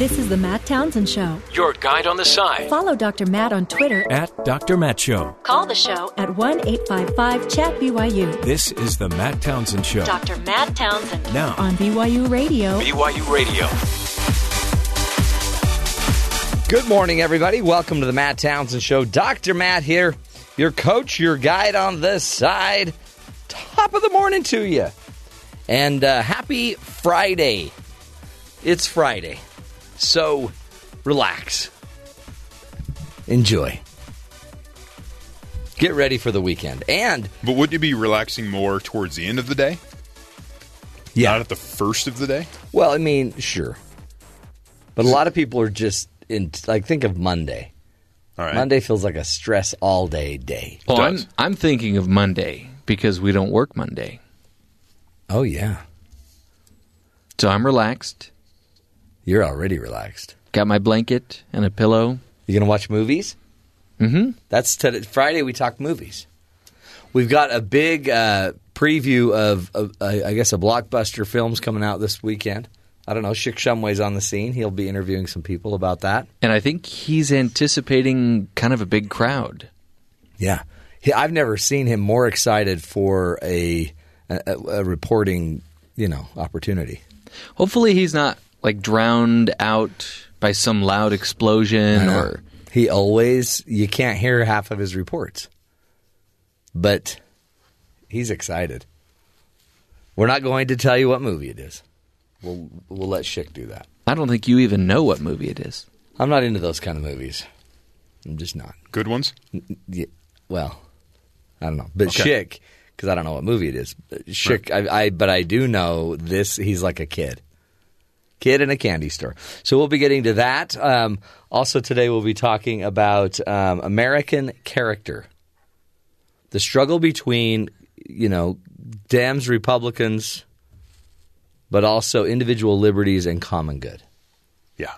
This is the Matt Townsend Show. Your guide on the side. Follow Dr. Matt on Twitter. At Dr. Matt Show. Call the show at 1 855 Chat BYU. This is the Matt Townsend Show. Dr. Matt Townsend. Now. On BYU Radio. BYU Radio. Good morning, everybody. Welcome to the Matt Townsend Show. Dr. Matt here, your coach, your guide on this side. Top of the morning to you. And uh, happy Friday. It's Friday. So relax. Enjoy. Get ready for the weekend. And But wouldn't you be relaxing more towards the end of the day? yeah, Not at the first of the day? well, I mean, sure. But a lot of people are just in like think of Monday. All right. Monday feels like a stress all day day. Well, I'm. I'm thinking of Monday because we don't work Monday, Oh yeah. so I'm relaxed. You're already relaxed. Got my blanket and a pillow. You gonna watch movies? Mm-hmm. That's Friday. We talk movies. We've got a big uh, preview of, of uh, I guess, a blockbuster films coming out this weekend. I don't know. Schick Shumway's on the scene. He'll be interviewing some people about that. And I think he's anticipating kind of a big crowd. Yeah, he, I've never seen him more excited for a, a, a reporting, you know, opportunity. Hopefully, he's not like drowned out by some loud explosion or He always you can't hear half of his reports. But he's excited. We're not going to tell you what movie it is. We'll we'll let Schick do that. I don't think you even know what movie it is. I'm not into those kind of movies. I'm just not. Good ones? Yeah, well, I don't know. But Okay. Schick, because I don't know what movie it is. But Schick, I, I but I do know this. He's like a kid, kid in a candy store. So we'll be getting to that. Um, also today we'll be talking about um, American character, the struggle between you know Dems, Republicans, but also individual liberties and common good. Yeah.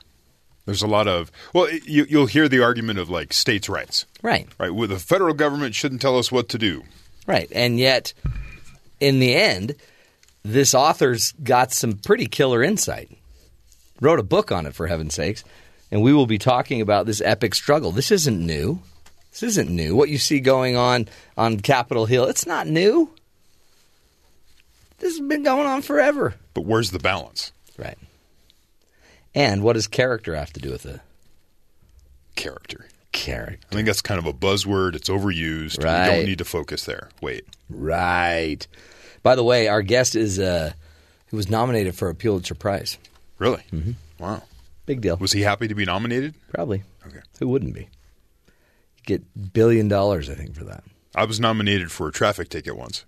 There's a lot of, well, you, you'll hear the argument of like states' rights, Right. right? Well, the federal government shouldn't tell us what to do. Right. And yet, in the end, this author's got some pretty killer insight. Wrote a book on it, for heaven's sakes. And we will be talking about this epic struggle. This isn't new. This isn't new. What you see going on on Capitol Hill, it's not new. This has been going on forever. But where's the balance? Right. And what does character have to do with it? Character. Character. I think that's kind of a buzzword. It's overused. We Right. don't need to focus there. Wait. Right. By the way, our guest is uh, he was nominated for a Pulitzer Prize. Really? Mm-hmm. Wow. Big deal. Was he happy to be nominated? Probably. Okay. Who wouldn't be? You get billion dollars, I think, for that. I was nominated for a traffic ticket once.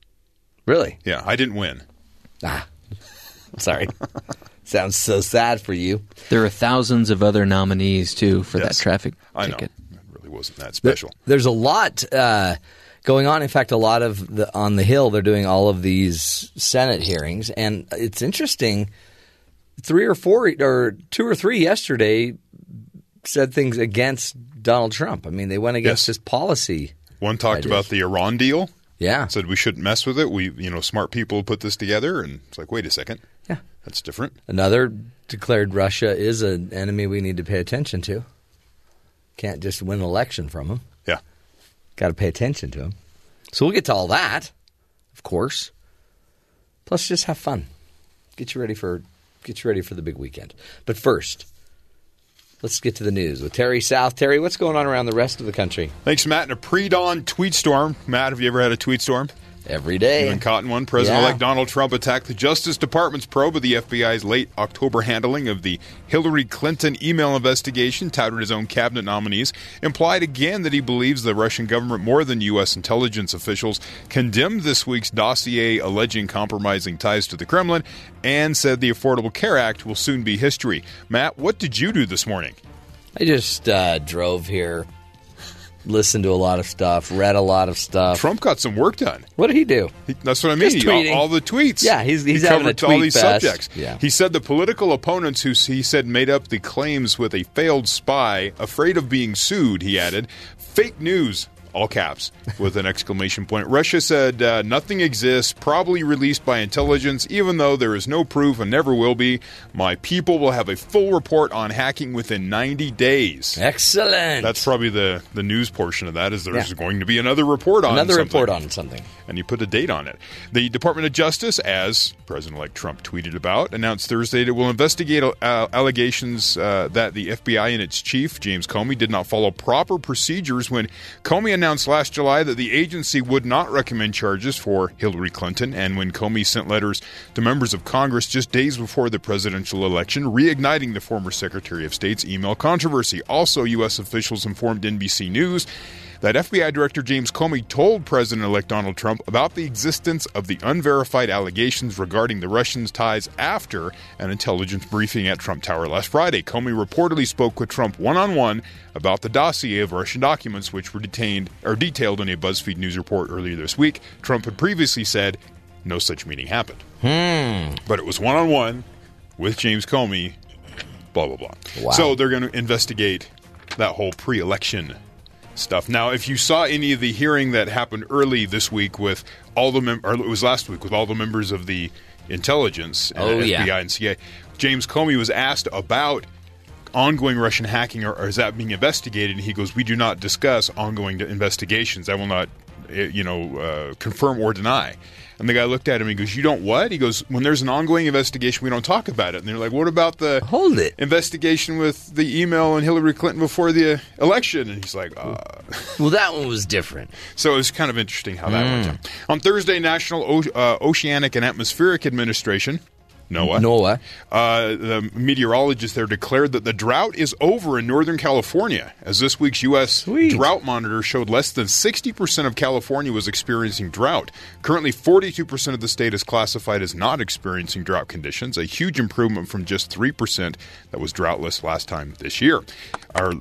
Really? Yeah, I didn't win. Ah, sorry. Sounds so sad for you. There are thousands of other nominees too for that traffic I know. ticket. It really wasn't that There- special. There's a lot uh, going on. In fact, a lot of the on the Hill, they're doing all of these Senate hearings, and it's interesting. Three or four, or two or three yesterday, said things against Donald Trump. I mean, they went against Yes. his policy. One talked about the Iran deal. Yeah, said we shouldn't mess with it. We, you know, smart people put this together, and it's like, wait a second, yeah. that's different. Another declared Russia is an enemy we need to pay attention to. Can't just win an election from him. Yeah, Got to pay attention to him. So we'll get to all that, of course. Plus, just have fun. Get you ready for get you ready for the big weekend. But first, let's get to the news with Terry South. Terry, what's going on around the rest of the country thanks, Matt. In a pre-dawn tweet storm, Matt, have you ever had a tweet storm? Every day? caught in one. President-elect Yeah. Donald Trump attacked the Justice Department's probe of the FBI's late October handling of the Hillary Clinton email investigation, touted his own cabinet nominees, implied again that he believes the Russian government more than U.S. intelligence officials, condemned this week's dossier alleging compromising ties to the Kremlin, and said the Affordable Care Act will soon be history. Matt, what did you do this morning? I just uh, drove here, listened to a lot of stuff, read a lot of stuff. Trump got some work done. What did he do? He- That's what I mean. He- all, all the tweets. Yeah, he's- he's he having covered all these fest. subjects. Yeah. He said the political opponents who he said made up the claims with a failed spy, afraid of being sued. He added, "Fake news." All caps, with an exclamation point. Russia said uh, nothing exists, probably released by intelligence, even though there is no proof and never will be. My people will have a full report on hacking within 90 days. Excellent. That's probably the, the news portion of that. Is there's Yeah. going to be another report on another something. report on something. and you put a date on it. The Department of Justice, as President-elect Trump tweeted about, announced Thursday that it will investigate uh, allegations uh, that the FBI and its chief James Comey did not follow proper procedures when Comey announced last July that the agency would not recommend charges for Hillary Clinton, and when Comey sent letters to members of Congress just days before the presidential election, reigniting the former Secretary of State's email controversy. Also, U.S. officials informed NBC News that FBI Director James Comey told President elect Donald Trump about the existence of the unverified allegations regarding the Russians' ties after an intelligence briefing at Trump Tower last Friday. Comey reportedly spoke with Trump one on one about the dossier of Russian documents which were detained or detailed in a BuzzFeed News report earlier this week. Trump had previously said no such meeting happened. Hmm. But it was one on one with James Comey, blah, blah, blah. Wow. So they're going to investigate that whole pre election stuff. Now, if you saw any of the hearing that happened early this week with all the mem- or it was last week with all the members of the intelligence uh, oh, and Oh, the yeah. FBI and CIA, James Comey was asked about ongoing Russian hacking or, or is that being investigated? And he goes, "We do not discuss ongoing investigations. I will not, you know, uh, confirm or deny." And the guy looked at him. and He goes, "You don't what?" He goes, "When there's an ongoing investigation, we don't talk about it." And they're like, "What about the Hold it. investigation with the email and Hillary Clinton before the election?" And he's like, uh. Well, that one was different. So it was kind of interesting how that Hmm. went down. On Thursday, National o- uh, Oceanic and Atmospheric Administration, NOAA, Noah. uh, the meteorologist there declared that the drought is over in Northern California, as this week's U.S. Sweet. drought monitor showed less than 60% of California was experiencing drought. Currently, 42% of the state is classified as not experiencing drought conditions, a huge improvement from just 3% that was droughtless last time this year. Our,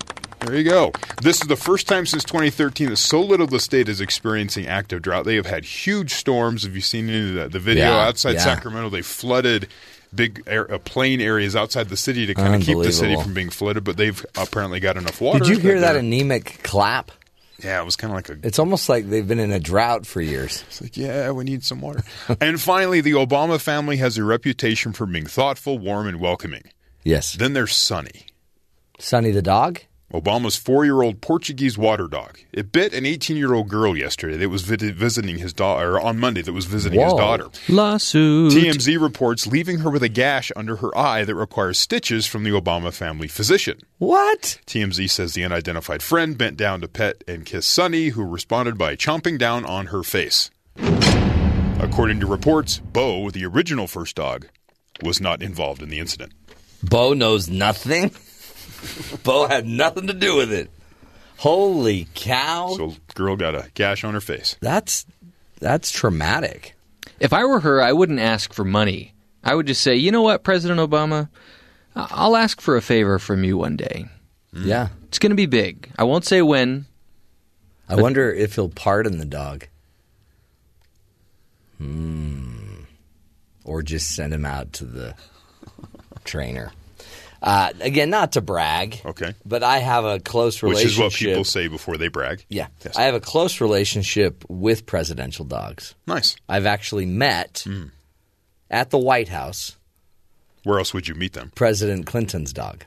there you go. This is the first time since 2013 that so little of the state is experiencing active drought. They have had huge storms. Have you seen any of the, the video Yeah, outside yeah. Sacramento? They flooded big air, uh, plain areas outside the city to kind of keep the city from being flooded, but they've apparently got enough water. Did you hear that they're- anemic clap? Yeah, it was kind of like a. It's almost like they've been in a drought for years. It's like, yeah, we need some water. and finally, the Obama family has a reputation for being thoughtful, warm, and welcoming. Yes. Then there's Sunny. Sunny the dog? Obama's four-year-old Portuguese water dog. It bit an 18-year-old girl yesterday that was visiting his daughter, on Monday that was visiting his Whoa. daughter. Lawsuit. TMZ reports leaving her with a gash under her eye that requires stitches from the Obama family physician. What? TMZ says the unidentified friend bent down to pet and kiss Sunny, who responded by chomping down on her face. According to reports, Bo, the original first dog, was not involved in the incident. Bo knows nothing? Bo had nothing to do with it. Holy cow. So, girl got a gash on her face. that's that's traumatic. If I were her, I wouldn't ask for money. I would just say, you know what, President Obama, I- I'll ask for a favor from you one day. Yeah. It's going to be big. I won't say when. I wonder if he'll pardon the dog. Hmm. Or just send him out to the trainer. Uh, again, not to brag. Okay. But I have a close relationship. Which is what people say before they brag. Yeah. Yes. I have a close relationship with presidential dogs. Nice. I've actually met Hmm. at the White House Where else would you meet them? President Clinton's dog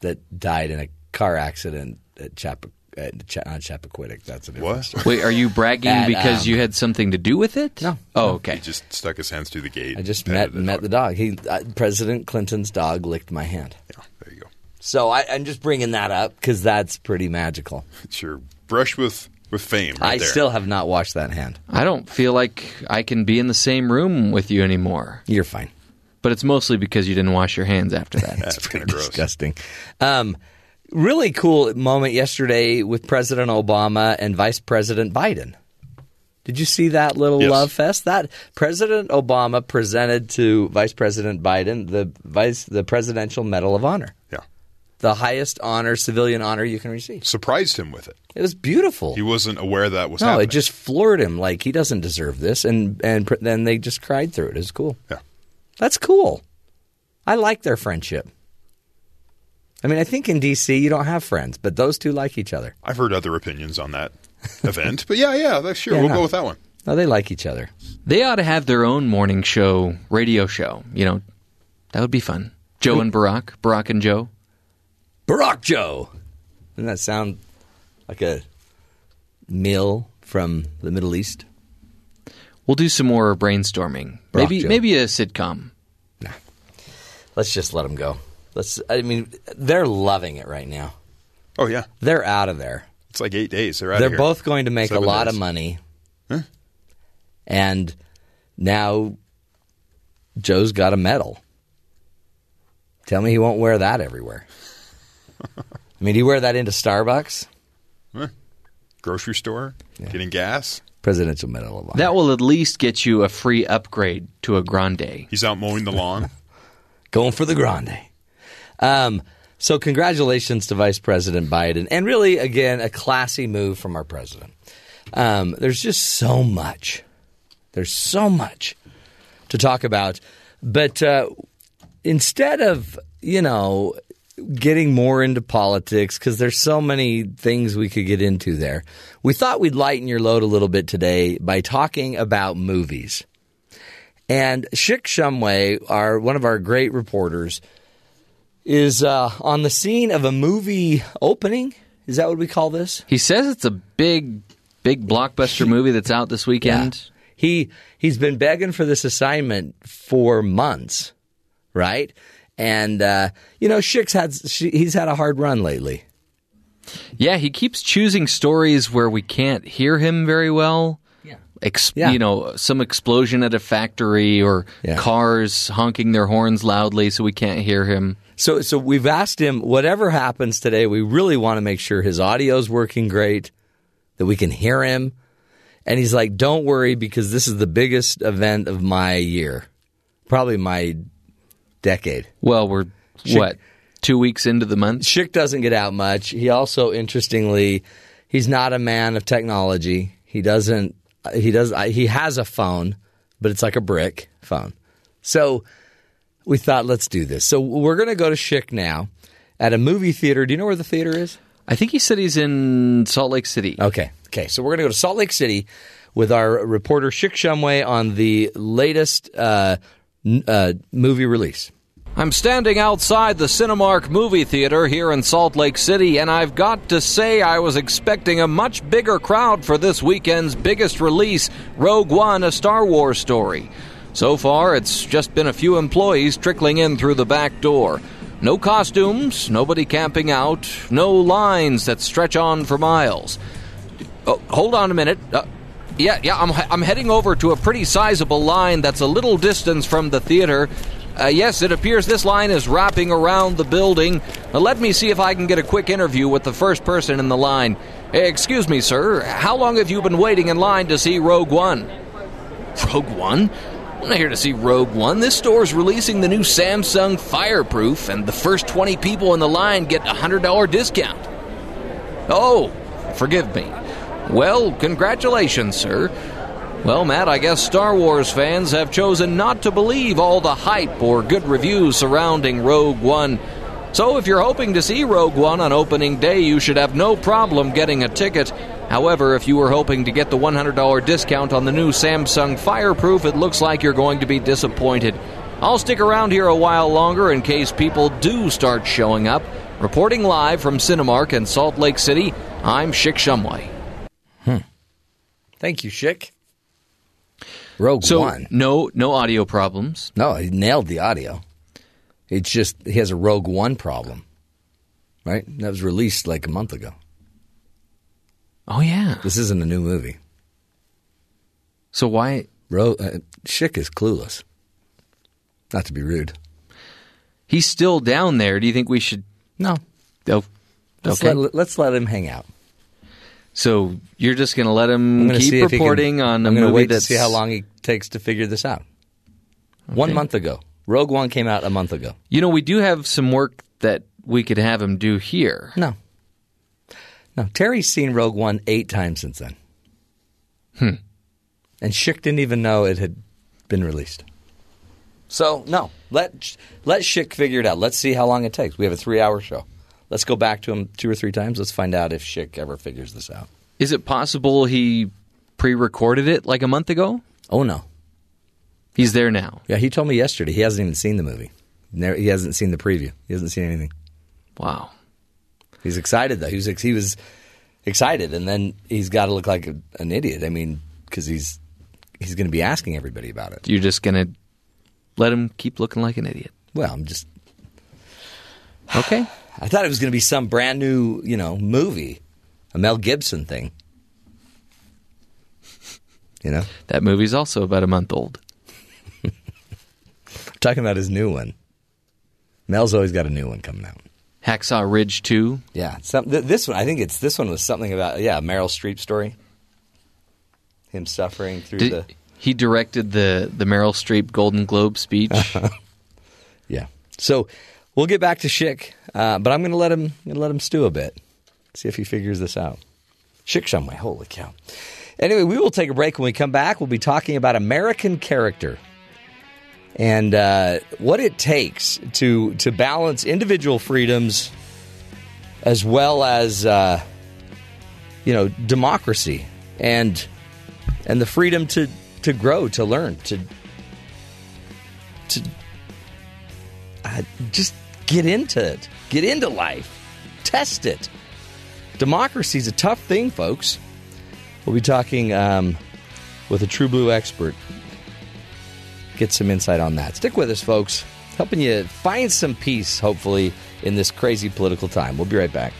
that died in a car accident at Chappa, at Cha- not Chappaquiddick. That's a different What? story. Wait, are you bragging At, because um, you had something to do with it? No. Oh, okay. He just stuck his hands through the gate. I just met petted met dog. the dog. He uh, President Clinton's dog licked my hand. Yeah, there you go. So I, I'm just bringing that up because that's pretty magical. It's your brush with, with fame right I there. still have not washed that hand. I don't feel like I can be in the same room with you anymore. You're fine. But it's mostly because you didn't wash your hands after that. That's kind of gross. Disgusting. Um, really cool moment yesterday with President Obama and Vice President Biden. Did you see that little Yes. love fest? That President Obama presented to Vice President Biden the vice the Presidential Medal of Honor, Yeah. the highest honor, civilian honor you can receive. Surprised him with it. It was beautiful. He wasn't aware that was no, happening. it just floored him like he doesn't deserve this, and and pr- then they just cried through it. It was cool. Yeah. That's cool. I like their friendship. I mean, I think in D.C. you don't have friends, but those two like each other. I've heard other opinions on that event, but yeah, yeah, that's sure. Yeah, we'll no. go with that one. No, they like each other. They ought to have their own morning show, radio show. You know, that would be fun. Joe and Barack, Barack and Joe. Barack Joe. Doesn't that sound like a meal from the Middle East? We'll do some more brainstorming. Barack maybe Joe. maybe a sitcom. Nah. Let's just let them go. Let's. I mean, they're loving it right now. Oh yeah, They're out of there. it's like eight days. They're out. They're of here. both going to make Seven a lot days. of money. Huh? And now Joe's got a medal. Tell me he won't wear that everywhere. I mean, do you wear that into Starbucks? grocery store, getting gas. Presidential Medal of Honor. That will at least get you a free upgrade to a grande. He's out mowing the lawn. going for the grande. Um, so congratulations to Vice President Biden, and really, again, a classy move from our president. Um, there's just so much. There's so much to talk about, but uh, instead of you know getting more into politics because there's so many things we could get into there, we thought we'd lighten your load a little bit today by talking about movies. And Schick Shumway, our one of our great reporters, is uh, on the scene of a movie opening. Is that what we call this? He says it's a big, big blockbuster movie that's out this weekend. He he's been begging for this assignment for months, right? And uh, you know, Schick's had she, he's had a hard run lately. Yeah, he keeps choosing stories where we can't hear him very well. Ex- Yeah. You know, some explosion at a factory or Yeah. cars honking their horns loudly so we can't hear him. So so we've asked him whatever happens today, we really want to make sure his audio's working great, that we can hear him. And he's like, "Don't worry because this is the biggest event of my year. Probably my decade." Well, we're, what, two weeks into the month? Schick doesn't get out much. He also, interestingly, he's not a man of technology. He doesn't. He does. He has a phone, but it's like a brick phone. So we thought, let's do this. So we're going to go to Schick now at a movie theater. Do you know where the theater is? I think he said he's in Salt Lake City. Okay. Okay. So we're going to go to Salt Lake City with our reporter Schick Shumway on the latest uh, uh, movie release. I'm standing outside the Cinemark movie theater here in Salt Lake City, and I've got to say I was expecting a much bigger crowd for this weekend's biggest release, Rogue One, a Star Wars story. So far, it's just been a few employees trickling in through the back door. No costumes, nobody camping out, no lines that stretch on for miles. Oh, hold on a minute. Uh, yeah, yeah, I'm, I'm heading over to a pretty sizable line that's a little distance from the theater. Uh, yes, it appears this line is wrapping around the building. Uh, let me see if I can get a quick interview with the first person in the line. Excuse me, sir. How long have you been waiting in line to see Rogue One? Rogue One? I'm not here to see Rogue One. This store is releasing the new Samsung Fireproof, and the first 20 people in the line get a $100 discount. Oh, forgive me. Well, congratulations, sir. Well, Matt, I guess Star Wars fans have chosen not to believe all the hype or good reviews surrounding Rogue One. So, if you're hoping to see Rogue One on opening day, you should have no problem getting a ticket. However, if you were hoping to get the $100 discount on the new Samsung Fireproof, it looks like you're going to be disappointed. I'll stick around here a while longer in case people do start showing up. Reporting live from Cinemark in Salt Lake City, I'm Schick Shumway. Hmm. Thank you, Schick. Rogue So One. no no audio problems. No, he nailed the audio. It's just he has a Rogue One problem, right? That was released like a month ago. Oh yeah. This isn't a new movie. So why Ro- uh, Schick is clueless. Not to be rude. he's still down there? Do you think we should? No, Oh, let's, okay. let, let's let him hang out. So you're just going to let him keep he can- reporting on a I'm movie wait that's to see how long he takes to figure this out. One month ago, Rogue One came out a month ago. You know, we do have some work that we could have him do here. No, no. Terry's seen Rogue One eight times since then. Hmm. And Schick didn't even know it had been released. So no, let let Schick figure it out. Let's see how long it takes. We have a three-hour show. Let's go back to him two or three times. Let's find out if Schick ever figures this out. Is it possible he pre-recorded it like a month ago? Oh no. He's there now. Yeah, he told me yesterday he hasn't even seen the movie. Never, he hasn't seen the preview. He hasn't seen anything. Wow. He's excited though. He was he was excited, and then he's got to look like a, an idiot. I mean, because he's he's going to be asking everybody about it. You're just gonna let him keep looking like an idiot. Well, I'm just. Okay. I thought it was going to be some brand new, you know, movie, a Mel Gibson thing. You know, That movie's also about a month old. I'm talking about his new one. Mel's always got a new one coming out. Hacksaw Ridge 2. Yeah, some, th- this one. I think it's this one was something about yeah, Meryl Streep story. Him suffering through Did, the he directed the, the Meryl Streep Golden Globe speech. yeah. So we'll get back to Schick, uh, but I'm going to let him let him stew a bit, see if he figures this out. Schick Shumway, holy cow! Anyway, we will take a break. When we come back, we'll be talking about American character and uh, what it takes to to balance individual freedoms as well as uh, you know democracy and and the freedom to to grow, to learn, to to uh, just get into it, get into life, test it. Democracy is a tough thing, folks. We'll be talking um, with a true blue expert. Get some insight on that. Stick with us, folks. Helping you find some peace, hopefully, in this crazy political time. We'll be right back.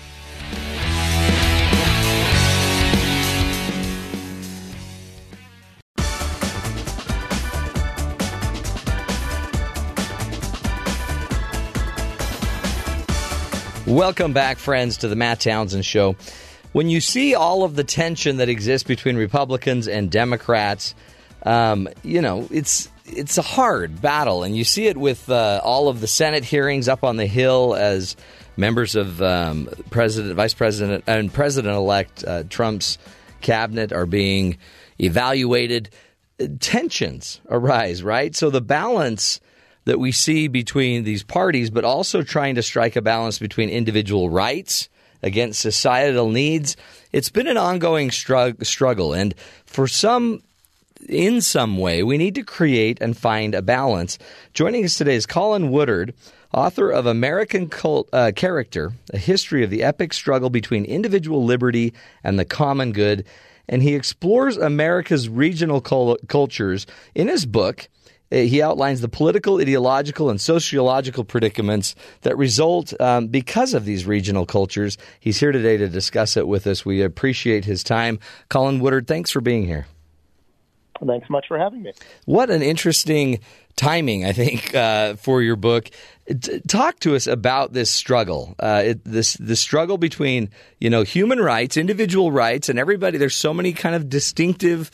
Welcome back, friends, to the Matt Townsend Show. When you see all of the tension that exists between Republicans and Democrats, um, you know it's it's a hard battle, and you see it with uh, all of the Senate hearings up on the Hill as members of um, President, Vice President, and President-elect uh, Trump's cabinet are being evaluated. Tensions arise, right? So the balance that we see between these parties, but also trying to strike a balance between individual rights against societal needs. It's been an ongoing strug- struggle. And for some, in some way, we need to create and find a balance. Joining us today is Colin Woodard, author of American Cult, uh, Character, a history of the epic struggle between individual liberty and the common good. And he explores America's regional cul- cultures in his book. He outlines the political, ideological, and sociological predicaments that result um, because of these regional cultures. He's here today to discuss it with us. We appreciate his time. Colin Woodard, thanks for being here. Thanks much for having me. What an interesting timing, I think, uh, for your book. T- talk to us about this struggle, uh, it, this the struggle between you know human rights, individual rights, and everybody. There's so many kind of distinctive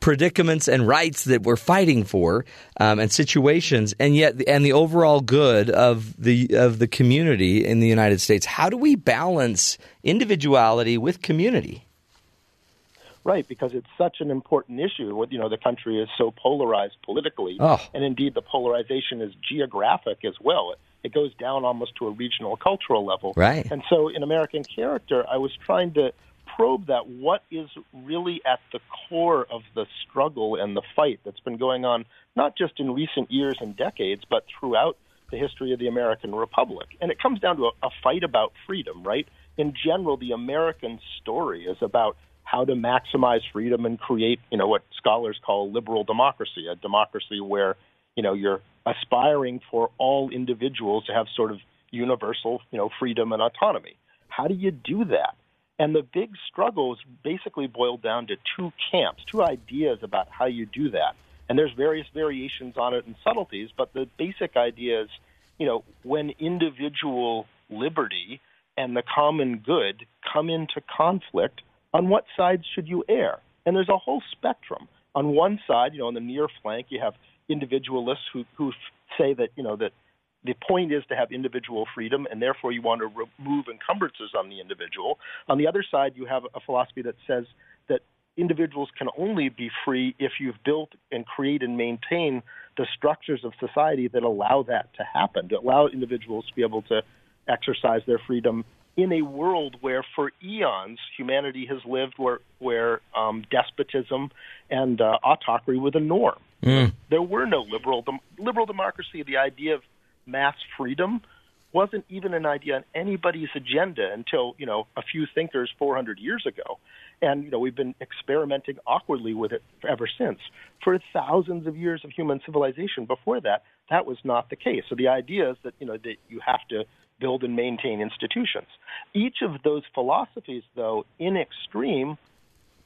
predicaments and rights that we're fighting for um, and situations and yet and the overall good of the of the community in the United States how do we balance individuality with community Right, because it's such an important issue. You know, the country is so polarized politically, Oh. and indeed the polarization is geographic as well. It goes down almost to a regional cultural level. Right. And so, in American Character, I was trying to probe that what is really at the core of the struggle and the fight that's been going on, not just in recent years and decades, but throughout the history of the American Republic. And it comes down to a, a fight about freedom, right? In general, the American story is about how to maximize freedom and create, you know, what scholars call liberal democracy, a democracy where, you know, you're aspiring for all individuals to have sort of universal, you know, freedom and autonomy. How do you do that? And the big struggles basically boiled down to two camps, two ideas about how you do that. And there's various variations on it and subtleties, but the basic idea is, you know, when individual liberty and the common good come into conflict, on what side should you err? And there's a whole spectrum. On one side, you know, on the near flank, you have individualists who, who say that, you know, that the point is to have individual freedom, and therefore you want to remove encumbrances on the individual. On the other side, you have a philosophy that says that individuals can only be free if you've built and create and maintain the structures of society that allow that to happen, to allow individuals to be able to exercise their freedom in a world where, for eons, humanity has lived where where um, despotism and uh, autocracy were the norm. There were no liberal dem- liberal democracy. The idea of mass freedom wasn't even an idea on anybody's agenda until you know a few thinkers 400 years ago, and you know we've been experimenting awkwardly with it ever since. For thousands of years of human civilization before that, that was not the case. So the idea is that you know that you have to build and maintain institutions. Each of those philosophies, though, in extreme,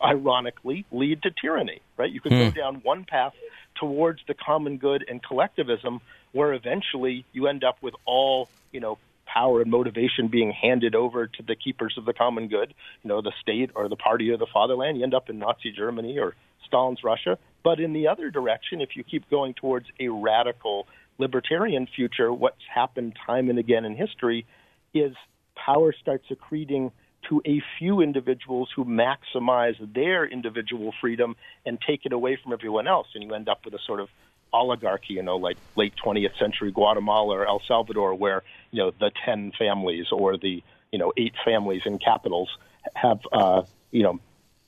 ironically, lead to tyranny. Right? You could go hmm. down one path towards the common good and collectivism, where eventually you end up with all you know power and motivation being handed over to the keepers of the common good, you know, the state or the party or the fatherland. You end up in Nazi Germany or Stalin's Russia. But in the other direction, if you keep going towards a radical libertarian future, what's happened time and again in history is power starts accreting to a few individuals who maximize their individual freedom and take it away from everyone else. And you end up with a sort of oligarchy, you know, like late 20th century Guatemala or El Salvador, where, you know, the 10 families or the, you know, eight families in capitals have, uh, you know,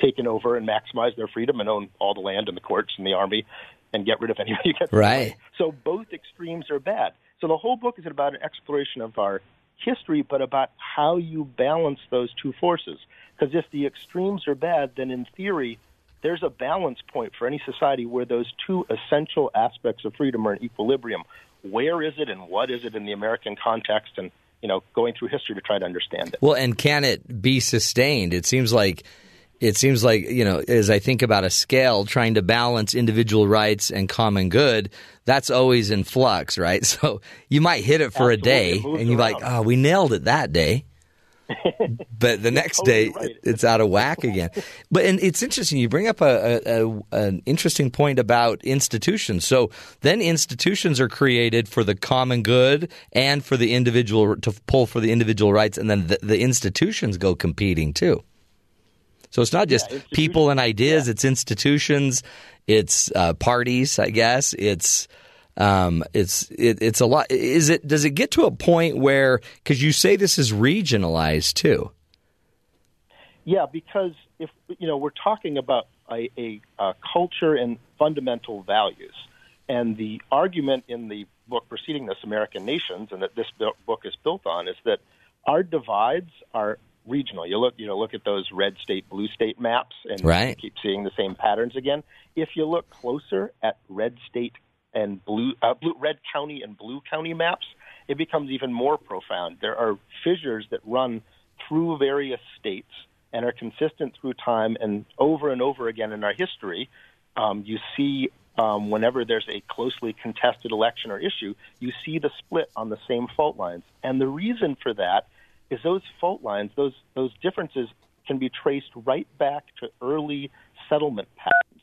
taken over and maximize their freedom and own all the land and the courts and the army and get rid of anybody who gets in the Right. So both extremes are bad. So the whole book is about an exploration of our history, but about how you balance those two forces. Because if the extremes are bad, then in theory, there's a balance point for any society where those two essential aspects of freedom are in equilibrium. Where is it and what is it in the American context? And, you know, going through history to try to understand it. Well, and can it be sustained? It seems like it seems like you know, as I think about a scale, trying to balance individual rights and common good, that's always in flux, right? So you might hit it for Absolutely. a day, and you're like, around. "Oh, we nailed it that day." but the next totally day right. it's out of whack again. But and it's interesting. You bring up a, a, a an interesting point about institutions. So then institutions are created for the common good and for the individual to pull for the individual rights, and then the, the institutions go competing too. So it's not just institutions- people and ideas; it's institutions, it's uh, parties, I guess. It's um, it's it, it's a lot. Is it? Does it get to a point where because you say this is regionalized too? Yeah, because if you know we're talking about a, a, a culture and fundamental values, and the argument in the book preceding this, American Nations, and that this book is built on, is that our divides are regional. You look, you know, look at those red state, blue state maps, and Right. keep seeing the same patterns again. If you look closer at red state and blue, uh, blue red county and blue county maps, it becomes even more profound. There are fissures that run through various states and are consistent through time and over and over again in our history. Um, you see, um, whenever there's a closely contested election or issue, you see the split on the same fault lines. And the reason for that is those fault lines, those those differences can be traced right back to early settlement patterns,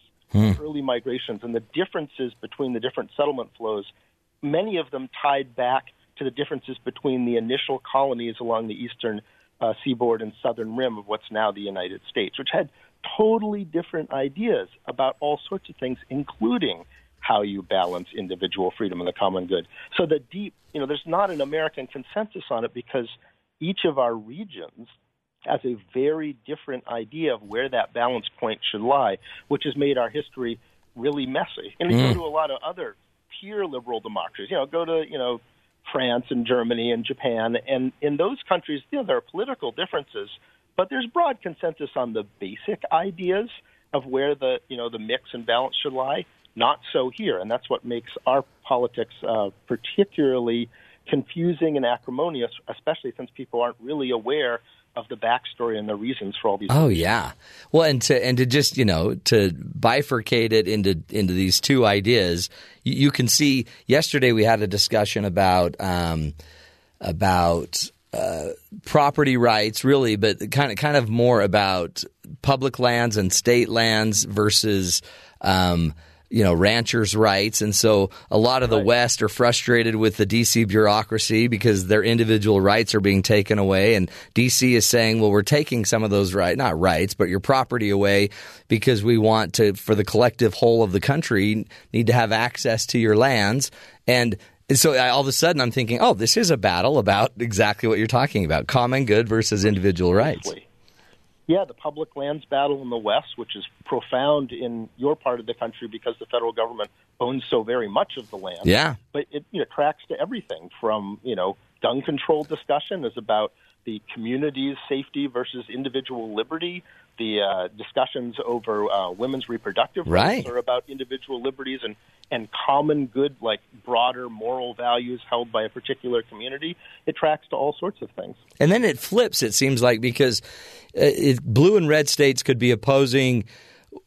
early migrations, and the differences between the different settlement flows. Many of them tied back to the differences between the initial colonies along the eastern uh, seaboard and southern rim of what's now the United States, which had totally different ideas about all sorts of things, including how you balance individual freedom and the common good. So the deep, you know, there's not an American consensus on it because each of our regions has a very different idea of where that balance point should lie, which has made our history really messy. And we go to a lot of other pure liberal democracies. You know, go to you know France and Germany and Japan, and in those countries, you know, there are political differences, but there's broad consensus on the basic ideas of where the you know the mix and balance should lie. Not so here, and that's what makes our politics uh, particularly confusing and acrimonious, especially since people aren't really aware of the backstory and the reasons for all these. Oh yeah. Well, and to and to just you know to bifurcate it into into these two ideas, you, you can see. Yesterday we had a discussion about um, about uh, property rights, really, but kind of kind of more about public lands and state lands versus. Um, you know, ranchers' rights. And so a lot of the West are frustrated with the DC bureaucracy because their individual rights are being taken away. And DC is saying, well, we're taking some of those rights, not rights, but your property away because we want to, for the collective whole of the country, need to have access to your lands. And And so I, all of a sudden, I'm thinking, oh, this is a battle about exactly what you're talking about: common good versus individual rights. Yeah, the public lands battle in the West, which is profound in your part of the country because the federal government owns so very much of the land. Yeah. But it you know, tracks to everything from, you know, gun control discussion is about the community's safety versus individual liberty. The uh, discussions over uh, women's reproductive rights Right. are about individual liberties and, and common good, like broader moral values held by a particular community. It tracks to all sorts of things. And then it flips, it seems like, because Uh, it, blue and red states could be opposing,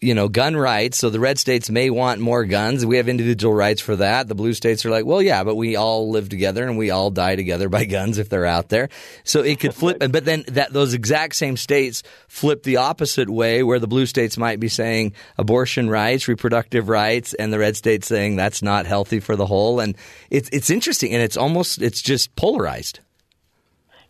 you know, gun rights. So the red states may want more guns. We have individual rights for that. The blue states are like, well, yeah, but we all live together and we all die together by guns if they're out there. So it could flip. But then that those exact same states flip the opposite way, where the blue states might be saying abortion rights, reproductive rights, and the red states saying that's not healthy for the whole. And it's it's interesting, and it's almost it's just polarized.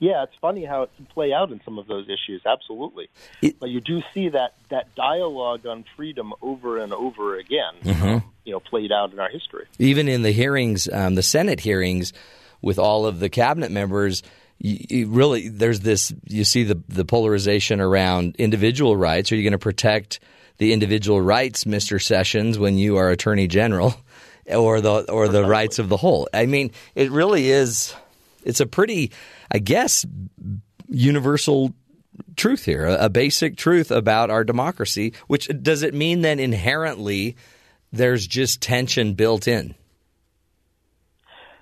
Yeah, it's funny how it can play out in some of those issues. Absolutely, It- but you do see that that dialogue on freedom over and over again. Mm-hmm. um, you know, played out in our history. even in the hearings, um, the Senate hearings, with all of the cabinet members, you, you really there's this. You see the the polarization around individual rights. Are you going to protect the individual rights, Mister Sessions, when you are Attorney General, or the or the rights of the whole? I mean, it really is. It's a pretty, I guess, universal truth here, a, basic truth about our democracy. Which does it mean then inherently there's just tension built in?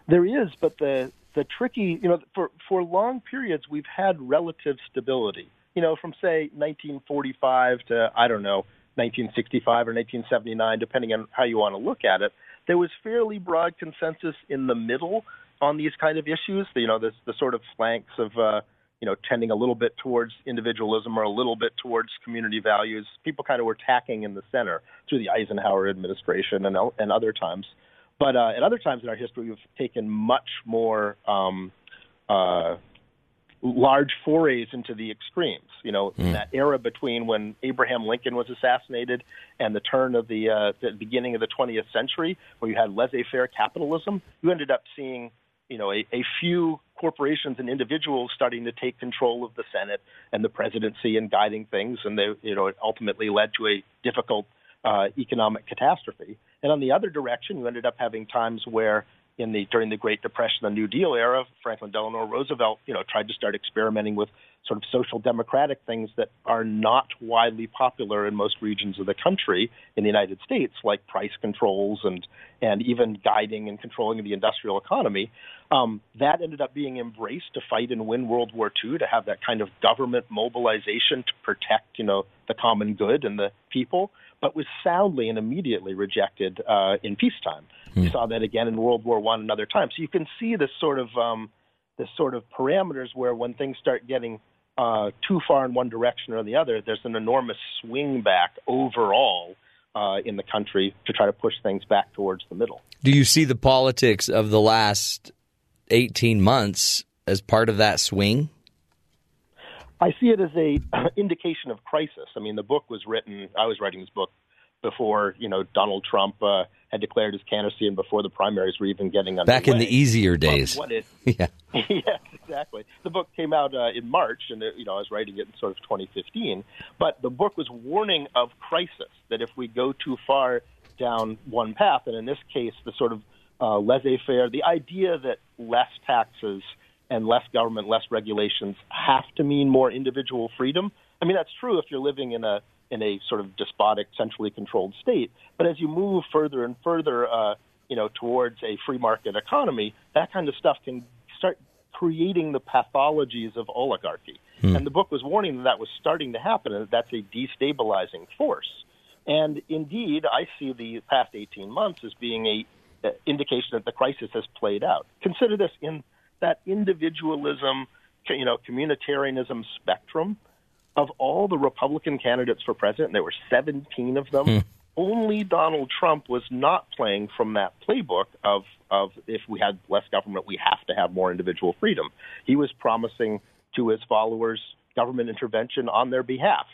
There is, but the the tricky, you know, for for long periods we've had relative stability. You know, from say 1945 to I don't know 1965 or 1979, depending on how you want to look at it. There was fairly broad consensus in the middle on these kind of issues. You know, the the sort of flanks of uh, you know tending a little bit towards individualism or a little bit towards community values. People kind of were tacking in the center through the Eisenhower administration and and other times. But uh, at other times in our history, we've taken much more um, uh, large forays into the extremes. You know, in that era between when Abraham Lincoln was assassinated and the turn of the, uh, the beginning of the 20th century, where you had laissez-faire capitalism, you ended up seeing you know a, a few corporations and individuals starting to take control of the Senate and the presidency and guiding things, and they you know it ultimately led to a difficult uh, economic catastrophe. And on the other direction, you ended up having times where, in the during the Great Depression, the New Deal era, Franklin Delano Roosevelt, you know, tried to start experimenting with sort of social democratic things that are not widely popular in most regions of the country in the United States, like price controls and and even guiding and controlling the industrial economy. Um, that ended up being embraced to fight and win World War II, to have that kind of government mobilization to protect, you know, the common good and the people, but was soundly and immediately rejected uh, in peacetime. We saw that again in World War One and other times. So you can see this sort of um, this sort of parameters where when things start getting uh, too far in one direction or the other, there's an enormous swing back overall uh, in the country to try to push things back towards the middle. Do you see the politics of the last 18 months as part of that swing? I see it as a indication of crisis. I mean, the book was written. I was writing this book before you know Donald Trump uh, had declared his candidacy and before the primaries were even getting underway. Back in the easier days. What it, Yeah. yes, exactly. The book came out uh, in March, and uh, you know I was writing it in sort of 2015. But the book was warning of crisis that if we go too far down one path, and in this case, the sort of uh, laissez-faire, the idea that less taxes and less government, less regulations have to mean more individual freedom. I mean that's true if you're living in a in a sort of despotic, centrally controlled state. But as you move further and further, uh, you know, towards a free market economy, that kind of stuff can start creating the pathologies of oligarchy. And the book was warning that that was starting to happen, and that that's a destabilizing force. And indeed, I see the past 18 months as being a uh, indication that the crisis has played out. Consider this in that individualism, you know, communitarianism spectrum of all the Republican candidates for president, there were 17 of them. Only Donald Trump was not playing from that playbook of of if we had less government, we have to have more individual freedom. He was promising to his followers government intervention on their behalf,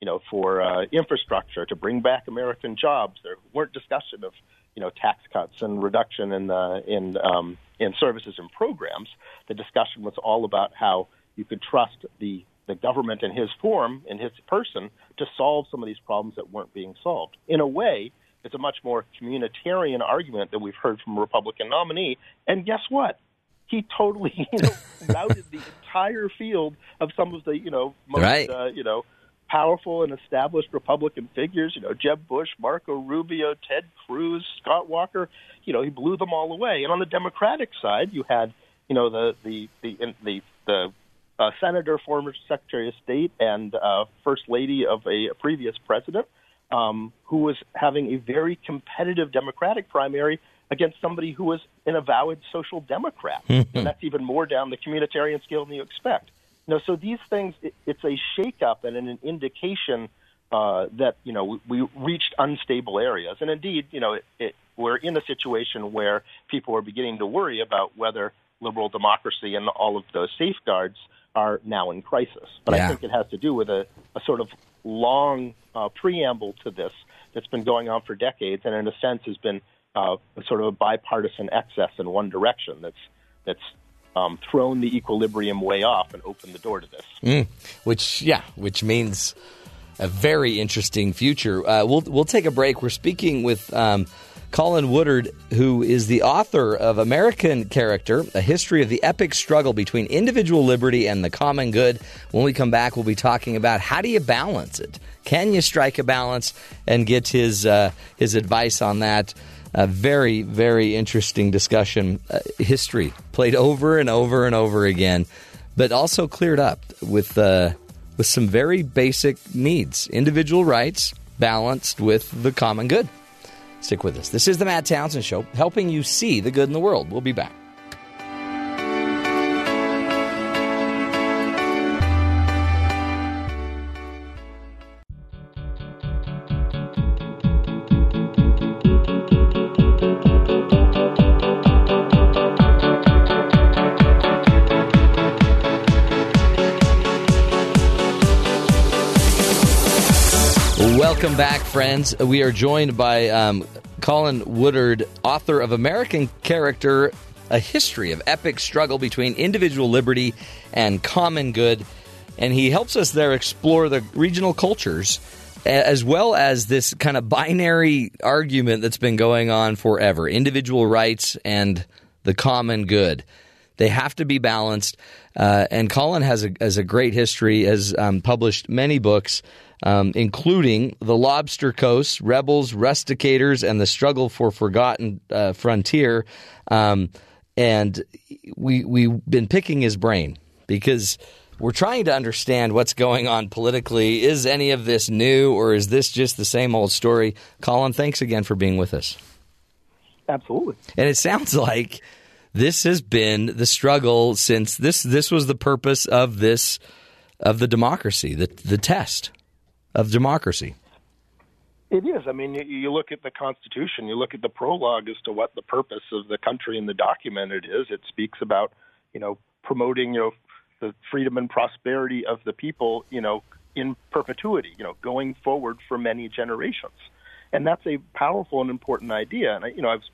you know, for uh, infrastructure to bring back American jobs. There weren't discussion of you know tax cuts and reduction in the in um, in services and programs. The discussion was all about how you could trust the the government in his form, in his person, to solve some of these problems that weren't being solved. In a way, it's a much more communitarian argument that we've heard from a Republican nominee. And guess what? He totally, you know, routed the entire field of some of the, you know, most, Right. uh, you know, powerful and established Republican figures. You know, Jeb Bush, Marco Rubio, Ted Cruz, Scott Walker. You know, he blew them all away. And on the Democratic side, you had, you know, the the the the the uh, senator, former Secretary of State, and uh, First Lady of a previous president, um, who was having a very competitive Democratic primary against somebody who was an avowed social democrat. and that's even more down the communitarian scale than you expect. Know, so these things, it, it's a shakeup and an indication uh, that you know we, we reached unstable areas, and indeed, you know, it, it, we're in a situation where people are beginning to worry about whether liberal democracy and all of those safeguards are now in crisis. But Yeah. I think it has to do with a, a sort of long uh, preamble to this that's been going on for decades, and in a sense has been uh, a sort of a bipartisan excess in one direction that's that's um, thrown the equilibrium way off and opened the door to this. which yeah, which means a very interesting future. Uh, we'll we'll take a break. We're speaking with um, Colin Woodard, who is the author of American Character: A History of the Epic Struggle Between Individual Liberty and the Common Good. When we come back, we'll be talking about how do you balance it? Can you strike a balance? And get his uh, his advice on that. A very, very interesting discussion. Uh, history played over and over and over again, but also cleared up with uh, with some very basic needs, individual rights balanced with the common good. Stick with us. This is the Matt Townsend Show, helping you see the good in the world. We'll be back. Welcome back, friends. We are joined by um, Colin Woodard, author of American Character A History of Epic Struggle Between Individual Liberty and Common Good. And he helps us there explore the regional cultures as well as this kind of binary argument that's been going on forever individual rights and the common good. They have to be balanced. Uh, and Colin has a, has a great history, has um, published many books, um, including The Lobster Coast, Rebels, Rusticators, and the Struggle for Forgotten uh, Frontier. Um, and we, we've been picking his brain because we're trying to understand what's going on politically. Is any of this new or is this just the same old story? Colin, thanks again for being with us. Absolutely. And it sounds like this has been the struggle since this this was the purpose of this of the democracy, the the test of democracy. It is. I mean, you, look at the Constitution, you look at the prologue as to what the purpose of the country and the document it is. It speaks about, you know, promoting, you know, the freedom and prosperity of the people, you know, in perpetuity, you know, going forward for many generations. And that's a powerful and important idea. And, I, you know, I was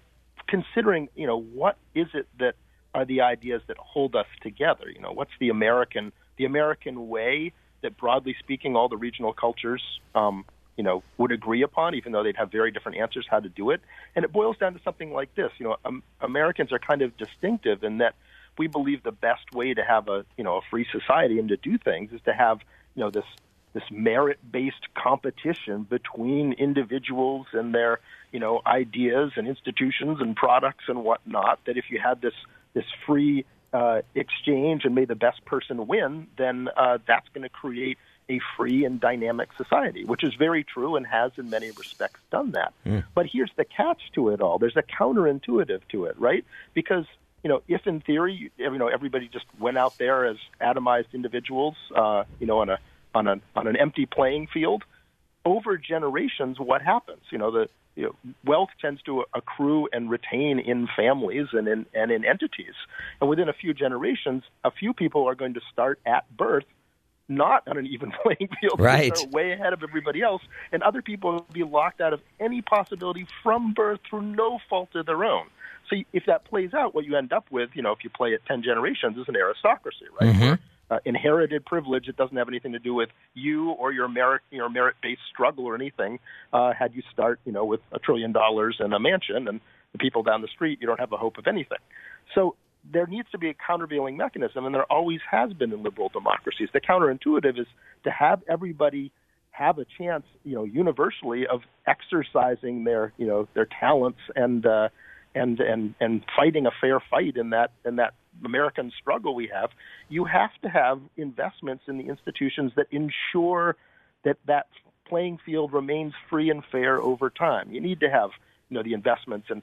considering, you know, what is it that are the ideas that hold us together? You know, what's the American, the American way that, broadly speaking, all the regional cultures, um, you know, would agree upon, even though they'd have very different answers how to do it. And it boils down to something like this: you know, um, Americans are kind of distinctive in that we believe the best way to have a, you know, a free society and to do things is to have, you know, this this merit-based competition between individuals and their, you know, ideas and institutions and products and whatnot. That if you had this this free uh, exchange and may the best person win, then uh, that's going to create a free and dynamic society, which is very true and has in many respects done that. But here's the catch to it all: there's a counterintuitive to it, right? Because you know, if in theory, you know, everybody just went out there as atomized individuals, uh, you know, on a on a on an empty playing field, over generations, what happens? You know, the you know, wealth tends to accrue and retain in families and in and in entities, and within a few generations, a few people are going to start at birth not on an even playing field. Right. They're way ahead of everybody else, and other people will be locked out of any possibility from birth through no fault of their own. So if that plays out, what you end up with, you know, if you play it ten generations, is an aristocracy, right? Mm-hmm. Uh, inherited privilege. It doesn't have anything to do with you or your merit, your merit-based struggle or anything. Uh, had you start, you know, with a trillion dollars and a mansion, and the people down the street, you don't have a hope of anything. So there needs to be a countervailing mechanism, and there always has been in liberal democracies. The counterintuitive is to have everybody have a chance, you know, universally of exercising their, you know, their talents and uh, and and and fighting a fair fight in that in that American struggle we have. You have to have investments in the institutions that ensure that that playing field remains free and fair over time. You need to have, you know, the investments in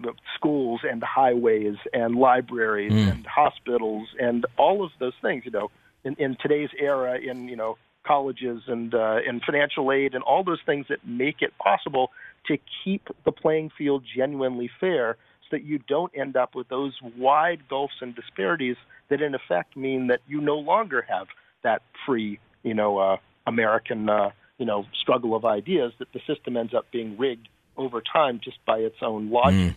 the schools and the highways and libraries and hospitals and all of those things. You know, in, in today's era, in you know colleges and uh, and financial aid and all those things that make it possible to keep the playing field genuinely fair, so that you don't end up with those wide gulfs and disparities that, in effect, mean that you no longer have that free, you know, uh, American, uh, you know, struggle of ideas. That the system ends up being rigged over time just by its own logic.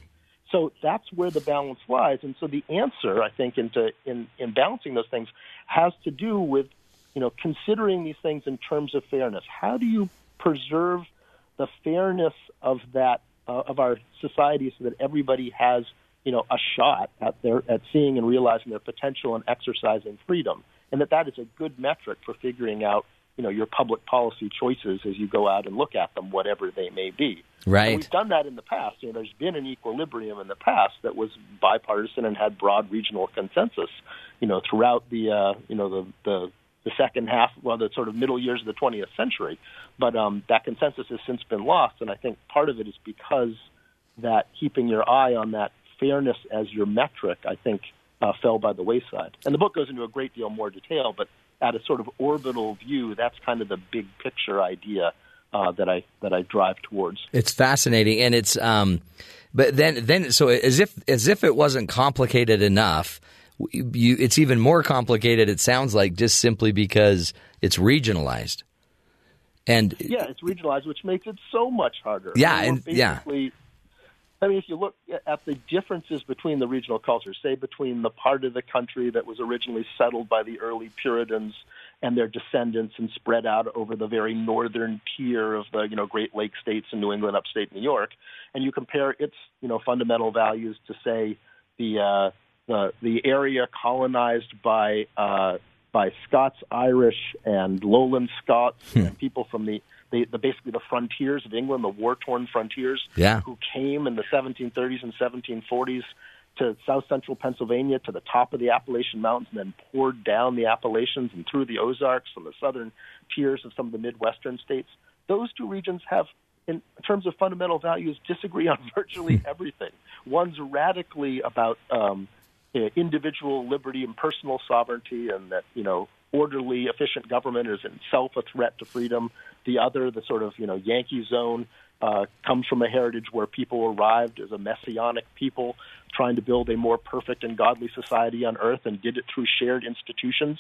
So that's where the balance lies. And so the answer, I think, into in, in balancing those things has to do with, you know, considering these things in terms of fairness. How do you preserve the fairness of that uh, of our society so that everybody has, you know, a shot at their at seeing and realizing their potential and exercising freedom, and that that is a good metric for figuring out, you know, your public policy choices as you go out and look at them, whatever they may be. Right. And we've done that in the past. You know, there's been an equilibrium in the past that was bipartisan and had broad regional consensus. You know, throughout the uh, you know the the the second half, well, the sort of middle years of the 20th century. But um, that consensus has since been lost, and I think part of it is because that keeping your eye on that fairness as your metric, I think, uh, fell by the wayside. And the book goes into a great deal more detail, but at a sort of orbital view, that's kind of the big picture idea uh, that I that I drive towards. It's fascinating, and it's um, but then then so as if as if it wasn't complicated enough, you it's even more complicated. It sounds like just simply because it's regionalized, and Yeah, it's regionalized, which makes it so much harder. Yeah, I mean, and- yeah. I mean, if you look at the differences between the regional cultures, say between the part of the country that was originally settled by the early Puritans and their descendants and spread out over the very northern tier of the you know Great Lake states in New England, upstate New York, and you compare its you know fundamental values to say the uh, the the area colonized by uh, by Scots, Irish, and Lowland Scots and people from the, the, the basically the frontiers of England, the war torn frontiers, Yeah. who came in the 1730s and 1740s to south central Pennsylvania to the top of the Appalachian Mountains and then poured down the Appalachians and through the Ozarks and the southern tiers of some of the Midwestern states. Those two regions have, in terms of fundamental values, disagree on virtually everything. One's radically about um, individual liberty and personal sovereignty, and that you know orderly, efficient government is itself a threat to freedom. The other, the sort of you know Yankee zone, uh, comes from a heritage where people arrived as a messianic people trying to build a more perfect and godly society on earth, and did it through shared institutions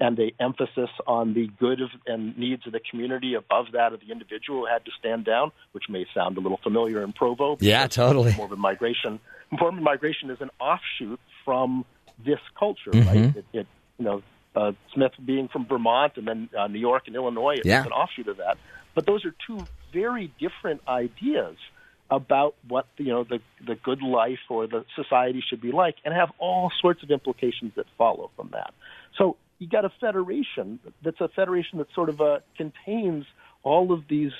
and the emphasis on the good of and needs of the community above that of the individual had to stand down, which may sound a little familiar in Provo. Yeah, totally. Mormon migration. Mormon migration is an offshoot from this culture, Mm-hmm. right? It, it, you know, uh, Smith being from Vermont and then uh, New York and Illinois is Yeah. an offshoot of that. But those are two very different ideas about what you know the the good life or the society should be like, and have all sorts of implications that follow from that. So you got a federation that's a federation that sort of uh, contains all of these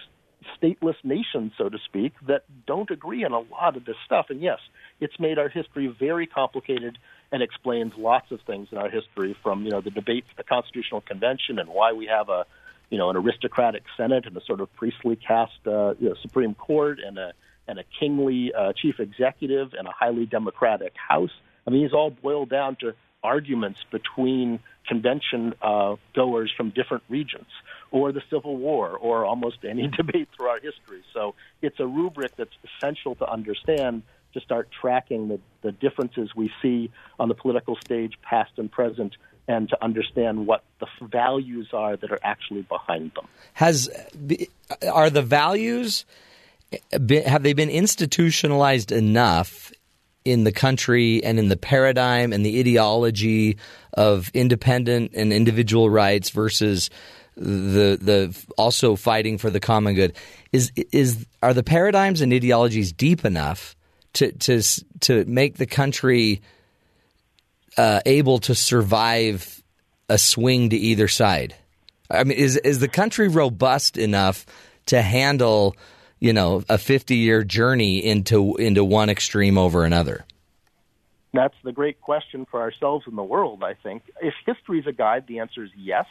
stateless nations, so to speak, that don't agree on a lot of this stuff. And yes, it's made our history very complicated and explains lots of things in our history, from you know the debates at the Constitutional Convention and why we have a you know an aristocratic Senate and a sort of priestly caste uh, you know, Supreme Court and a and a kingly uh, chief executive and a highly democratic House. I mean, these all boil down to arguments between convention uh, goers from different regions, or the Civil War, or almost any debate through our history. So it's a rubric that's essential to understand to start tracking the, the differences we see on the political stage, past and present, and to understand what the values are that are actually behind them. Has are the values eh, have they been institutionalized enough in the country and in the paradigm and the ideology of independent and individual rights versus the the also fighting for the common good is is are the paradigms and ideologies deep enough to to to make the country uh, able to survive a swing to either side? I mean, is is the country robust enough to handle, you know, a fifty year journey into into one extreme over another? That's the great question for ourselves and the world. I think if history is a guide, the answer is yes.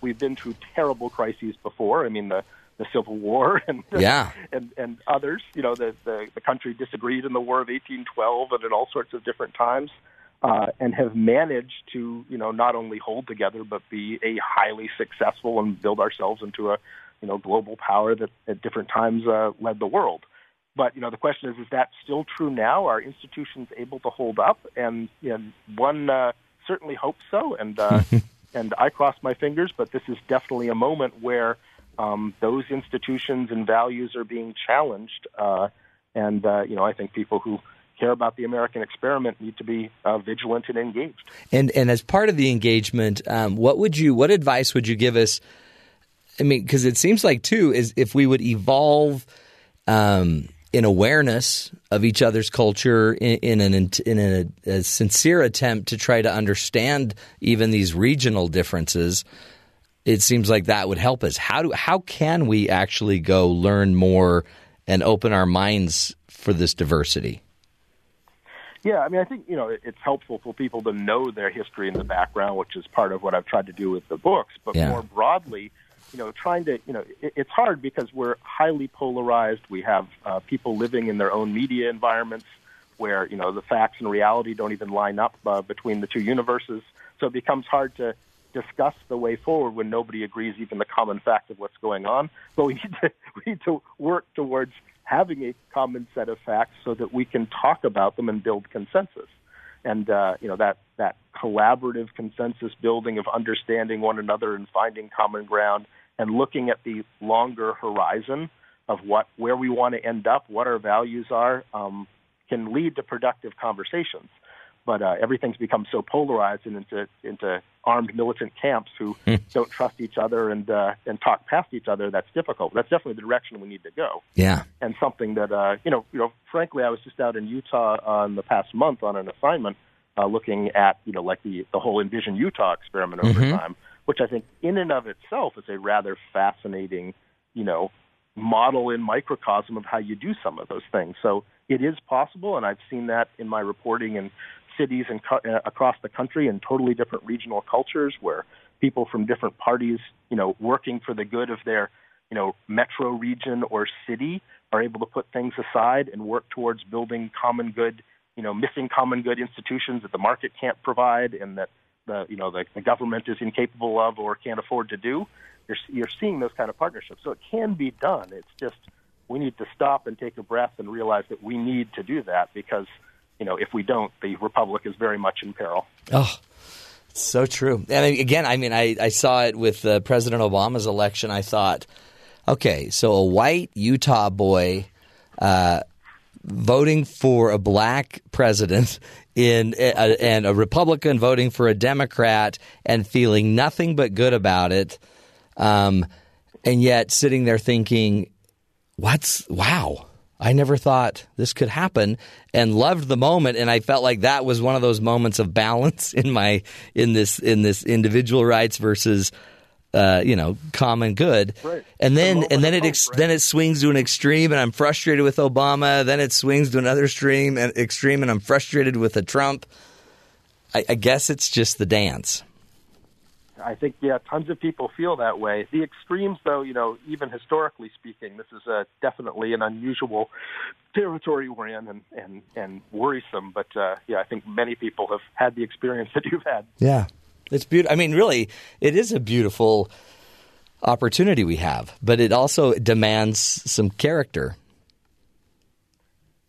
We've been through terrible crises before. I mean, the the Civil War and yeah. and and others. You know, the, the the country disagreed in the War of 1812 and at all sorts of different times uh, and have managed to, you know, not only hold together but be a highly successful and build ourselves into a, you know, global power that at different times uh, led the world. But you know, the question is: Is that still true now? Are institutions able to hold up? And you know, one uh, certainly hopes so, and uh, and I cross my fingers. But this is definitely a moment where um, those institutions and values are being challenged. Uh, and uh, you know, I think people who care about the American experiment need to be uh, vigilant and engaged. And and as part of the engagement, um, what would you what advice would you give us? I mean, because it seems like too is if we would evolve um, in awareness of each other's culture in, in an in a, a, sincere attempt to try to understand even these regional differences. It seems like that would help us. How do how can we actually go learn more and open our minds for this diversity? Yeah, I mean, I think you know it's helpful for people to know their history and the background, which is part of what I've tried to do with the books. But yeah. more broadly, you know, trying to you know, it, it's hard because we're highly polarized. We have uh, people living in their own media environments where you know the facts and reality don't even line up uh, between the two universes. So it becomes hard to discuss the way forward when nobody agrees even the common facts of what's going on. But we need to we need to work towards having a common set of facts so that we can talk about them and build consensus. And uh, you know that that collaborative consensus building of understanding one another and finding common ground and looking at the longer horizon of what where we want to end up, what our values are, um, can lead to productive conversations but uh, everything's become so polarized and into into armed militant camps who Hmm. don't trust each other and uh, and talk past each other. That's difficult. That's definitely the direction we need to go, Yeah. and something that uh, you know, you know, frankly, I was just out in Utah on the past month on an assignment, uh, looking at you know like the the whole Envision Utah experiment over Mhm. time, which I think in and of itself is a rather fascinating, you know, model in microcosm of how you do some of those things. So it is possible, and I've seen that in my reporting in cities and co- uh, across the country in totally different regional cultures where people from different parties, you know, working for the good of their, you know, metro region or city are able to put things aside and work towards building common good, you know, missing common good institutions that the market can't provide and that the, you know, the, the government is incapable of or can't afford to do. You're, you're seeing those kind of partnerships. So it can be done. It's just we need to stop and take a breath and realize that we need to do that because – you know, if we don't, the republic is very much in peril. Oh, so true. And again, I mean, I, I saw it with uh, President Obama's election. I thought, okay, so a white Utah boy uh, voting for a black president in uh, and a Republican voting for a Democrat and feeling nothing but good about it, um, and yet sitting there thinking, "What's wow." I never thought this could happen and loved the moment. And I felt like that was one of those moments of balance in my in this in this individual rights versus uh, you know common good. Right. and then the and then it hope, ex- right? then it swings to an extreme and I'm frustrated with Obama. Then it swings to another extreme and extreme and I'm frustrated with a Trump. I, I guess it's just the dance I think yeah, tons of people feel that way. The extremes, though, you know, even historically speaking, this is uh, definitely an unusual territory we're in, and and and worrisome. But uh, yeah, I think many people have had the experience that you've had. Yeah, it's beautiful. I mean, really, it is a beautiful opportunity we have, but it also demands some character.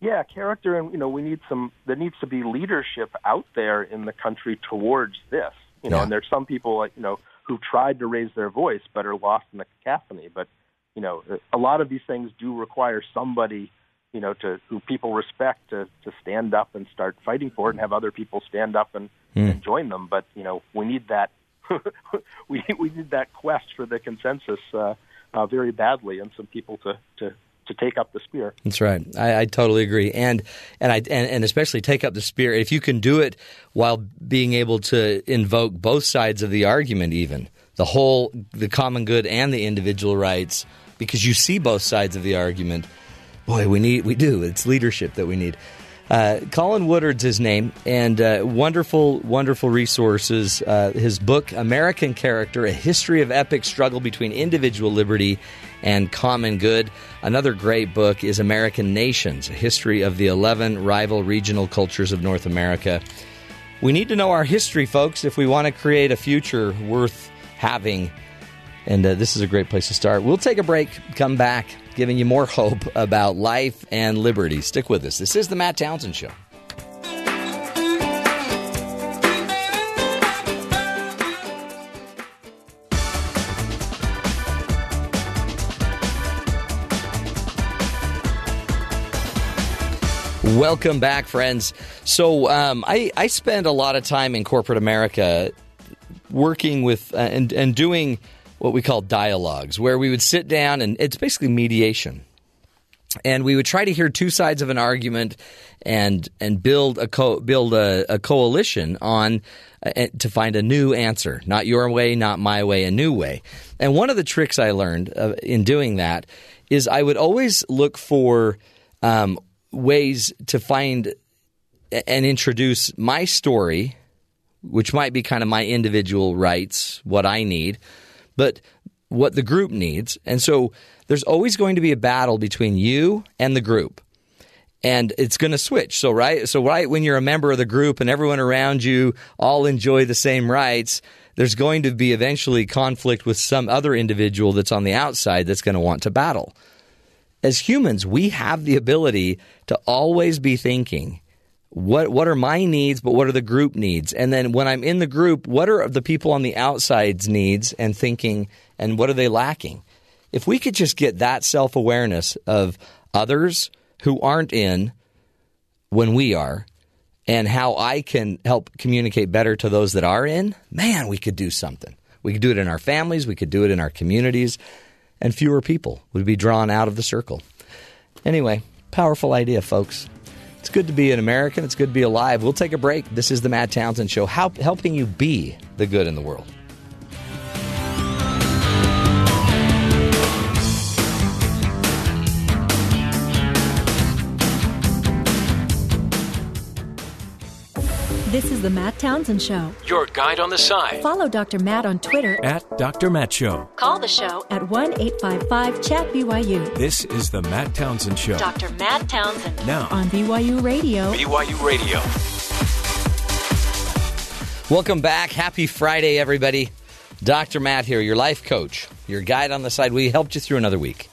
Yeah, character, and you know, we need some. There needs to be leadership out there in the country towards this. You know, Yeah. and there's some people like you know who tried to raise their voice but are lost in the cacophony. But you know, a lot of these things do require somebody you know to who people respect to to stand up and start fighting for it, and have other people stand up and, and join them. But you know, we need that. we we need that quest for the consensus uh, uh, very badly, and some people to to to take up the spear. That's right. I, I totally agree, and and I and, and especially take up the spear If you can do it while being able to invoke both sides of the argument, even the whole, the common good and the individual rights, because you see both sides of the argument. Boy, we need we do. It's leadership that we need. Uh, Colin Woodard's his name, and uh, wonderful, wonderful resources. Uh, his book, American Character A History of Epic Struggle Between Individual Liberty and Common Good. Another great book is American Nations A History of the 11 Rival Regional Cultures of North America. We need to know our history, folks, if we want to create a future worth having. And uh, this is a great place to start. We'll take a break, come back, giving you more hope about life and liberty. Stick with us. This is the Matt Townsend Show. Welcome back, friends. So, um, I, I spend a lot of time in corporate America working with uh, and, and doing what we call dialogues, where we would sit down and it's basically mediation. And we would try to hear two sides of an argument and and build a co- build a, a coalition on uh, to find a new answer, not your way, not my way, a new way. And one of the tricks I learned uh, in doing that is I would always look for um, ways to find and introduce my story which might be kind of my individual rights, what I need, but what the group needs. And so there's always going to be a battle between you and the group. And it's going to switch. So right, so right when you're a member of the group and everyone around you all enjoy the same rights, there's going to be eventually conflict with some other individual that's on the outside that's going to want to battle. As humans, we have the ability to always be thinking, what what are my needs but what are the group needs? And then when i'm in the group what are the people on the outside's needs and thinking and what are they lacking? If we could just get that self-awareness of others who aren't in when we are and how i can help communicate better to those that are in man we could do something. We could do it in our families. We could do it in our communities and fewer people would be drawn out of the circle anyway powerful idea folks it's good to be an American. It's good to be alive. We'll take a break. This is the Matt Townsend Show, how, helping you be the good in the world. This is the Matt Townsend Show. Your guide on the side Follow Dr. Matt on Twitter. at Dr. Matt Show. Call the show at 1 855 Chat BYU. This is the Matt Townsend Show. Dr. Matt Townsend Now, on BYU Radio. BYU Radio. Welcome back. Happy Friday, everybody. Dr. Matt here, your life coach, your guide on the side. We helped you through another week.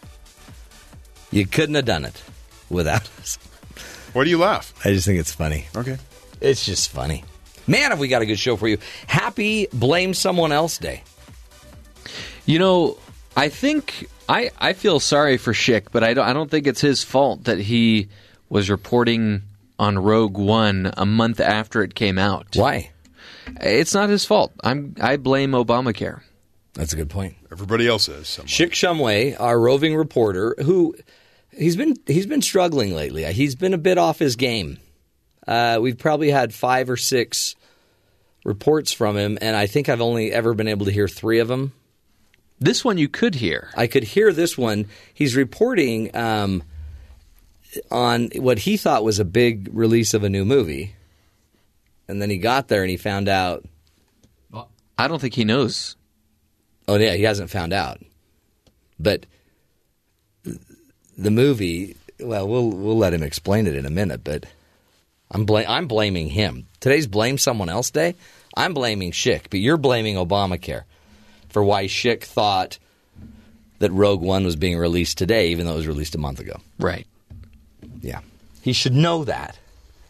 You couldn't have done it without us. Why do you laugh? I just think it's funny. Okay. It's just funny. Man, have we got a good show for you. Happy Blame Someone Else Day. You know, I think I, I feel sorry for Schick, but I don't I don't think it's his fault that he was reporting on Rogue One a month after it came out. Why? It's not his fault. I'm I blame Obamacare. That's a good point. Everybody else is. something. Schick Shumway, our roving reporter, who he's been he's been struggling lately. He's been a bit off his game. Uh, we've probably had five or six reports from him, and I think I've only ever been able to hear three of them. This one you could hear. I could hear this one. He's reporting um, on what he thought was a big release of a new movie, and then he got there and he found out. Well, I don't think he knows. Oh yeah, he hasn't found out, but the movie. Well, we'll we'll let him explain it in a minute, but I'm bla- I'm blaming him. Today's blame someone else day. I'm blaming Schick, but you're blaming Obamacare for why Schick thought that Rogue One was being released today, even though it was released a month ago. Right. Yeah. He should know that.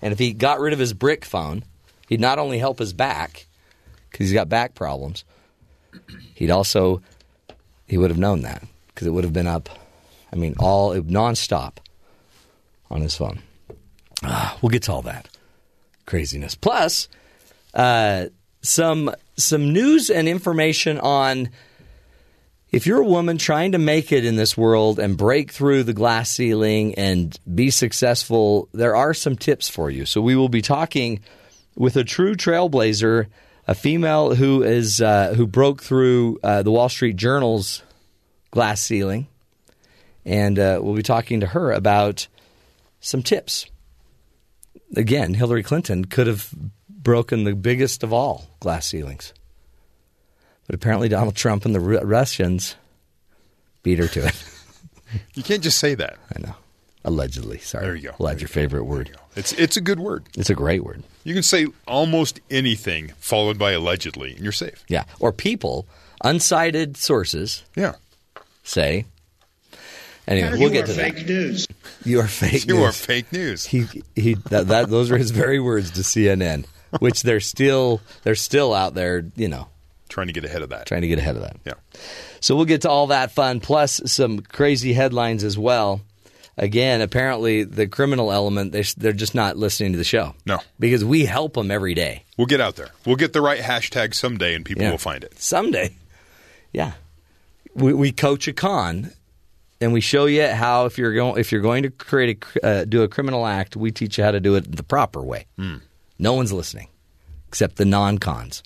And if he got rid of his brick phone, he'd not only help his back, because he's got back problems. He'd also he would have known that because it would have been up. I mean, all nonstop on his phone. Ah, we'll get to all that craziness. Plus, uh, some some news and information on if you're a woman trying to make it in this world and break through the glass ceiling and be successful, there are some tips for you. So we will be talking with a true trailblazer, a female who is uh, who broke through uh, the Wall Street Journal's glass ceiling, and uh, we'll be talking to her about some tips. Again, Hillary Clinton could have broken the biggest of all glass ceilings. But apparently, Donald Trump and the Russians beat her to it. You can't just say that. I know. Allegedly. Sorry. There you go. There your you favorite word. It's it's a good word. It's a great word. You can say almost anything followed by allegedly, and you're safe. Yeah. Or people, uncited sources, Yeah. say. Anyway, we'll get to that. news. You are fake You news. are fake news. He he. That, that those were his very words to CNN, which they're still they're still out there. You know, Trying to get ahead of that. trying to get ahead of that. Yeah. So we'll get to all that fun, plus some crazy headlines as well. Again, apparently the criminal element they they're just not listening to the show. No. because we help them every day. We'll get out there. We'll get the right hashtag someday, and people Yeah. will find it. someday. Yeah, we, we coach a con, and we show you how if you're going if you're going to create a uh, do a criminal act, we teach you how to do it the proper way. No one's listening except the non cons.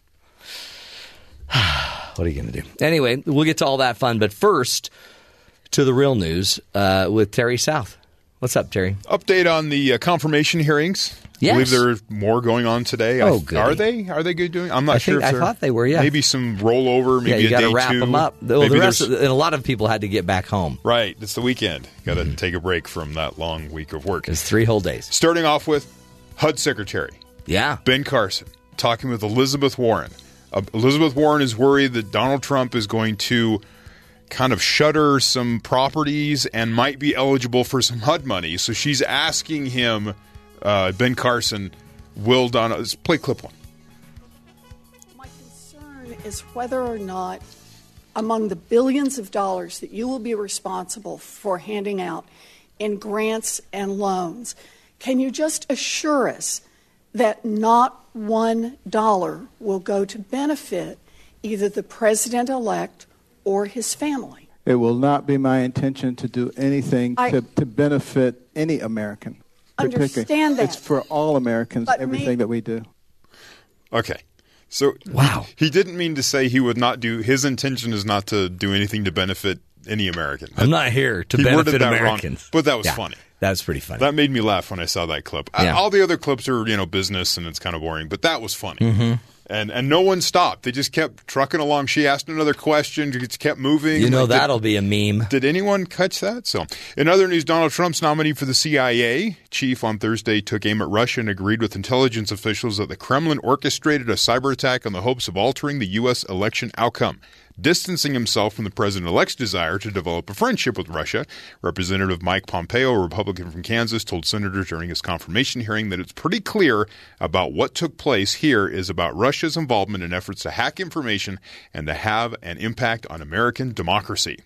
what are you going to do? Anyway, we'll get to all that fun, but first to the real news uh, with Terry South. What's up, Terry? Update on the uh, confirmation hearings. Yes. I believe there are more going on today. Oh, goody. are they? Are they good doing? I'm not I sure. think- if I thought they were, yeah. Maybe some rollover. Maybe yeah, you got to wrap two. them up. Well, Maybe the rest, of, and a lot of people had to get back home. right. It's the weekend. Got to Mm-hmm. take a break from that long week of work. It's three whole days. Starting off with HUD Secretary Yeah, Ben Carson talking with Elizabeth Warren. Uh, Elizabeth Warren is worried that Donald Trump is going to kind of shutter some properties and might be eligible for some HUD money. So she's asking him, uh, Ben Carson, will Donald let's play clip one? My concern is whether or not, among the billions of dollars that you will be responsible for handing out in grants and loans, can you just assure us that not one dollar will go to benefit either the president elect or his family? It will not be my intention to do anything I- to, to benefit any American. Particularly. Understand that. It's for all Americans, But everything may- that we do. Okay. So Wow. he didn't mean to say he would not do. His intention is not to do anything to benefit any American. I'm not here to He worded benefit that wrong, Americans. but that was Yeah, funny. was pretty funny. That made me laugh when I saw that clip. I- all the other clips are, you know, business and it's kind of boring, but that was funny. Mm-hmm. And and no one stopped. They just kept trucking along. She asked another question. Just kept moving. you know Like, that'll be a meme. Did anyone catch that? So, in other news, Donald Trump's nominee for the CIA chief on Thursday took aim at Russia and agreed with intelligence officials that the Kremlin orchestrated a cyber attack in the hopes of altering the U.S. election outcome. Distancing himself from the president elect's desire to develop a friendship with Russia, Representative Mike Pompeo, a Republican from Kansas, told senators during his confirmation hearing that it's pretty clear about what took place here is about Russia's involvement in efforts to hack information and to have an impact on American democracy.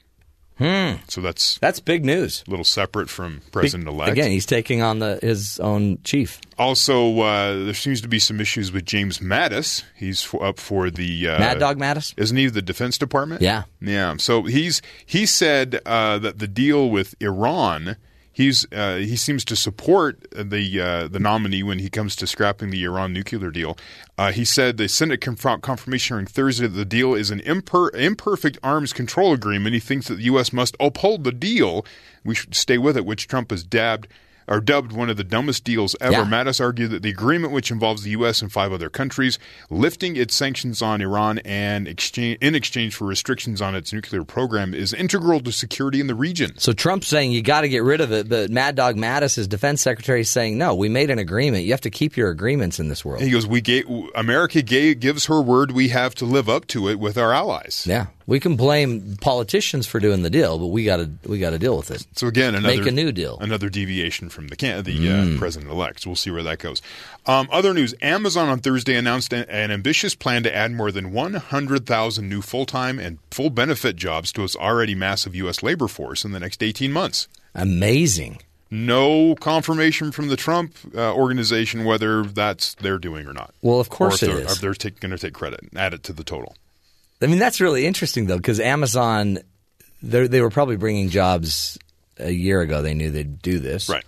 So that's That's big news. a little separate from President elect. Again, he's taking on the his own chief. Also, uh, there seems to be some issues with James Mattis. He's f- up for the uh, Mad Dog Mattis. Isn't he the Defense Department? Yeah. yeah. So he's he said uh, that the deal with Iran. He's uh, he seems to support the uh, the nominee when he comes to scrapping the Iran nuclear deal. Uh, he said the Senate conf- confirmation hearing Thursday that the deal is an imper- imperfect arms control agreement. He thinks that the U.S. must uphold the deal. We should stay with it, which Trump has dabbed or dubbed one of the dumbest deals ever. Yeah. Mattis argued that the agreement, which involves the U.S. and five other countries lifting its sanctions on Iran and exchange, in exchange for restrictions on its nuclear program, is integral to security in the region. So Trump's saying you got to get rid of it, but Mad Dog Mattis, his defense secretary, is saying no. We made an agreement. You have to keep your agreements in this world. He goes, "We gave America gave, gives her word. We have to live up to it with our allies." Yeah. We can blame politicians for doing the deal, but we got to we got to deal with it. So again, another Make a new deal. Mm. another deviation from the can- the uh, president elect. We'll see where that goes. Um, other news: Amazon on Thursday announced an, an ambitious plan to add more than 100,000 new full time and full benefit jobs to its already massive U.S. labor force in the next 18 months. Amazing. No confirmation from the Trump uh, organization whether that's they're doing or not. Well, of course or if they're, is. If they're going to take credit and add it to the total. I mean, that's really interesting though, because Amazon, they they were probably bringing jobs a year ago. They knew they'd do this, Right.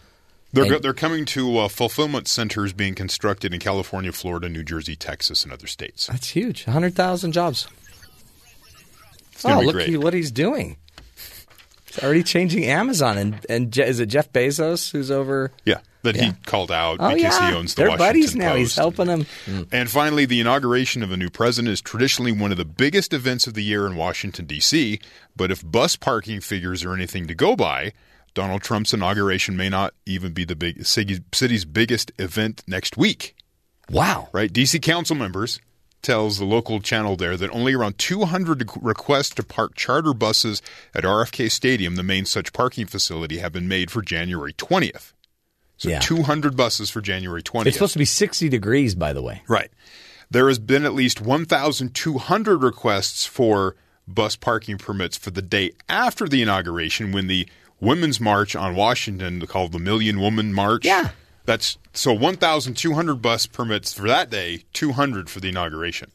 They're, And- they're coming to uh, fulfillment centers being constructed in California, Florida, New Jersey, Texas, and other states. That's huge. hundred thousand jobs. It's Oh, look he- what he's doing. He's already changing Amazon, and and Je- is it Jeff Bezos who's over? Yeah, that Yeah. he called out Oh because yeah, he owns the they're Washington buddies now. Post. He's helping them. Mm. And finally, the inauguration of a new president is traditionally one of the biggest events of the year in Washington, D.C. But if bus parking figures are anything to go by, Donald Trump's inauguration may not even be the big city's biggest event next week. Wow. Right? D.C. council members tells the local channel there that only around 200 requests to park charter buses at RFK Stadium, the main such parking facility, have been made for January 20th. So Yeah. 200 buses for January 20th. It's supposed to be sixty degrees, by the way. Right. There has been at least 1,200 requests for bus parking permits for the day after the inauguration when the Women's March on Washington, called the Million Woman March. Yeah. That's so 1,200 bus permits for that day, 200 for the inauguration.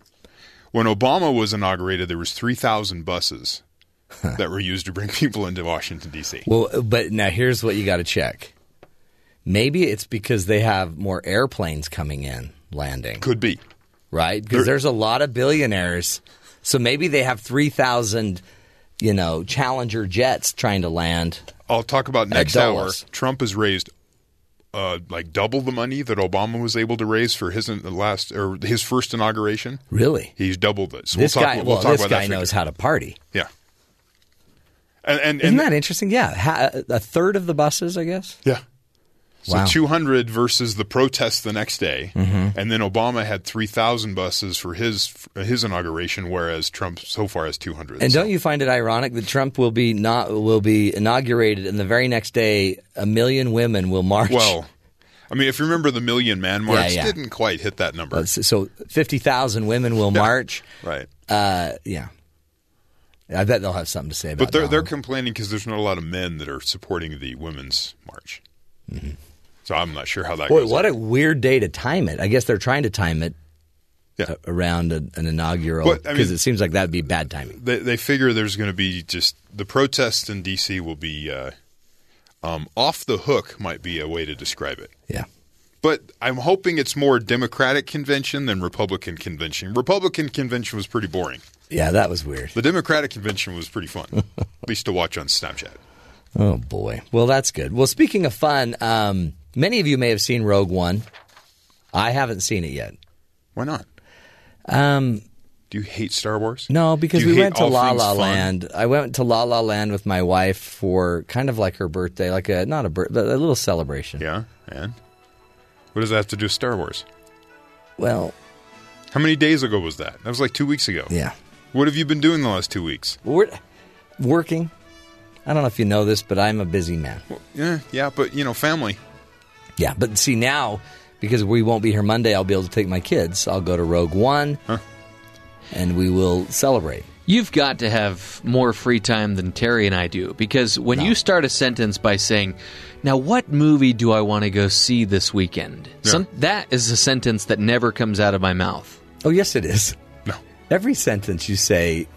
When Obama was inaugurated, there was 3,000 buses that were used to bring people into Washington, D.C. Well, but now here's what you got to check. Maybe it's because they have more airplanes coming in, landing, Could be. right? Because there's a lot of billionaires. So maybe they have 3,000, you know, Challenger jets trying to land. I'll talk about next hour. Trump has raised uh, like double the money that Obama was able to raise for his last or his first inauguration. Really? He's doubled it. So this we'll talk, guy, we'll well, this about guy knows how to party. Yeah. And and, Isn't that interesting? Yeah, ha- a third of the buses, I guess. yeah. So Wow. 200 versus the protests the next day, Mm-hmm. and then Obama had 3,000 buses for his his inauguration, whereas Trump so far has 200. And So- don't you find it ironic that Trump will be not will be inaugurated, and the very next day, a million women will march? well, I mean, if you remember the Million Man March, yeah. didn't quite hit that number. So- so fifty thousand women will march. right. Uh, yeah, I bet they'll have something to say about. But they're they're complaining because there's not a lot of men that are supporting the women's march. So I'm not sure how that. Boy, what a weird day to time it. I guess they're trying to time it Yeah. a- around a, an inaugural But, I because mean- it seems like that'd be bad timing. they, they figure there's going to be just the protests in D.C. will be uh, um, off the hook. Might be a way to describe it. Yeah. But I'm hoping it's more Democratic convention than Republican convention. Republican convention was pretty boring. Yeah, that was weird. The Democratic convention was pretty fun, at least to watch on Snapchat. Oh boy. Well, that's good. Well, speaking of fun, um, many of you may have seen Rogue One. I haven't seen it yet. Why not? Um, Do you hate Star Wars? no, because we went to La La fun? Land. I went to La La Land with my wife for kind of like her birthday, like a not a birth, but a little celebration. Yeah, and what does that have to do with Star Wars? Well, How many days ago was that? That was like two weeks ago. yeah, What have you been doing the last two weeks? we're working. I don't know if you know this, but I'm a busy man. Yeah, yeah, but you know, family. Yeah, but see now because we won't be here Monday, I'll be able to take my kids. I'll go to Rogue One, Huh. and we will celebrate. You've got to have more free time than Terry and I do because when you start a sentence by saying, "Now, what movie do I want to go see this weekend?" Some, that is a sentence that never comes out of my mouth. Oh, yes, it is. No. Every sentence you say,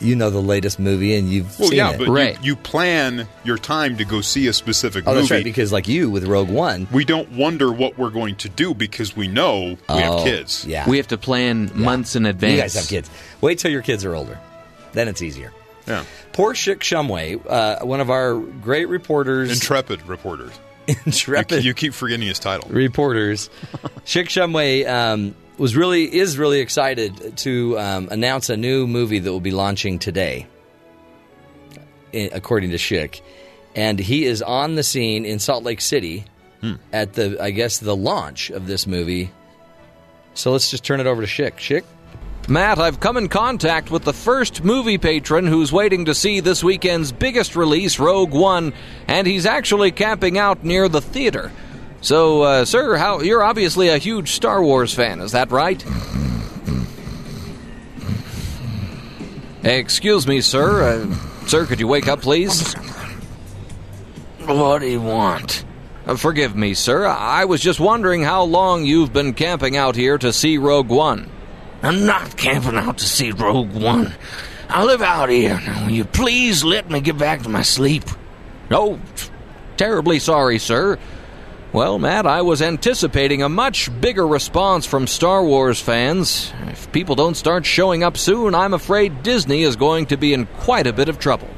you know the latest movie and you've Well, seen yeah, it. but Right. you, you plan your time to go see a specific oh, movie. that's right. Because like you with Rogue One, we don't wonder what we're going to do because we know we oh, have kids. Yeah, We have to plan months in advance. You guys have kids. Wait till your kids are older, then it's easier. Yeah. Poor Schick Shumway, uh, one of our great reporters, Intrepid reporters. You, intrepid you keep forgetting his title. reporters. Schick Shumway um, was really is really excited to um, announce a new movie that will be launching today, according to Schick, and he is on the scene in Salt Lake City at the I guess the launch of this movie. So let's just turn it over to Schick. Schick. Matt, I've come in contact with the first movie patron who's waiting to see this weekend's biggest release, Rogue One, and he's actually camping out near the theater. So, uh, sir, how you're obviously a huge Star Wars fan, is that right? Excuse me, sir. Uh, sir, could you wake up, please? What do you want? Uh, forgive me, sir. I was just wondering how long you've been camping out here to see Rogue One. I'm not camping out to see Rogue One. I live out here. Now, will you please let me get back to my sleep? Oh, terribly sorry, sir. Well, Matt, I was anticipating a much bigger response from Star Wars fans. If people don't start showing up soon, I'm afraid Disney is going to be in quite a bit of trouble.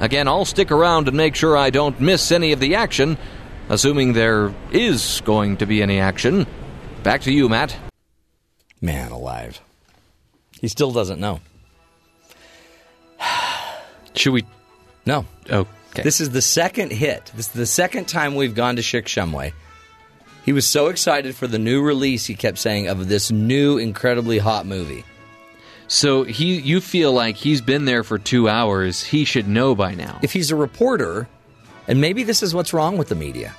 Again, I'll stick around and make sure I don't miss any of the action, assuming there is going to be any action. Back to you, Matt. Man alive. He still doesn't know. Should we? No. Oh, okay. This is the second hit. This is the second time we've gone to Schick Shumway. He was so excited for the new release, he kept saying, of this new, incredibly hot movie. So he, you feel like he's been there for two hours. He should know by now. If he's a reporter, and maybe this is what's wrong with the media,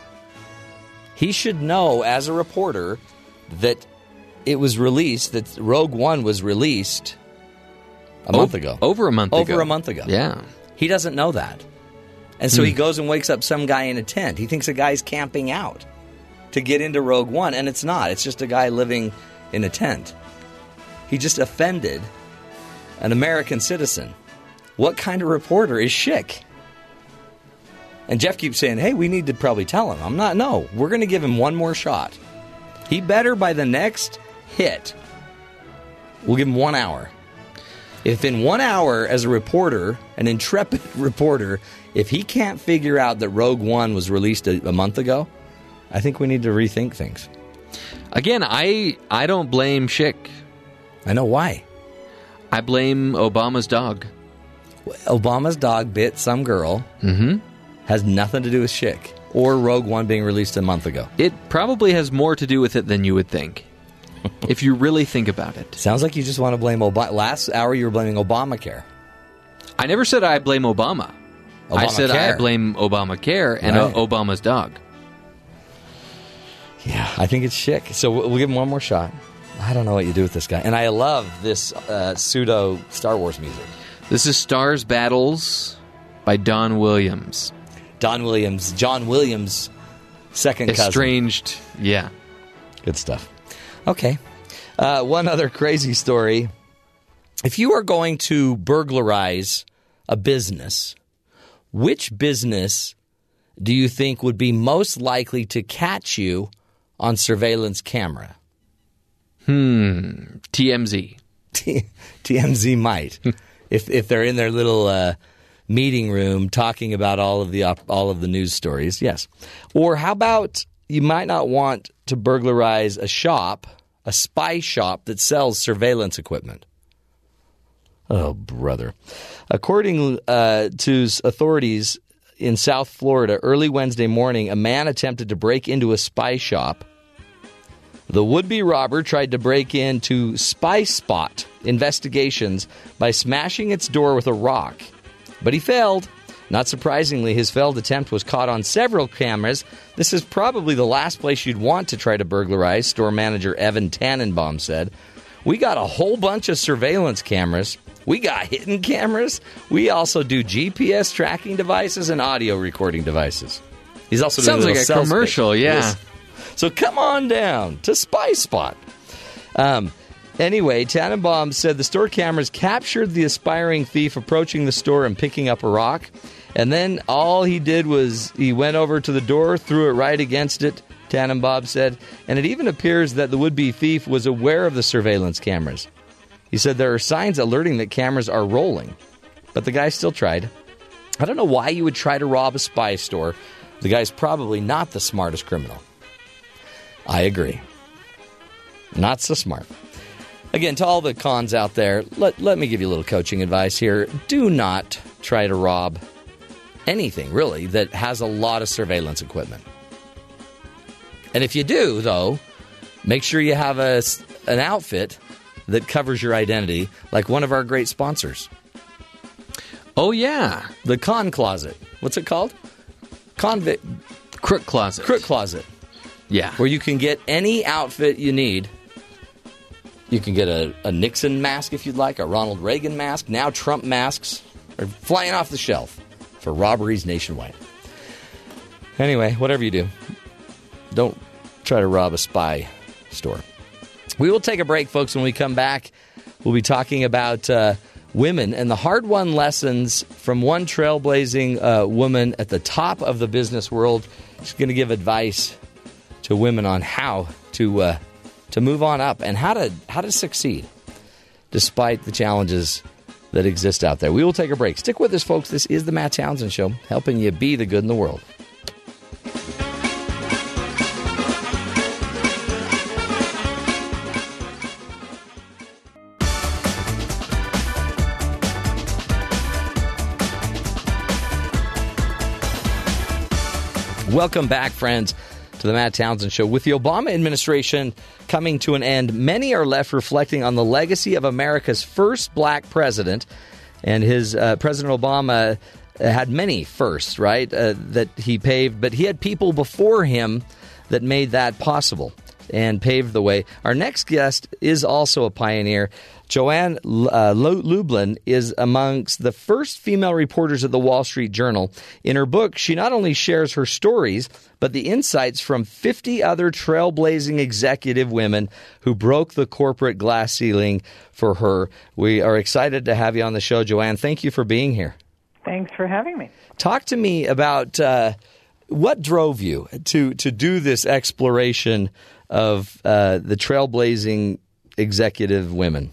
he should know as a reporter that it was released, that Rogue One was released a month ago. over a month Over ago. a month ago. Yeah. He doesn't know that. And so he Hmm. goes and wakes up some guy in a tent. He thinks a guy's camping out to get into Rogue One, and it's not. It's just a guy living in a tent. He just offended an American citizen. What kind of reporter is Schick? And Jeff keeps saying, hey, we need to probably tell him. I'm not, no, we're going to give him one more shot. He better by the next hit, we'll give him one hour. If in one hour, as a reporter, an intrepid reporter, if he can't figure out that Rogue One was released a, a month ago, I think we need to rethink things. Again, I I don't blame Schick. I know why. I blame Obama's dog. Obama's dog bit some girl. Mm-hmm. Has nothing to do with Schick or Rogue One being released a month ago. It probably has more to do with it than you would think. if you really think about it. Sounds like you just want to blame Obama. Last hour, you were blaming Obamacare. I never said I blame Obama. I said I blame Obamacare and Right. Obama's dog. Yeah, I think it's Schick. So we'll give him one more shot. I don't know what you do with this guy. And I love this uh, pseudo Star Wars music. This is Stars Battles by Don Williams. Don Williams, John Williams' second cousin. Estranged, yeah. Good stuff. Okay. Uh, one other crazy story. If you are going to burglarize a business, which business do you think would be most likely to catch you on surveillance camera? Hmm. TMZ. T- TMZ might, if if they're in their little uh, meeting room talking about all of the op- all of the news stories. Yes. Or how about you might not want to burglarize a shop, a spy shop that sells surveillance equipment. Oh, brother! According uh, to authorities in South Florida, early Wednesday morning, a man attempted to break into a spy shop. The would be robber tried to break into Spy Spot investigations by smashing its door with a rock, but he failed. Not surprisingly, his failed attempt was caught on several cameras. This is probably the last place you'd want to try to burglarize, store manager Evan Tannenbaum said. We got a whole bunch of surveillance cameras. We got hidden cameras. We also do GPS tracking devices and audio recording devices. He's also doing Sounds like a commercial, pitch. yeah. Yes. So come on down to Spy Spot. Um, anyway, Tannenbaum said the store cameras captured the aspiring thief approaching the store and picking up a rock. And then all he did was he went over to the door, threw it right against it, Tannenbaum said. And it even appears that the would be thief was aware of the surveillance cameras. He said there are signs alerting that cameras are rolling, but the guy still tried. I don't know why you would try to rob a spy store. The guy's probably not the smartest criminal. I agree. Not so smart. Again, to all the cons out there, let, let me give you a little coaching advice here. Do not try to rob anything, really, that has a lot of surveillance equipment. And if you do, though, make sure you have a, an outfit that covers your identity, like one of our great sponsors. Oh yeah, the Con Closet. What's it called? Convict Crook Closet. Crook Closet. Yeah. Where you can get any outfit you need. You can get a, a Nixon mask if you'd like, a Ronald Reagan mask. Now Trump masks are flying off the shelf for robberies nationwide. Anyway, whatever you do, don't try to rob a spy store. We will take a break, folks. When we come back, we'll be talking about uh, women and the hard won lessons from one trailblazing uh, woman at the top of the business world. She's going to give advice to women on how to uh, to move on up and how to how to succeed despite the challenges that exist out there. We will take a break. Stick with us, folks. This is the Matt Townsend Show, helping you be the good in the world. Welcome back, friends, to the Matt Townsend Show. With the Obama administration coming to an end, many are left reflecting on the legacy of America's first black president. And his uh, President Obama had many firsts, right, uh, that he paved, but he had people before him that made that possible and paved the way. Our next guest is also a pioneer. Joann uh, Lublin is amongst the first female reporters at the Wall Street Journal. In her book, she not only shares her stories, but the insights from 50 other trailblazing executive women who broke the corporate glass ceiling for her. We are excited to have you on the show, Joann. Thank you for being here. Thanks for having me. Talk to me about uh, what drove you to, to do this exploration of uh, the trailblazing executive women.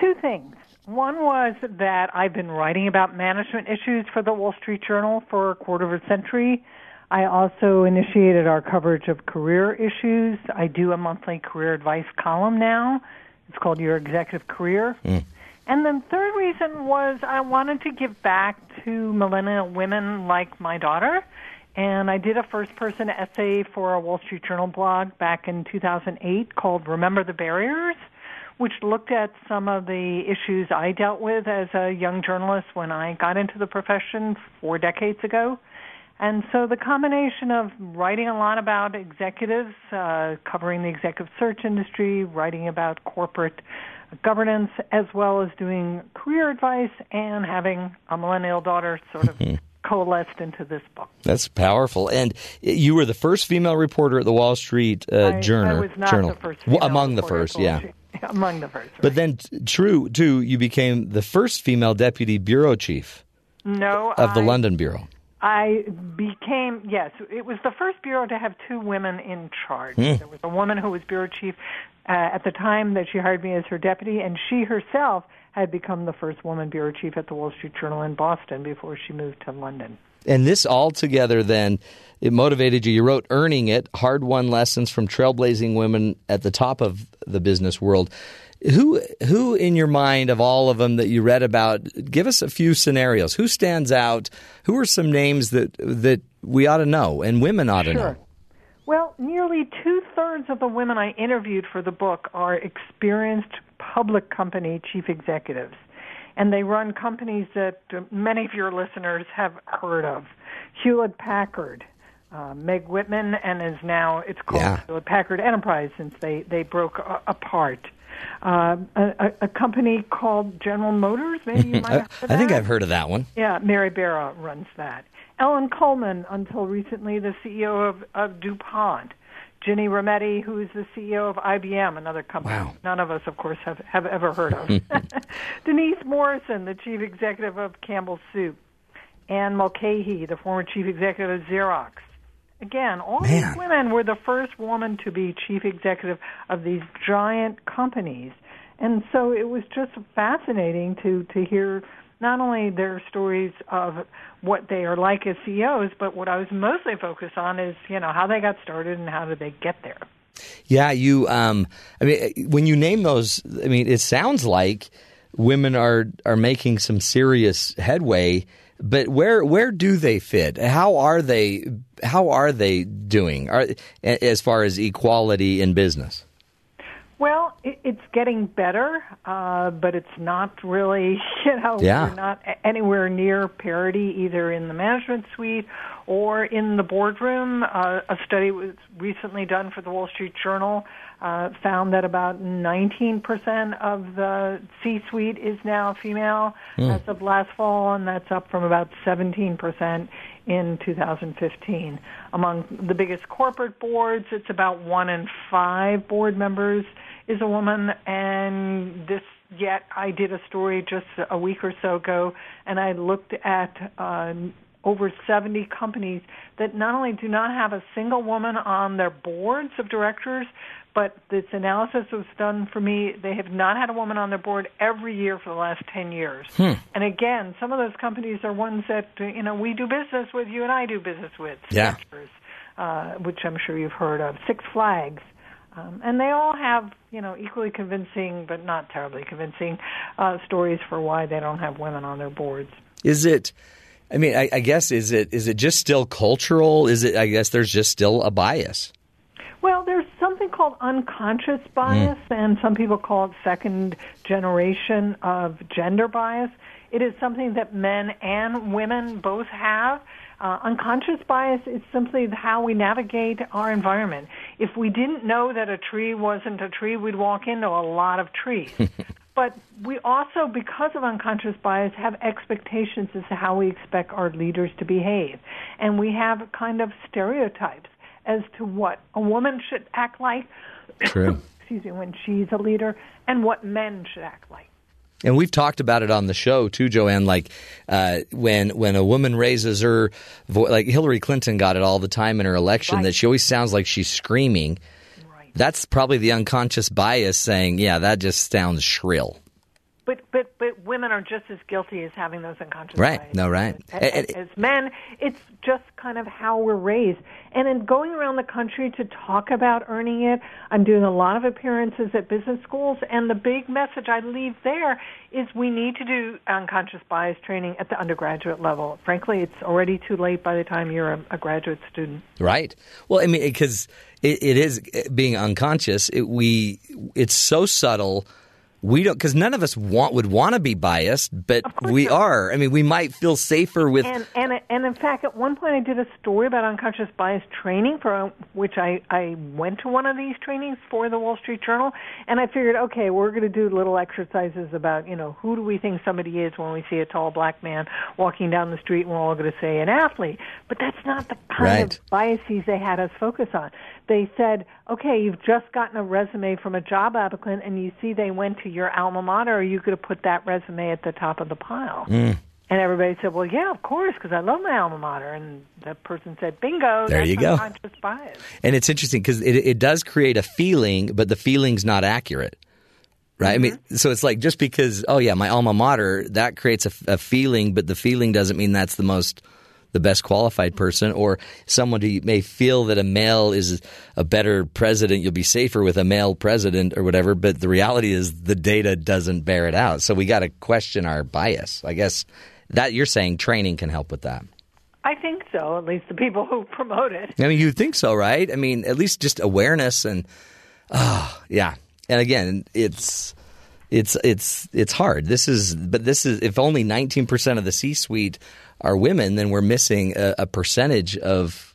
Two things. One was that I've been writing about management issues for the Wall Street Journal for a quarter of a century. I also initiated our coverage of career issues. I do a monthly career advice column now. It's called Your Executive Career. Mm. And the third reason was I wanted to give back to millennial women like my daughter. And I did a first person essay for a Wall Street Journal blog back in 2008 called Remember the Barriers which looked at some of the issues I dealt with as a young journalist when I got into the profession four decades ago. And so the combination of writing a lot about executives, uh, covering the executive search industry, writing about corporate governance, as well as doing career advice and having a millennial daughter sort of coalesced into this book. That's powerful. And you were the first female reporter at the Wall Street uh, I, Journal. I was not Journal. the first among the first, yeah. Street. Among the first. But then, true, too, you became the first female deputy bureau chief. No, of the I, London bureau. I became yes. It was the first bureau to have two women in charge. Hmm. There was a woman who was bureau chief uh, at the time that she hired me as her deputy, and she herself had become the first woman bureau chief at the Wall Street Journal in Boston before she moved to London. And this all together then it motivated you. You wrote Earning It, hard won lessons from trailblazing women at the top of the business world. Who who in your mind of all of them that you read about, give us a few scenarios. Who stands out? Who are some names that that we ought to know and women ought to sure. know? Well, nearly two thirds of the women I interviewed for the book are experienced public company chief executives and they run companies that uh, many of your listeners have heard of. Hewlett Packard, uh, Meg Whitman, and is now it's called yeah. Hewlett Packard Enterprise since they they broke uh, apart. Uh, a, a, company called General Motors, maybe you might have I, I think I've heard of that one. Yeah, Mary Barra runs that. Ellen Kullman, until recently the CEO of, of DuPont. Ginny Rometty, who is the CEO of IBM, another company wow. none of us, of course, have, have ever heard of. Denise Morrison, the chief executive of Campbell Soup. Anne Mulcahy, the former chief executive of Xerox. Again, all Man. these women were the first woman to be chief executive of these giant companies. And so it was just fascinating to, to hear not only their stories of what they are like as CEOs, but what I was mostly focused on is, you know, how they got started and how did they get there. Yeah, you. Um, I mean, when you name those, I mean, it sounds like women are are making some serious headway. But where where do they fit? How are they? How are they doing? Are, as far as equality in business? It's getting better, uh, but it's not really, you know, Yeah. we're not anywhere near parity either in the management suite or in the boardroom. Uh, a study was recently done for the Wall Street Journal uh, found that about 19% of the C-suite is now female Hmm. as of last fall, and that's up from about 17% in 2015. Among the biggest corporate boards, it's about one in five board members is a woman, and this yet I did a story just a week or so ago, and I looked at uh, over 70 companies that not only do not have a single woman on their boards of directors, but this analysis was done for me. They have not had a woman on their board every year for the last 10 years. Hmm. And again, some of those companies are ones that you know we do business with. You and I do business with. Yeah. Uh, which I'm sure you've heard of. Six Flags. Um, and they all have, you know, equally convincing, but not terribly convincing, uh, stories for why they don't have women on their boards. Is it? I mean, I, I guess is it is it just still cultural? Is it? I guess there's just still a bias. Well, there's something called unconscious bias, and some people call it second generation of gender bias. It is something that men and women both have. Uh, unconscious bias is simply how we navigate our environment. If we didn't know that a tree wasn't a tree, we'd walk into a lot of trees. but we also, because of unconscious bias, have expectations as to how we expect our leaders to behave. And we have kind of stereotypes as to what a woman should act like, True. excuse me, when she's a leader, and what men should act like. And we've talked about it on the show too, Joann. Like uh, when when a woman raises her voice, like Hillary Clinton got it all the time in her election, that she always sounds like she's screaming. That's probably the unconscious bias saying, "Yeah, that just sounds shrill." But but but women are just as guilty as having those unconscious Right? biases. No, right. as, as men, it's just kind of how we're raised. And in going around the country to talk about earning it, I'm doing a lot of appearances at business schools, and the big message I leave there is we need to do unconscious bias training at the undergraduate level. Frankly, it's already too late by the time you're a, a graduate student. Right. Well, I mean, because it, it is eh, being unconscious. It, we it's so subtle. We don't because none of us want would want to be biased, but we are. I mean, we might feel safer with. And and and in fact, at one point, I did a story about unconscious bias training, for uh, which I I went to one of these trainings for the Wall Street Journal, and I figured, okay, we're going to do little exercises about you know who do we think somebody is when we see a tall black man walking down the street, and we're all going to say an athlete, but that's not the kind Right. of biases they had us focus on. They said, okay, you've just gotten a resume from a job applicant, and you see they went to your alma mater. Are you going to put that resume at the top of the pile? Mm. And everybody said, "Well, yeah, of course, because I love my alma mater." And that person said, "Bingo, There you go. unconscious bias." And it's interesting because it, it does create a feeling, but the feeling's not accurate. Right? I mean, so it's like just because, oh, yeah, my alma mater, that creates a, a feeling, but the feeling doesn't mean that's the most, the best qualified person. Or someone who may feel that a male is a better president, you'll be safer with a male president or whatever. But the reality is the data doesn't bear it out. So we got to question our bias. I guess that you're saying training can help with that. I think so. At least the people who promote it. I mean, you'd think so, right? I mean, at least just awareness and, oh, yeah. And again, it's it's it's it's hard. This is, but this is if only nineteen percent of the C-suite are women, then we're missing a, a percentage of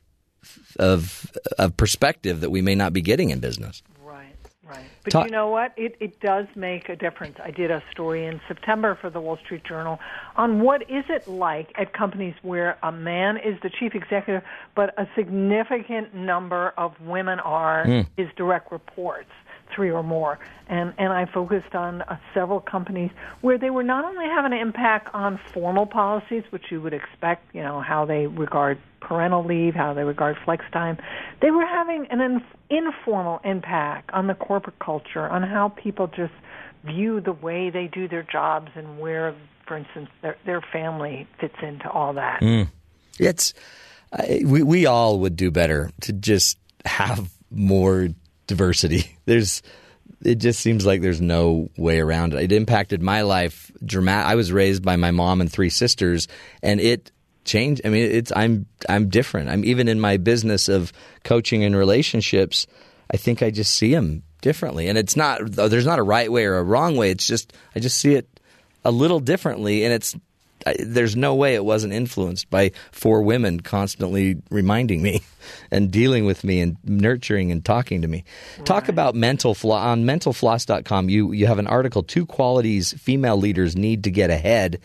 of of perspective that we may not be getting in business. Right, right. But Ta- you know what? It it does make a difference. I did a story in September for the Wall Street Journal on what is it like at companies where a man is the chief executive, but a significant number of women are Mm. his direct reports, three or more. And and I focused on uh, several companies where they were not only having an impact on formal policies, which you would expect, you know, how they regard parental leave, how they regard flex time, they were having an inf- informal impact on the corporate culture, on how people just view the way they do their jobs and where, for instance, their their family fits into all that. Mm. It's we we all would do better to just have more diversity. There's it just seems like there's no way around it. It impacted my life dramatic. I was raised by my mom and three sisters, and it changed. I mean, it's I'm I'm different. I'm even in my business of coaching and relationships. I think I just see them differently, and it's not. There's not a right way or a wrong way. It's just I just see it a little differently, and it's. I, there's no way it wasn't influenced by four women constantly reminding me and dealing with me and nurturing and talking to me. Talk about mental flaw on mentalfloss.com. You you have an article two qualities female leaders need to get ahead.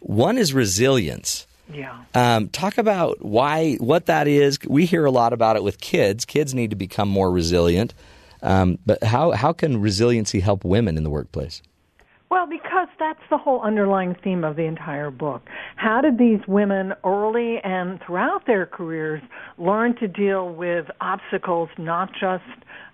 One is resilience. Yeah. Um, talk about why what that is. We hear a lot about it with kids. Kids need to become more resilient. Um, but how how can resiliency help women in the workplace? Well, because that's the whole underlying theme of the entire book. How did these women early and throughout their careers learn to deal with obstacles not just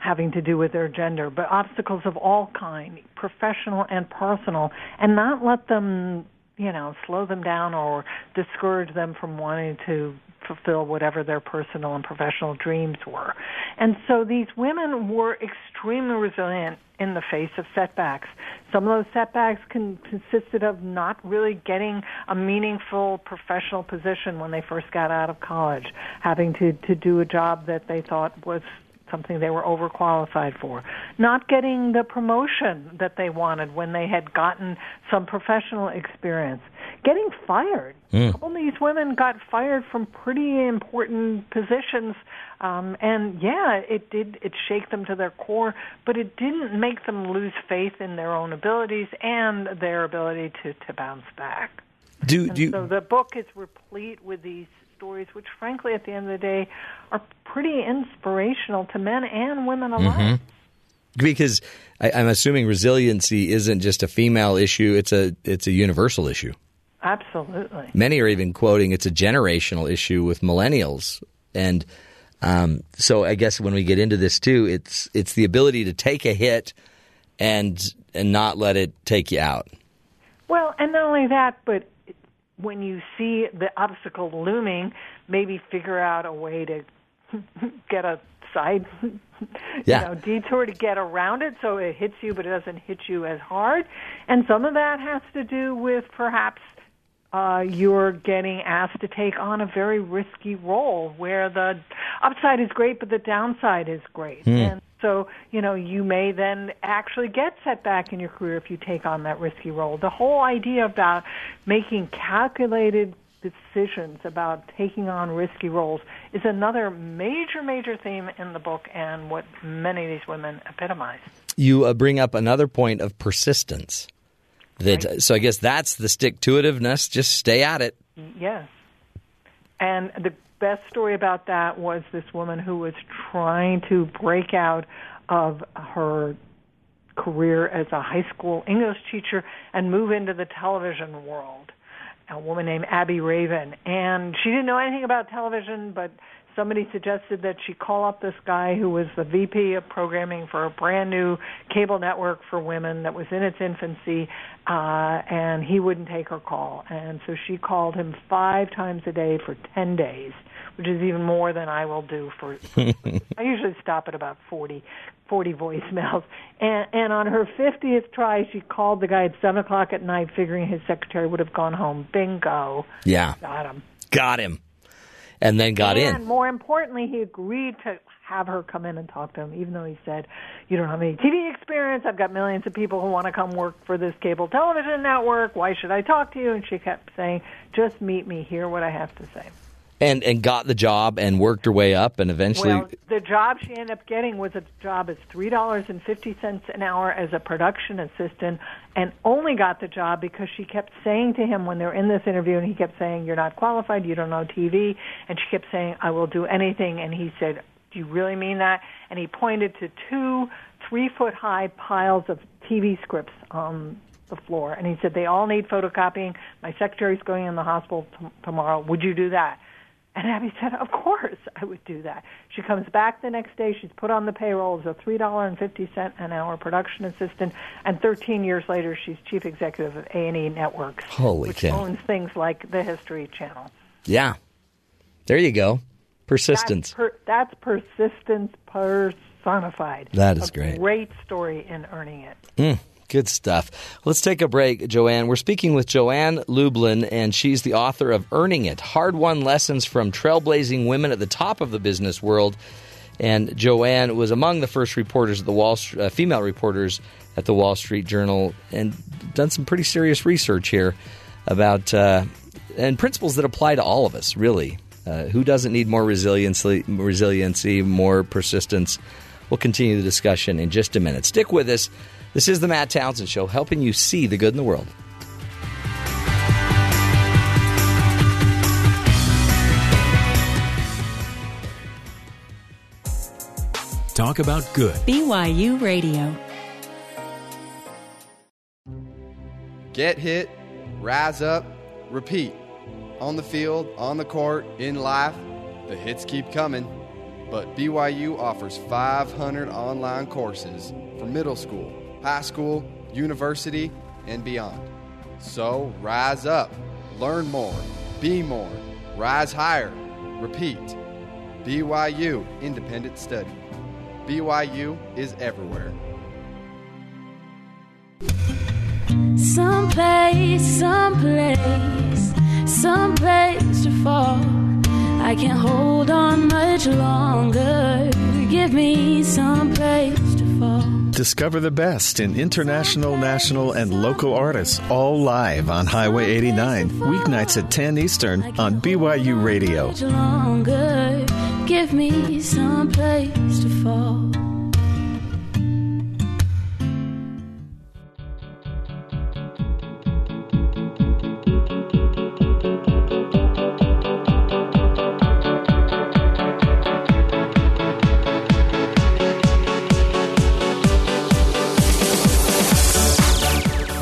having to do with their gender, but obstacles of all kind, professional and personal, and not let them, you know, slow them down or discourage them from wanting to fulfill whatever their personal and professional dreams were. And so these women were extremely resilient in the face of setbacks. Some of those setbacks con- consisted of not really getting a meaningful professional position when they first got out of college, having to, to do a job that they thought was something they were overqualified for, not getting the promotion that they wanted when they had gotten some professional experience, getting fired. Mm. A couple of these women got fired from pretty important positions, um, and yeah, it did it shake them to their core, but it didn't make them lose faith in their own abilities and their ability to to bounce back. Do do you, so the book is replete with these stories, which frankly, at the end of the day, are pretty inspirational to men and women alike. Mhm. because I, I'm assuming resiliency isn't just a female issue; it's a it's a universal issue. Absolutely. Many are even quoting it's a generational issue with millennials, and um, so I guess when we get into this too, it's it's the ability to take a hit and and not let it take you out. Well, and not only that, but when you see the obstacle looming, maybe figure out a way to get a side Yeah. you know detour to get around it so it hits you but it doesn't hit you as hard and some of that has to do with perhaps uh, you're getting asked to take on a very risky role where the upside is great but the downside is great Hmm. and so you know you may then actually get set back in your career if you take on that risky role the whole idea about making calculated decisions about taking on risky roles is another major major theme in the book and what many of these women epitomize You uh, bring up another point of persistence. That so I guess that's the stick to itiveness. Just stay at it. Yes. And the best story about that was this woman who was trying to break out of her career as a high school English teacher and move into the television world. A woman named Abbe Raven. And she didn't know anything about television, but somebody suggested that she call up this guy who was the VP of programming for a brand new cable network for women that was in its infancy, uh, and he wouldn't take her call. And so she called him five times a day for 10 days, which is even more than I will do for. I usually stop at about 40, 40 voicemails. And, and on her 50th try, she called the guy at 7 o'clock at night, figuring his secretary would have gone home. Bingo. Yeah, Got him. got him, and then got and in. And more importantly, he agreed to have her come in and talk to him, even though he said, "You don't have any TV experience. I've got millions of people who want to come work for this cable television network. Why should I talk to you?" And she kept saying, "Just meet me. Hear what I have to say." And and got the job and worked her way up and eventually. Well, the job she ended up getting was a job as three dollars and fifty cents an hour as a production assistant, and only got the job because she kept saying to him when they were in this interview, and he kept saying, "You're not qualified. You don't know TV," and she kept saying, "I will do anything," and he said, "Do you really mean that?" And he pointed to two three foot high piles of TV scripts on the floor, and he said, "They all need photocopying. My secretary's going in the hospital t- tomorrow. Would you do that?" And Abby said, Of course I would do that. She comes back the next day, she's put on the payroll as a three dollar and fifty cent an hour production assistant, and thirteen years later she's chief executive of A and E Networks, Holy which cow. owns things like the History Channel. yeah, there you go. Persistence. That's, per, that's persistence personified. That is A great. Great story in earning it. Mm, good stuff. Let's take a break, Joann. We're speaking with Joann Lublin, and she's the author of Earning It Hard Won Lessons from Trailblazing Women at the Top of the Business World. And Joann was among the first reporters at the Wall uh, female reporters at the Wall Street Journal, and done some pretty serious research here about uh, and principles that apply to all of us. Really, uh, who doesn't need more resiliency, resiliency, more persistence? We'll continue the discussion in just a minute. Stick with us. This is the Matt Townsend Show, helping you see the good in the world. Talk about good. BYU Radio. Get hit, rise up, repeat. On the field, on the court, in life, the hits keep coming. But BYU offers 500 online courses for middle school, high school, university, and beyond. So rise up, learn more, be more, rise higher, repeat. BYU Independent Study. BYU is everywhere. Someplace, someplace, someplace to fall. I can't hold on much longer. Give me someplace to fall. Discover the best in international, national, and local artists, all live on Highway 89, weeknights at 10 Eastern on BYU Radio. Give me someplace to fall.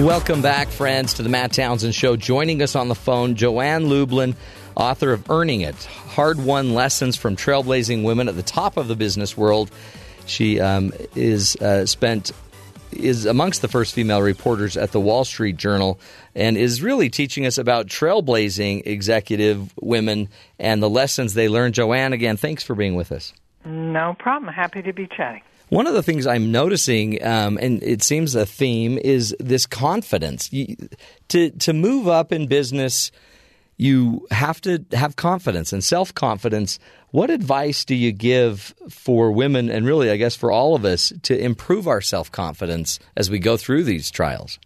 Welcome back, friends, to the Matt Townsend Show. Joining us on the phone, Joann Lublin, author of Earning It Hard Won Lessons from Trailblazing Women at the Top of the Business World. She um, is uh, spent is amongst the first female reporters at the Wall Street Journal and is really teaching us about trailblazing executive women and the lessons they learned. Joann, again, thanks for being with us. No problem. Happy to be chatting. One of the things I'm noticing, um, and it seems a theme, is this confidence. You, to to move up in business, you have to have confidence and self confidence. What advice do you give for women, and really, I guess, for all of us, to improve our self confidence as we go through these trials?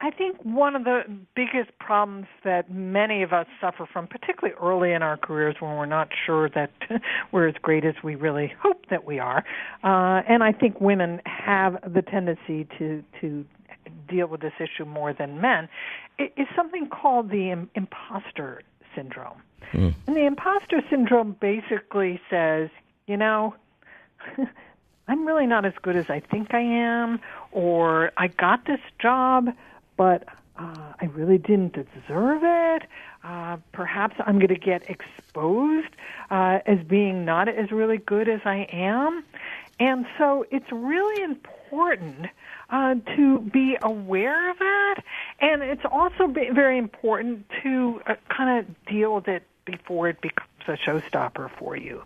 I think one of the biggest problems that many of us suffer from, particularly early in our careers when we're not sure that we're as great as we really hope that we are, uh, and I think women have the tendency to to deal with this issue more than men, is something called the Im- imposter syndrome. Mm. And the imposter syndrome basically says, you know, I'm really not as good as I think I am, or I got this job, but uh, I really didn't deserve it. Uh, perhaps I'm going to get exposed uh, as being not as really good as I am. And so it's really important uh, to be aware of that. And it's also very important to uh, kind of deal with it before it becomes a showstopper for you.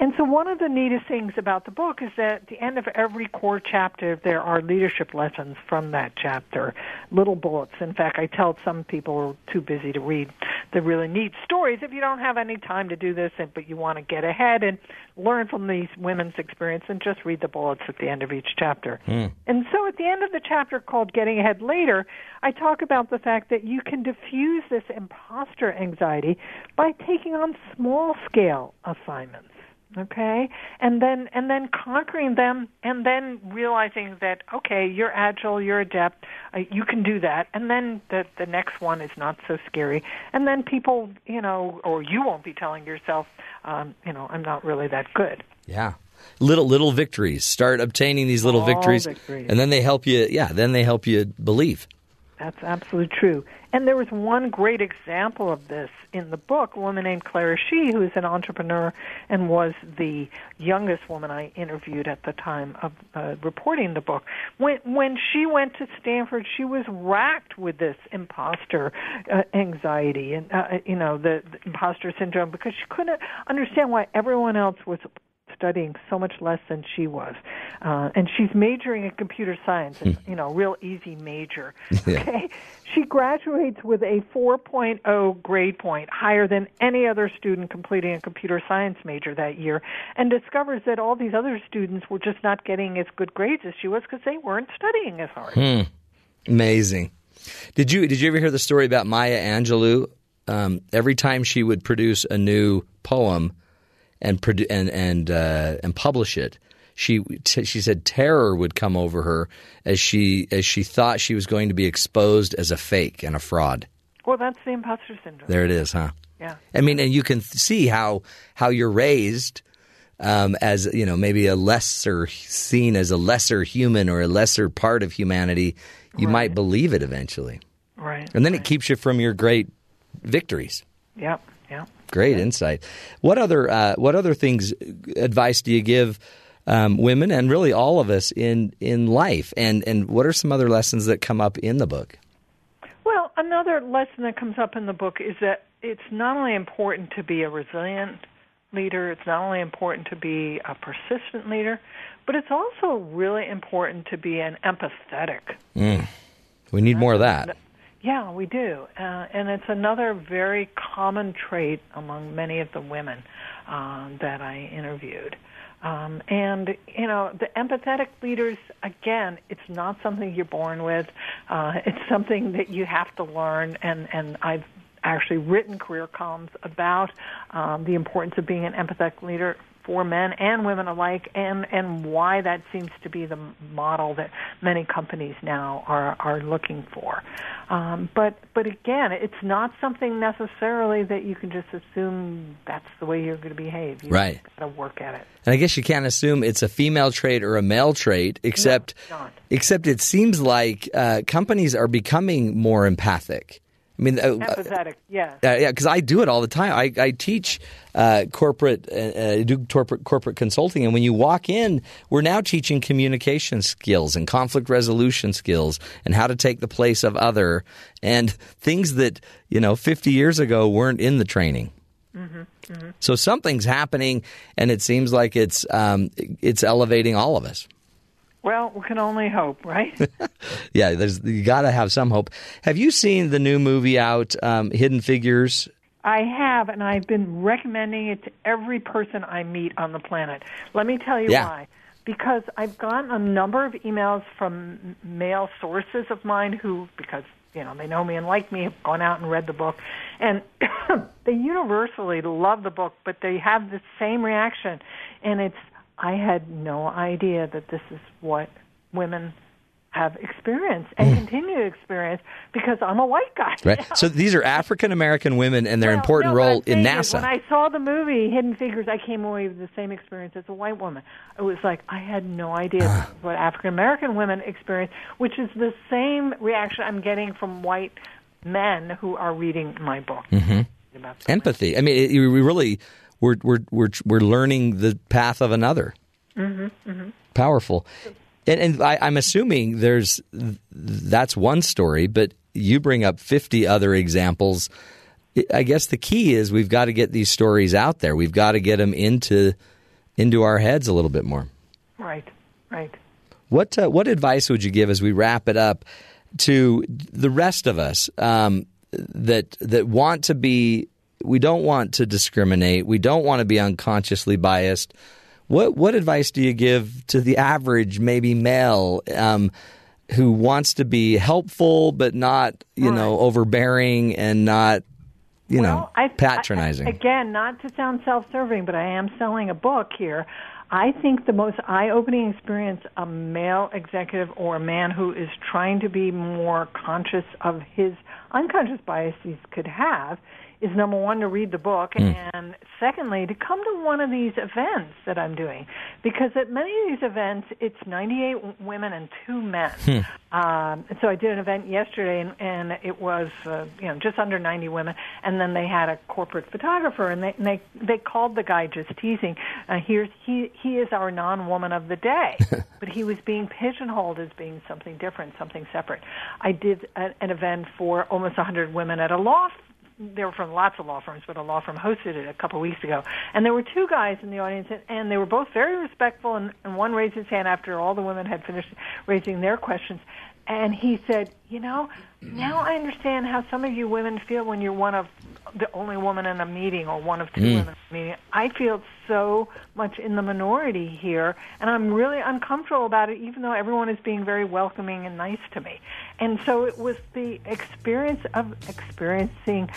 And so, one of the neatest things about the book is that at the end of every core chapter, there are leadership lessons from that chapter, little bullets. In fact, I tell some people who are too busy to read the really neat stories if you don't have any time to do this, but you want to get ahead and learn from these women's experience, and just read the bullets at the end of each chapter. Mm. And so, at the end of the chapter called Getting Ahead Later, I talk about the fact that you can diffuse this imposter anxiety by taking on small scale assignments okay and then and then conquering them and then realizing that okay you're agile you're adept uh, you can do that and then the the next one is not so scary and then people you know or you won't be telling yourself um you know I'm not really that good Yeah. Little little victories. Start obtaining these little victories, victories. and then they help you. Yeah, then they help you believe. That's absolutely true. And there was one great example of this in the book, a woman named Clara Shih, who is an entrepreneur and was the youngest woman I interviewed at the time of uh, reporting the book. When when she went to Stanford, she was racked with this imposter uh, anxiety and uh, you know the, the imposter syndrome because she couldn't understand why everyone else was studying so much less than she was, uh, and she's majoring in computer science. It's, you know, real easy major. Okay, she graduates with a 4.0 grade point, higher than any other student completing a computer science major that year, and discovers that all these other students were just not getting as good grades as she was because they weren't studying as hard. Hmm. Amazing. Did you did you ever hear the story about Maya Angelou? Um, every time she would produce a new poem and produ- and and uh, and publish it, she t- she said terror would come over her as she as she thought she was going to be exposed as a fake and a fraud. Well, that's the imposter syndrome. There it is, huh? Yeah. I mean, and you can see how how you're raised um, as you know maybe a lesser seen as a lesser human or a lesser part of humanity. You might believe it eventually, Right. and then it keeps you from your great victories. Yep. Yep. Great insight. What other uh, what other things advice do you give um, women and really all of us in in life? And and what are some other lessons that come up in the book? Well, another lesson that comes up in the book is that it's not only important to be a resilient leader, it's not only important to be a persistent leader, but it's also really important to be an empathetic. Mm. We need more of that. Yeah, we do. Uh, and it's another very common trait among many of the women um, that I interviewed. Um, and, you know, the empathetic leaders, again, it's not something you're born with. Uh, it's something that you have to learn. And, and I've actually written career columns about um, the importance of being an empathetic leader for men and women alike, and and why that seems to be the model that many companies now are are looking for. Um, but but again, it's not something necessarily that you can just assume that's the way you're going to behave. You Right. got to work at it. And I guess you can't assume it's a female trait or a male trait, except except it seems like uh, companies are becoming more empathic. I mean, uh, Empathetic, yeah. Uh, yeah, because I do it all the time. I, I teach uh, corporate, uh, uh, do corporate corporate consulting, and when you walk in, we're now teaching communication skills and conflict resolution skills and how to take the place of other and things that you know 50 years ago weren't in the training. Mm-hmm, mm-hmm. So something's happening, and it seems like it's um, it's elevating all of us. Well, we can only hope, right? Yeah, there's you got to have some hope. Have you seen the new movie out, um, Hidden Figures? I have, and I've been recommending it to every person I meet on the planet. Let me tell you Yeah. why. Because I've gotten a number of emails from male sources of mine who, because you know they know me and like me, have gone out and read the book, and they universally love the book, but they have the same reaction, and it's I had no idea that this is what women have experienced and continue to experience because I'm a white guy. Right. So these are African American women and their important No, role in NASA. When I saw the movie Hidden Figures, I came away with the same experience as a white woman. It was like I had no idea this what African American women experience, which is the same reaction I'm getting from white men who are reading my book. hmm Empathy. I mean, it, we really we're we're we're we're learning the path of another. Mm-hmm, mm-hmm. Powerful. And, and I, I'm assuming there's that's one story, but you bring up 50 other examples. I guess the key is we've got to get these stories out there. We've got to get them into into our heads a little bit more. Right, right. What uh, what advice would you give as we wrap it up to the rest of us um, that that want to be? We don't want to discriminate. We don't want to be unconsciously biased. What what advice do you give to the average, maybe male, um, who wants to be helpful but not you know overbearing and not you know I- patronizing? I- again, not to sound self-serving, but I am selling a book here. I think the most eye-opening experience a male executive or a man who is trying to be more conscious of his unconscious biases could have is number one to read the book and secondly to come to one of these events that I'm doing. Because at many of these events it's 98 women and two men. Um, so I did an event yesterday, and, and it was uh, you know just under 90 women, and then they had a corporate photographer, and they and they, they called the guy just teasing. Uh, here's he he is our non-woman of the day, but he was being pigeonholed as being something different, something separate. I did a, an event for almost 100 women at a law they were from lots of law firms, but a law firm hosted it a couple of weeks ago. And there were two guys in the audience, and, and they were both very respectful. And, and one raised his hand after all the women had finished raising their questions, and he said, "You know, now I understand how some of you women feel when you're one of the only woman in a meeting or one of two Mm. women in a meeting. I feel so much in the minority here, and I'm really uncomfortable about it, even though everyone is being very welcoming and nice to me. And so it was the experience of experiencing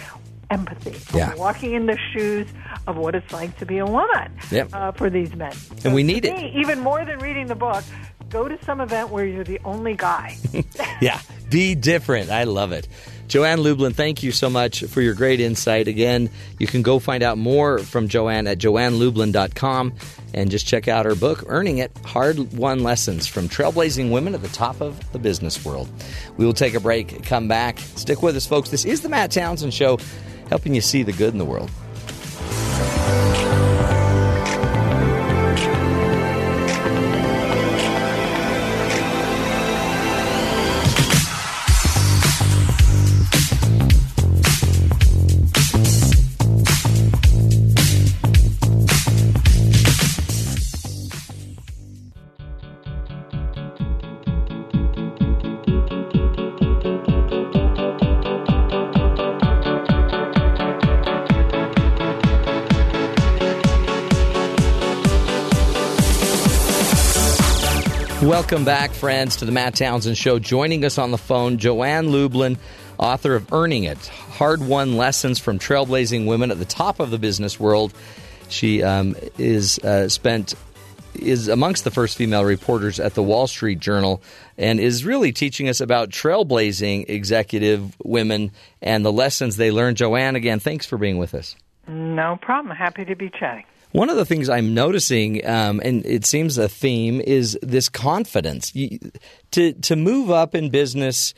empathy, Yeah. walking in the shoes of what it's like to be a woman Yep. uh, for these men. And we need it. even more than reading the book. Go to some event where you're the only guy. Yeah, be different. I love it. Joann Lublin, thank you so much for your great insight. Again, you can go find out more from Joann at joannelublin.com and just check out her book, Earning It Hard Won Lessons from Trailblazing Women at the Top of the Business World. We will take a break, come back. Stick with us, folks. This is the Matt Townsend Show, helping you see the good in the world. Welcome back, friends, to the Matt Townsend Show. Joining us on the phone, Joann Lublin, author of Earning It Hard Won Lessons from Trailblazing Women at the Top of the Business World. She um, is uh, spent is amongst the first female reporters at the Wall Street Journal and is really teaching us about trailblazing executive women and the lessons they learn. Joann, again, thanks for being with us. no problem. Happy to be chatting. One of the things I'm noticing, um, and it seems a theme, is this confidence. You, to to move up in business,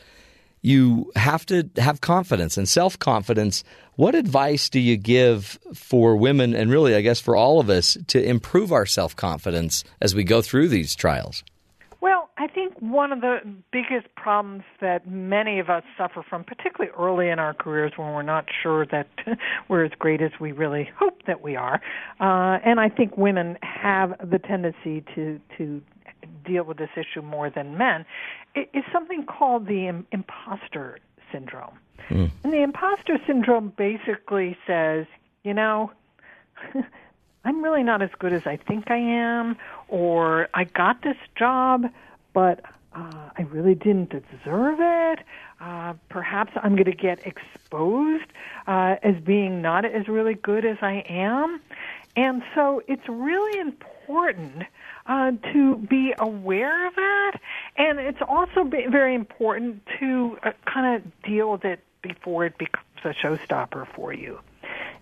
you have to have confidence and self confidence. What advice do you give for women, and really, I guess, for all of us, to improve our self confidence as we go through these trials? I think one of the biggest problems that many of us suffer from, particularly early in our careers when we're not sure that we're as great as we really hope that we are, uh, and I think women have the tendency to to deal with this issue more than men, is something called the imposter syndrome. And the imposter syndrome basically says, you know, I'm really not as good as I think I am, or I got this job, but uh, I really didn't deserve it. Uh, perhaps I'm going to get exposed uh, as being not as really good as I am. And so it's really important uh, to be aware of that. And it's also very important to uh, kind of deal with it before it becomes a showstopper for you.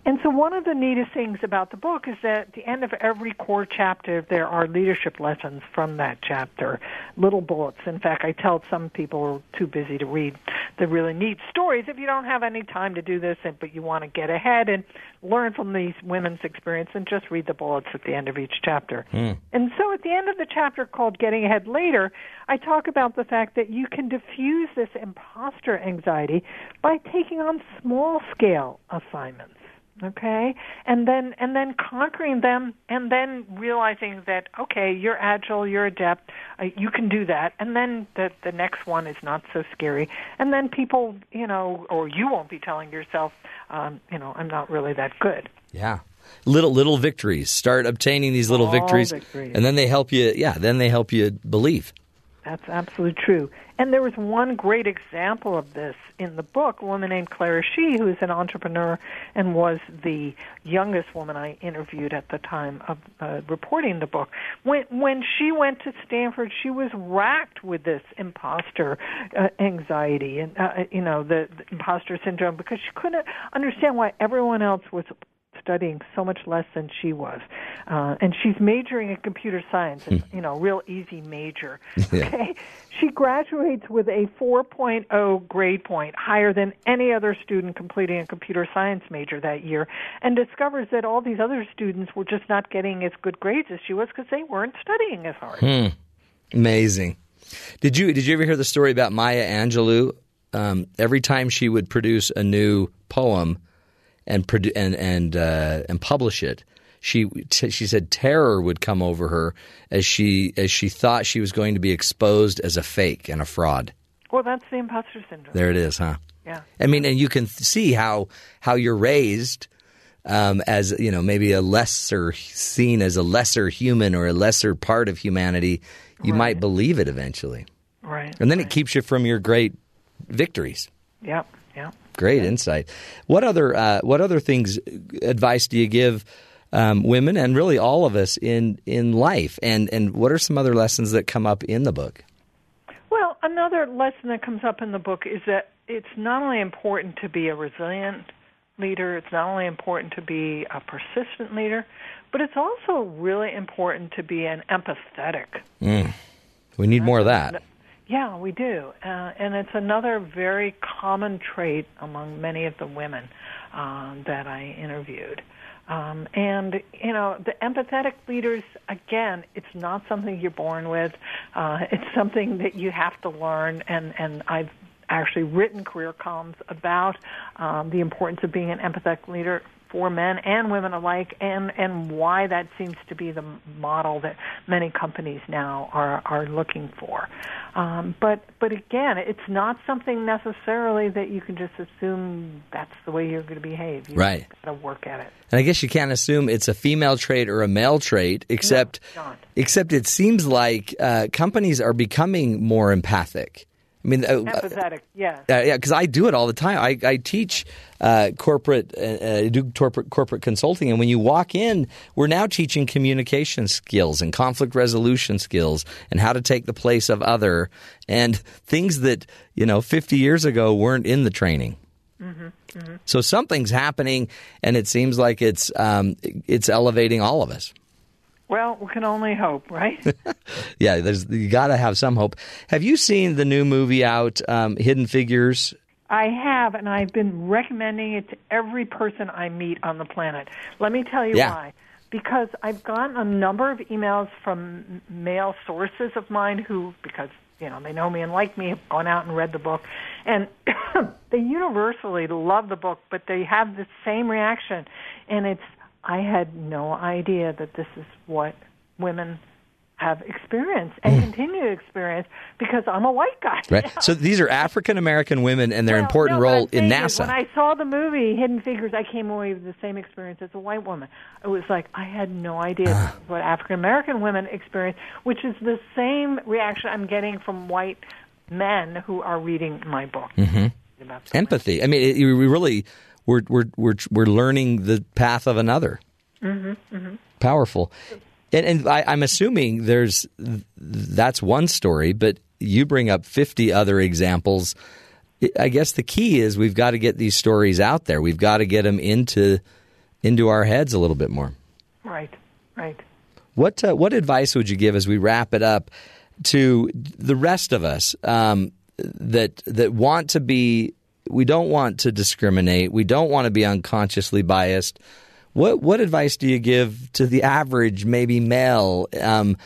And so, one of the neatest things about the book is that at the end of every core chapter, there are leadership lessons from that chapter, little bullets. In fact, I tell some people who are too busy to read the really neat stories. If you don't have any time to do this, but you want to get ahead and learn from these women's experience, then just read the bullets at the end of each chapter. Hmm. And so at the end of the chapter called Getting Ahead Later, I talk about the fact that you can diffuse this imposter anxiety by taking on small scale assignments. Okay? And then and then conquering them and then realizing that okay, you're agile, you're adept, uh, you can do that. And then the the next one is not so scary. And then people, you know, or you won't be telling yourself um, you know, I'm not really that good. Yeah. Little little victories. Start obtaining these little victories, victories. and then they help you. Yeah, then they help you believe. That's absolutely true. And there was one great example of this in the book, a woman named Clara Shih, who is an entrepreneur and was the youngest woman I interviewed at the time of uh, reporting the book. When when she went to Stanford, she was racked with this imposter uh, anxiety and uh, you know the, the imposter syndrome because she couldn't understand why everyone else was studying so much less than she was. Uh, and she's majoring in computer science, and, you know, real easy major. Yeah. Okay. She graduates with a 4.0 grade point, higher than any other student completing a computer science major that year, and discovers that all these other students were just not getting as good grades as she was because they weren't studying as hard. Hmm. Amazing. Did you did you ever hear the story about Maya Angelou? Um, every time she would produce a new poem, and produ- and and uh, and publish it, she t- she said terror would come over her as she as she thought she was going to be exposed as a fake and a fraud. Well, that's the imposter syndrome. There it is, huh? Yeah. I mean, and you can see how how you're raised um, as you know maybe a lesser seen as a lesser human or a lesser part of humanity. You might believe it eventually, Right. and then it keeps you from your great victories. Yep. Yep. Great insight. What other uh, what other things advice do you give um, women and really all of us in in life? And and what are some other lessons that come up in the book? Well, another lesson that comes up in the book is that it's not only important to be a resilient leader, it's not only important to be a persistent leader, but it's also really important to be an empathetic. Mm. We need more of that. Yeah, we do. Uh, and it's another very common trait among many of the women um, that I interviewed. Um, and, you know, the empathetic leaders, again, it's not something you're born with. Uh, it's something that you have to learn. And, and I've actually written career columns about um, the importance of being an empathetic leader for men and women alike, and and why that seems to be the model that many companies now are are looking for. Um, but but again, it's not something necessarily that you can just assume that's the way you're going to behave. You Right. Got to work at it. And I guess you can't assume it's a female trait or a male trait, except except it seems like uh, companies are becoming more empathic. I mean, uh, Empathetic, yeah. Uh, yeah, because I do it all the time. I, I teach uh, corporate, uh, uh, do corporate corporate consulting, and when you walk in, we're now teaching communication skills and conflict resolution skills and how to take the place of other and things that you know 50 years ago weren't in the training. Mm-hmm, mm-hmm. So something's happening, and it seems like it's um, it's elevating all of us. Well, we can only hope, right? Yeah, there's you got to have some hope. Have you seen the new movie out, um, Hidden Figures? I have, and I've been recommending it to every person I meet on the planet. Let me tell you Yeah. why. Because I've gotten a number of emails from male sources of mine who, because you know they know me and like me, have gone out and read the book, and they universally love the book, but they have the same reaction, and it's I had no idea that this is what women have experienced and continue to experience because I'm a white guy. Right. So these are African American women and their important No, role in NASA. When I saw the movie Hidden Figures, I came away with the same experience as a white woman. It was like I had no idea is what African American women experience, which is the same reaction I'm getting from white men who are reading my book. hmm Empathy. I mean, it, we really we're we're we're we're learning the path of another. hmm hmm Powerful. And, and I, I'm assuming there's that's one story, but you bring up 50 other examples. I guess the key is we've got to get these stories out there. We've got to get them into into our heads a little bit more. Right, right. What uh, what advice would you give as we wrap it up to the rest of us um, that that want to be? We don't want to discriminate. We don't want to be unconsciously biased. What what advice do you give to the average, maybe male, um,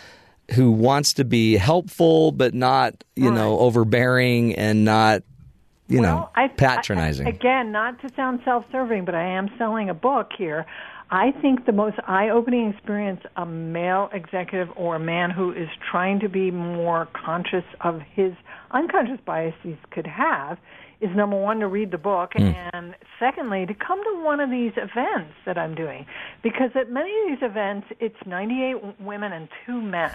who wants to be helpful but not you know overbearing and not you know I, patronizing? I- again, not to sound self-serving, but I am selling a book here. I think the most eye-opening experience a male executive or a man who is trying to be more conscious of his unconscious biases could have is number one to read the book and secondly to come to one of these events that I'm doing. Because at many of these events it's 98 women and two men.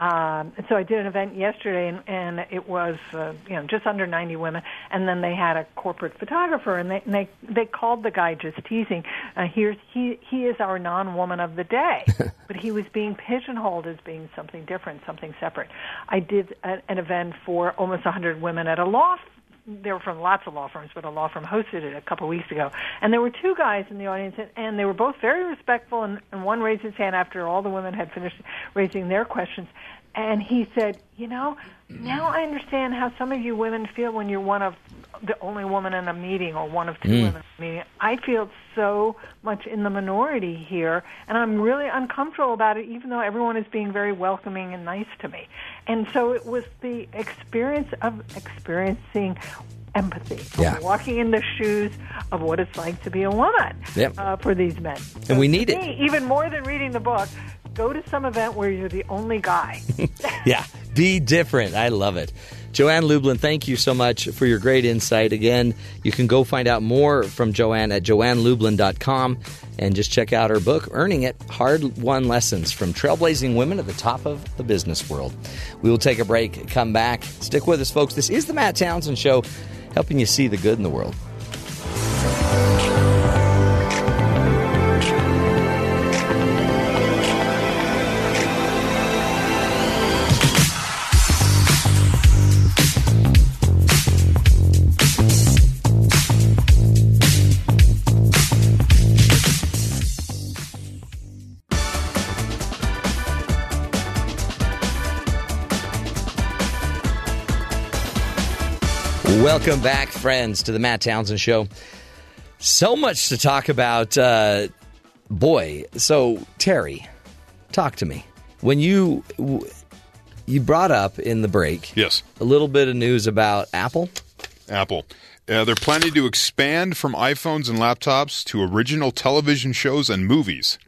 Um, and so I did an event yesterday, and, and it was uh, you know just under 90 women, and then they had a corporate photographer, and they and they, they called the guy just teasing. Uh, here's he he is our non-woman of the day, but he was being pigeonholed as being something different, something separate. I did a, an event for almost 100 women at a law they were from lots of law firms, but a law firm hosted it a couple of weeks ago. And there were two guys in the audience, and, and they were both very respectful. And, and one raised his hand after all the women had finished raising their questions. And he said, You know, now I understand how some of you women feel when you're one of the only woman in a meeting or one of two Mm. women in a meeting. I feel so much in the minority here, and I'm really uncomfortable about it, even though everyone is being very welcoming and nice to me. And so it was the experience of experiencing empathy, Yeah. walking in the shoes of what it's like to be a woman Yep. uh, for these men. And we need it. me, even more than reading the book. Go to some event where you're the only guy. Yeah, be different. I love it. Joann Lublin, thank you so much for your great insight. Again, you can go find out more from Joann at joannelublin.com and just check out her book, Earning It Hard Won Lessons from Trailblazing Women at the Top of the Business World. We will take a break, come back. Stick with us, folks. This is the Matt Townsend Show, helping you see the good in the world. Welcome back, friends, to the Matt Townsend Show. So much to talk about. Uh, boy, so Terry, talk to me. When you you brought up in the break, yes, a little bit of news about Apple. Apple. Uh, they're planning to expand from iPhones and laptops to original television shows and movies.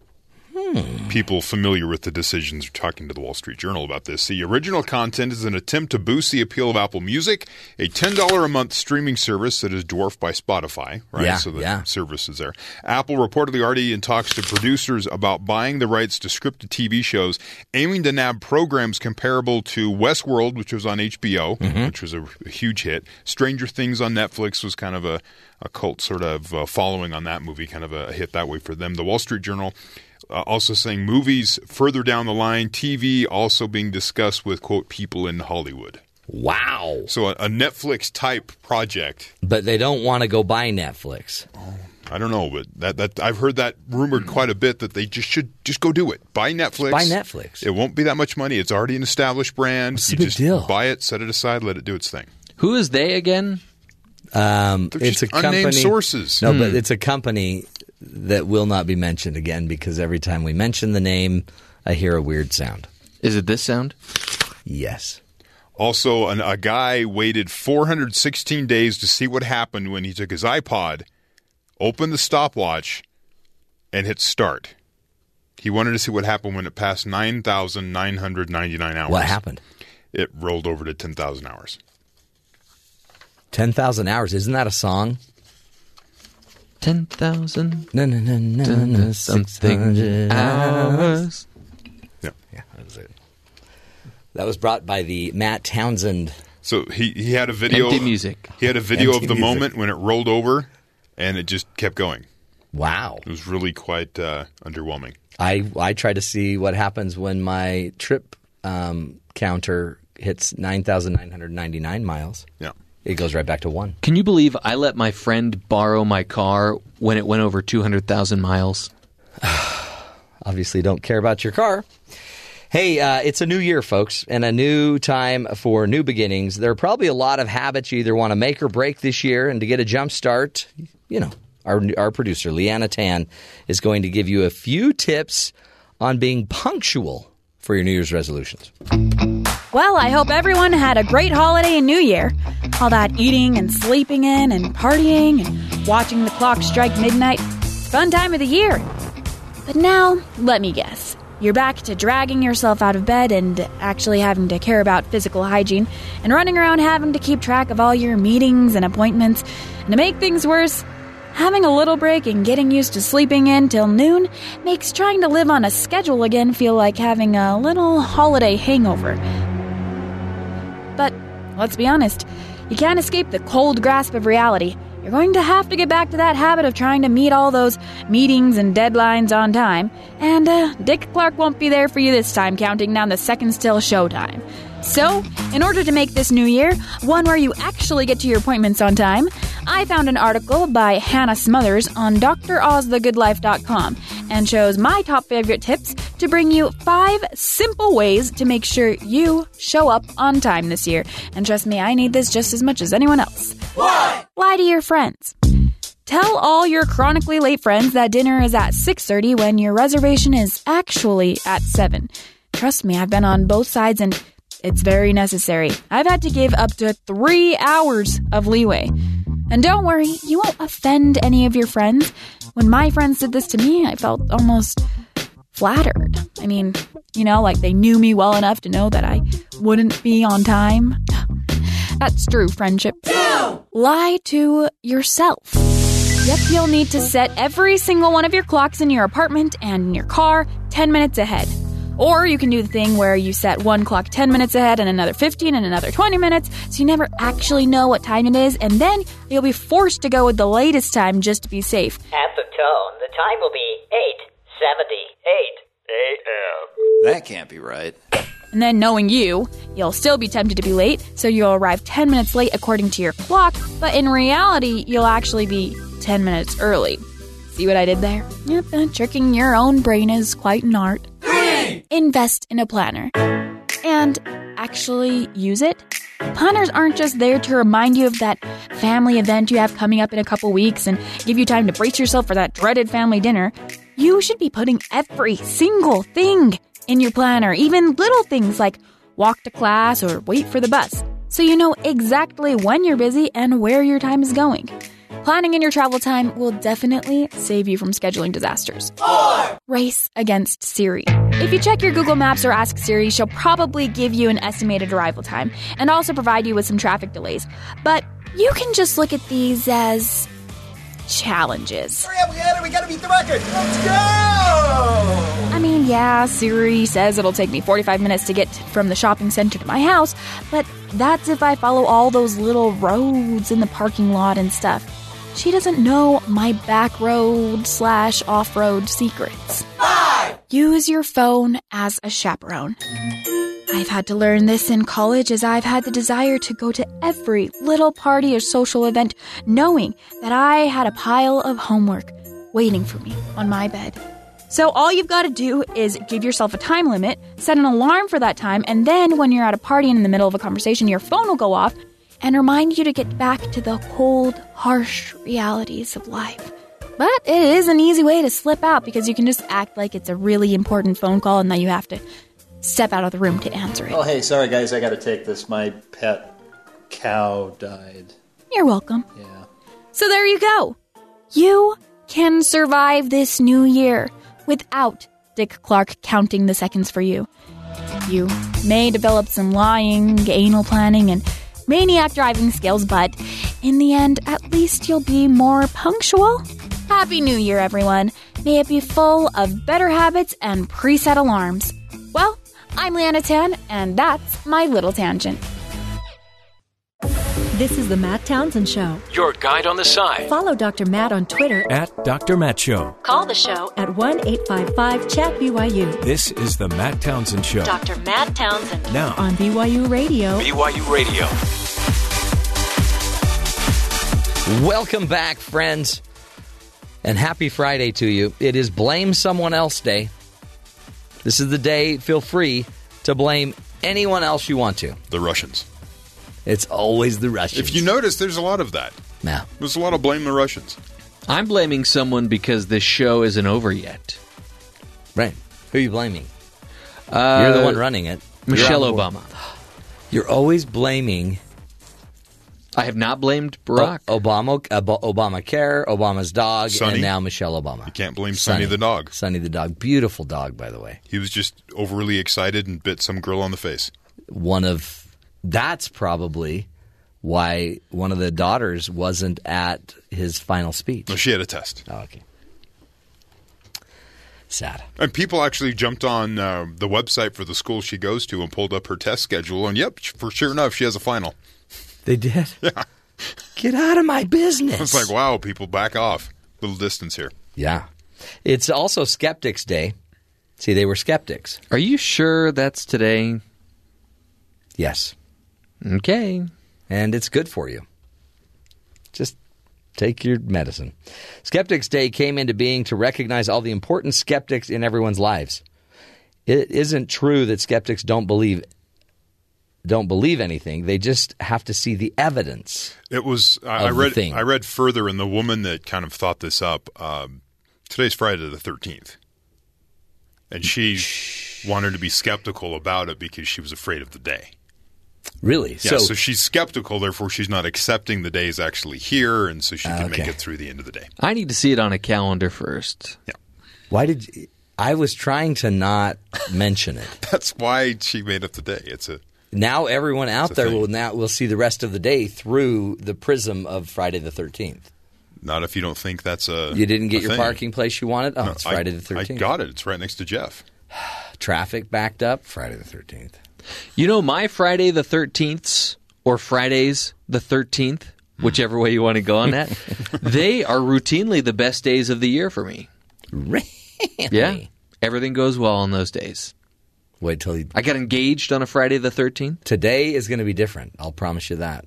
People familiar with the decisions are talking to the Wall Street Journal about this. The original content is an attempt to boost the appeal of Apple Music, a $10 a month streaming service that is dwarfed by Spotify, right? Yeah, so the yeah. service is there. Apple reportedly already in talks to producers about buying the rights to scripted TV shows, aiming to nab programs comparable to Westworld, which was on HBO, Mm-hmm. which was a, a huge hit. Stranger Things on Netflix was kind of a, a cult sort of uh, following on that movie, kind of a hit that way for them. The Wall Street Journal uh, also saying movies further down the line, TV also being discussed with, quote, people in Hollywood. Wow. So a, a Netflix type project. But they don't want to go buy Netflix. I don't know, but that, that I've heard that rumored quite a bit that they just should just go do it. Buy Netflix. buy Netflix. It won't be that much money. It's already an established brand. What's you the big just deal? buy it, set it aside, let it do its thing. Who is they again? Um, They're it's just a company. unnamed sources. No, Hmm. but it's a company that will not be mentioned again because every time we mention the name, I hear a weird sound. Is it this sound? Yes. Also, an, a guy waited 416 days to see what happened when he took his iPod, opened the stopwatch, and hit start. He wanted to see what happened when it passed 9,999 hours. What happened? It rolled over to 10,000 hours. 10,000 hours. Isn't that a song? 10,000. No, no, no, no, no. 600 hours. Yeah. Yeah, that was it. That was brought by the Matt Townsend. So he, he had a video. Empty music. He had a video Empty of the music. moment when it rolled over, and it just kept going. Wow. It was really quite uh, underwhelming. I, I try to see what happens when my trip um, counter hits 9,999 miles. Yeah. It goes right back to one. Can you believe I let my friend borrow my car when it went over 200,000 miles? obviously don't care about your car. Hey, uh, it's a new year, folks, and a new time for new beginnings. There are probably a lot of habits you either want to make or break this year, and to get a jump start, you know, our our producer Liana Tan is going to give you a few tips on being punctual for your New Year's resolutions. Well, I hope everyone had a great holiday and New Year. All that eating and sleeping in and partying and watching the clock strike midnight. Fun time of the year. But now, let me guess. You're back to dragging yourself out of bed and actually having to care about physical hygiene and running around having to keep track of all your meetings and appointments. And to make things worse, having a little break and getting used to sleeping in till noon makes trying to live on a schedule again feel like having a little holiday hangover. But let's be honest, you can't escape the cold grasp of reality. You're going to have to get back to that habit of trying to meet all those meetings and deadlines on time. And uh, Dick Clark won't be there for you this time, counting down the seconds till showtime. So, in order to make this new year one where you actually get to your appointments on time, I found an article by Hannah Smothers on DrOzTheGoodLife.com and shows my top favorite tips to bring you five simple ways to make sure you show up on time this year. And trust me, I need this just as much as anyone else. What? Lie to your friends. Tell all your chronically late friends that dinner is at 6:30 when your reservation is actually at 7. Trust me, I've been on both sides and it's very necessary. I've had to give up to three hours of leeway. And don't worry, you won't offend any of your friends. When my friends did this to me, I felt almost flattered. I mean, you know, like they knew me well enough to know that I wouldn't be on time. That's true friendship. Lie to yourself. Yep, you'll need to set every single one of your clocks in your apartment and in your car 10 minutes ahead. Or you can do the thing where you set one clock 10 minutes ahead and another 15 and another 20 minutes, so you never actually know what time it is, and then you'll be forced to go with the latest time just to be safe. At the tone, the time will be 878 a.m. That can't be right. And then, knowing you, you'll still be tempted to be late, so you'll arrive 10 minutes late according to your clock, but in reality, you'll actually be 10 minutes early. See what I did there? Yep, uh, tricking your own brain is quite an art. Invest in a planner and actually use it. Planners aren't just there to remind you of that family event you have coming up in a couple weeks and give you time to brace yourself for that dreaded family dinner. You should be putting every single thing in your planner, even little things like walk to class or wait for the bus, so you know exactly when you're busy and where your time is going. Planning in your travel time will definitely save you from scheduling disasters. Race against Siri. If you check your Google Maps or ask Siri, she'll probably give you an estimated arrival time and also provide you with some traffic delays. But you can just look at these as challenges. Hurry up, we gotta, we gotta beat the record. Let's go! I mean, yeah, Siri says it'll take me 45 minutes to get from the shopping center to my house, but that's if I follow all those little roads in the parking lot and stuff. She doesn't know my back road slash off road secrets. Five! Use your phone as a chaperone. I've had to learn this in college as I've had the desire to go to every little party or social event knowing that I had a pile of homework waiting for me on my bed. So all you've got to do is give yourself a time limit, set an alarm for that time, and then when you're at a party and in the middle of a conversation, your phone will go off and remind you to get back to the cold, harsh realities of life. But it is an easy way to slip out because you can just act like it's a really important phone call and that you have to step out of the room to answer it. Oh, hey, sorry guys, I gotta take this. My pet cow died. You're welcome. Yeah. So there you go. You can survive this new year without Dick Clark counting the seconds for you. You may develop some lying, anal planning, and maniac driving skills, but in the end, at least you'll be more punctual. Happy New Year, everyone. May it be full of better habits and preset alarms. Well, I'm Liana Tan, and that's my little tangent. This is the Matt Townsend Show. Your guide on the side Follow Dr. Matt on Twitter at Dr. Matt Show. Call the show at 1 855 Chat BYU. This is the Matt Townsend Show. Dr. Matt Townsend. Now On BYU Radio. BYU Radio. Welcome back, friends, and happy Friday to you. It is Blame Someone Else Day. This is the day, feel free to blame anyone else you want to. The Russians. It's always the Russians. If you notice, there's a lot of that. Yeah. There's a lot of blame the Russians. I'm blaming someone because this show isn't over yet. Right. Who are you blaming? Uh, You're the one running it. You're Michelle. Obama. You're always blaming I have not blamed Barack. O- Obama, Ob- Obamacare, Obama's dog, Sunny. and now Michelle Obama. You can't blame Sunny the dog. Sunny the dog. Beautiful dog, by the way. He was just overly excited and bit some girl on the face. One of that's probably why one of the daughters wasn't at his final speech. No, she had a test. Oh, okay. Sad. And people actually jumped on uh, the website for the school she goes to and pulled up her test schedule. And yep, for sure enough, she has a final. They did. Yeah. Get out of my business. It's like, wow, people back off. Little distance here. Yeah. It's also Skeptics Day. See, they were skeptics. Are you sure that's today? Yes. Okay. And it's good for you. Just take your medicine. Skeptics Day came into being to recognize all the important skeptics in everyone's lives. It isn't true that skeptics don't believe don't believe anything. They just have to see the evidence. It was I, I Of the read thing. I read further, and the woman that kind of thought this up. Um, today's Friday the thirteenth, and she wanted to be skeptical about it because she was afraid of the day. Really? Yeah, so, so, she's skeptical, therefore she's not accepting the day is actually here, and so she can make it through the end of the day. I need to see it on a calendar first. Yeah. why did you, I was trying to not mention it. That's why she made up the day. It's a Now everyone out there thing. will now will see the rest of the day through the prism of Friday the Thirteenth. not if you don't think that's a. You didn't get your thing. parking place you wanted. Oh, No, it's I- Friday the Thirteenth. I got it. It's right next to Jeff. Traffic backed up. Friday the Thirteenth. You know, my Friday the 13th or Fridays the 13th, hmm. whichever way you want to go on that, they are routinely the best days of the year for me. Really? Yeah. Everything goes well on those days. Wait till you, I got engaged on a Friday the 13th. today is going to be different. I'll promise you that.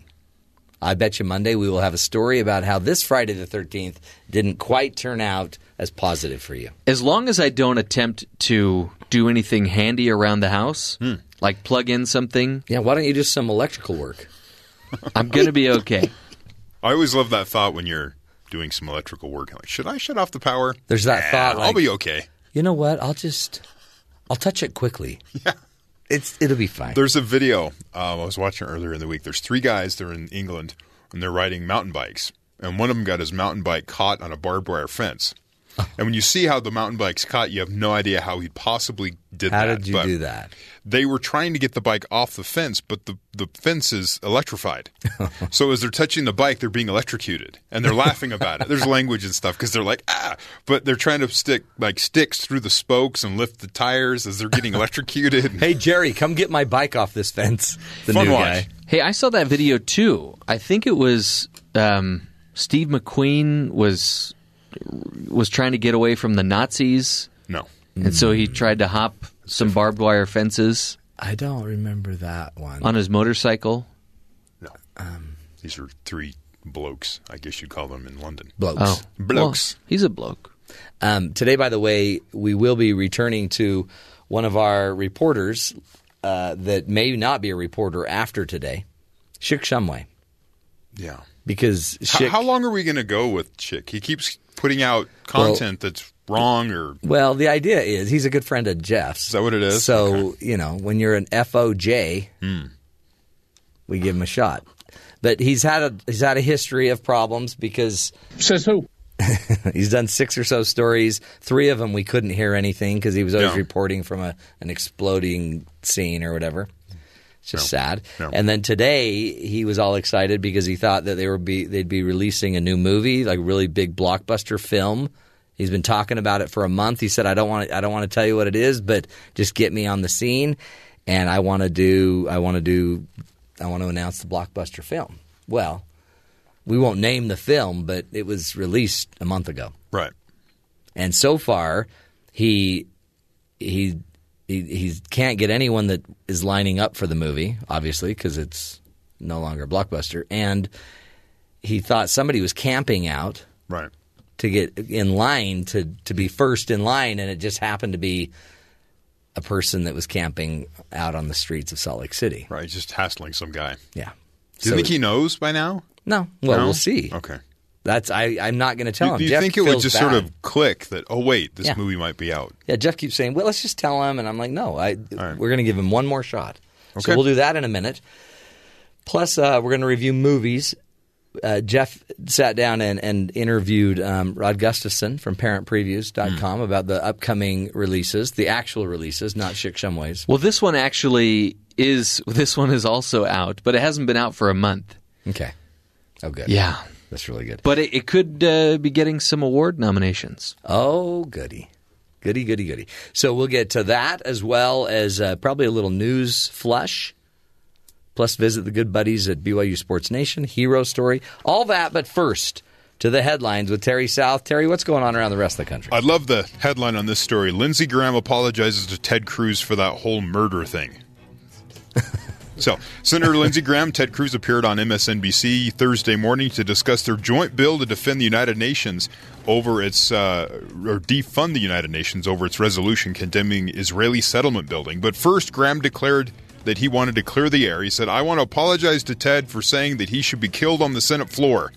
I bet you Monday we will have a story about how this Friday the Thirteenth didn't quite turn out as positive for you. As long as I don't attempt to do anything handy around the house, hmm. Like plug in something, Yeah. Why don't you do some electrical work? I'm going to be okay. I always love that thought when you're doing some electrical work. Like, should I shut off the power? There's that Nah, thought. I'll be okay. You know what? I'll just I'll touch it quickly. Yeah. It's it'll be fine. There's a video um, I was watching earlier in the week. There's three guys. They're in England and they're riding mountain bikes. And one of them got his mountain bike caught on a barbed wire fence. And when you see how the mountain bike's caught, you have no idea how he possibly did How that. How did you But do that? They were trying to get the bike off the fence, but the, the fence is electrified. so as they're touching the bike, they're being electrocuted, and they're laughing about it. There's language and stuff because they're like ah, but they're trying to stick like sticks through the spokes and lift the tires as they're getting electrocuted. Hey Jerry, come get my bike off this fence. The Fun new watch. guy. Hey, I saw that video too. I think it was um, Steve McQueen was was trying to get away from the Nazis, No, and so he tried to hop some barbed wire fences I don't remember that one. on his motorcycle. No. These are three blokes. I guess you'd call them in London. Blokes. Oh, Blokes. Well, he's a bloke. Um, today, by the way, we will be returning to one of our reporters uh, that may not be a reporter after today, Schick Shumway, Yeah. because How, Schick, how long are we going to go with Schick? He keeps putting out content that's wrong or well, the idea is he's a good friend of Jeff's. Is that what it is? So you know, when you're an FOJ, Hmm. we give him a shot. But he's had a he's had a history of problems because Says who? He's done six or so stories. Three of them we couldn't hear anything because he was always Yeah. reporting from a, an exploding scene or whatever. It's just sad. No. And then today he was all excited because he thought that they were be they'd be releasing a new movie, like a really big blockbuster film. He's been talking about it for a month. He said, "I don't want to, I don't want to tell you what it is, but just get me on the scene, and I want to do I want to do I want to announce the blockbuster film." Well, we won't name the film, but it was released a month ago. right. And so far, he he he, he can't get anyone that is lining up for the movie, obviously, because it's no longer a blockbuster. And he thought somebody was camping out Right. to get in line to to be first in line, and it just happened to be a person that was camping out on the streets of Salt Lake City. Right. Just hassling some guy. Yeah. Do you So- think he knows by now? No. Well, No? we'll see. Okay. That's I. I'm not going to tell Do, him. do you Jeff think it would feels just sort of click that, oh, wait, this Yeah. movie might be out? Yeah, Jeff keeps saying, "Well, let's just tell him," and I'm like, "No, I, right. we're going to give him one more shot." Okay. So Okay. we'll do that in a minute. Plus, uh, we're going to review movies. Uh, Jeff sat down and, and interviewed um, Rod Gustafson from ParentPreviews.com Hmm. about the upcoming releases, the actual releases, not Schick Shumway's. Well, this one actually is. This one is also out, but it hasn't been out for a month. Okay. Oh, good. Yeah, That's really good. but it, it could uh, be getting some award nominations. Oh, goody. Goody, goody, goody. So we'll get to that as well as uh, probably a little news flush. Plus, visit the good buddies at BYU Sports Nation, Hero Story, all that. But first, to the headlines with Terry South. Terry, what's going on around the rest of the country? I love the headline on this story. Lindsey Graham apologizes to Ted Cruz for that whole murder thing. so, Senator Lindsey Graham, Ted Cruz appeared on MSNBC Thursday morning to discuss their joint bill to defend the United Nations over its uh, or defund the United Nations over its resolution condemning Israeli settlement building. But first, Graham declared that he wanted to clear the air. He said, "I want to apologize to Ted for saying that he should be killed on the Senate floor."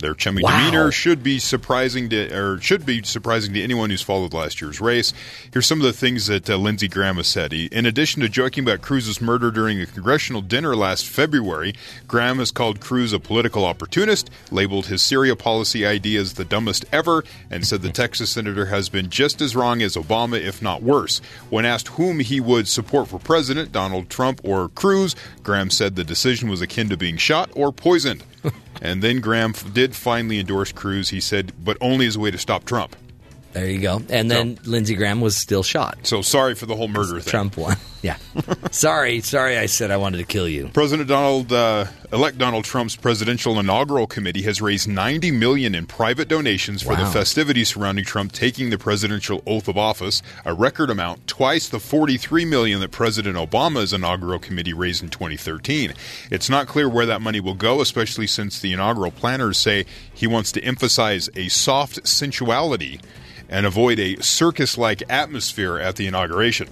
Their chummy Wow. demeanor should be surprising to, or should be surprising to anyone who's followed last year's race. Here's some of the things that uh, Lindsey Graham has said. He, in addition to joking about Cruz's murder during a congressional dinner last February, Graham has called Cruz a political opportunist, labeled his Syria policy ideas the dumbest ever, and said the Texas senator has been just as wrong as Obama, if not worse. When asked whom he would support for president, Donald Trump or Cruz, Graham said the decision was akin to being shot or poisoned. And then Graham did finally endorse Cruz. He said, but only as a way to stop Trump. There you go. And then Lindsey Graham was still shot. So sorry for the whole murder thing. Trump won. Yeah. sorry, sorry. I said I wanted to kill you. President Donald, uh, elect Donald Trump's presidential inaugural committee has raised 90 million in private donations for the festivities surrounding Trump taking the presidential oath of office, a record amount, twice the 43 million that President Obama's inaugural committee raised in 2013. It's not clear where that money will go, especially since the inaugural planners say he wants to emphasize a soft sensuality and avoid a circus-like atmosphere at the inauguration.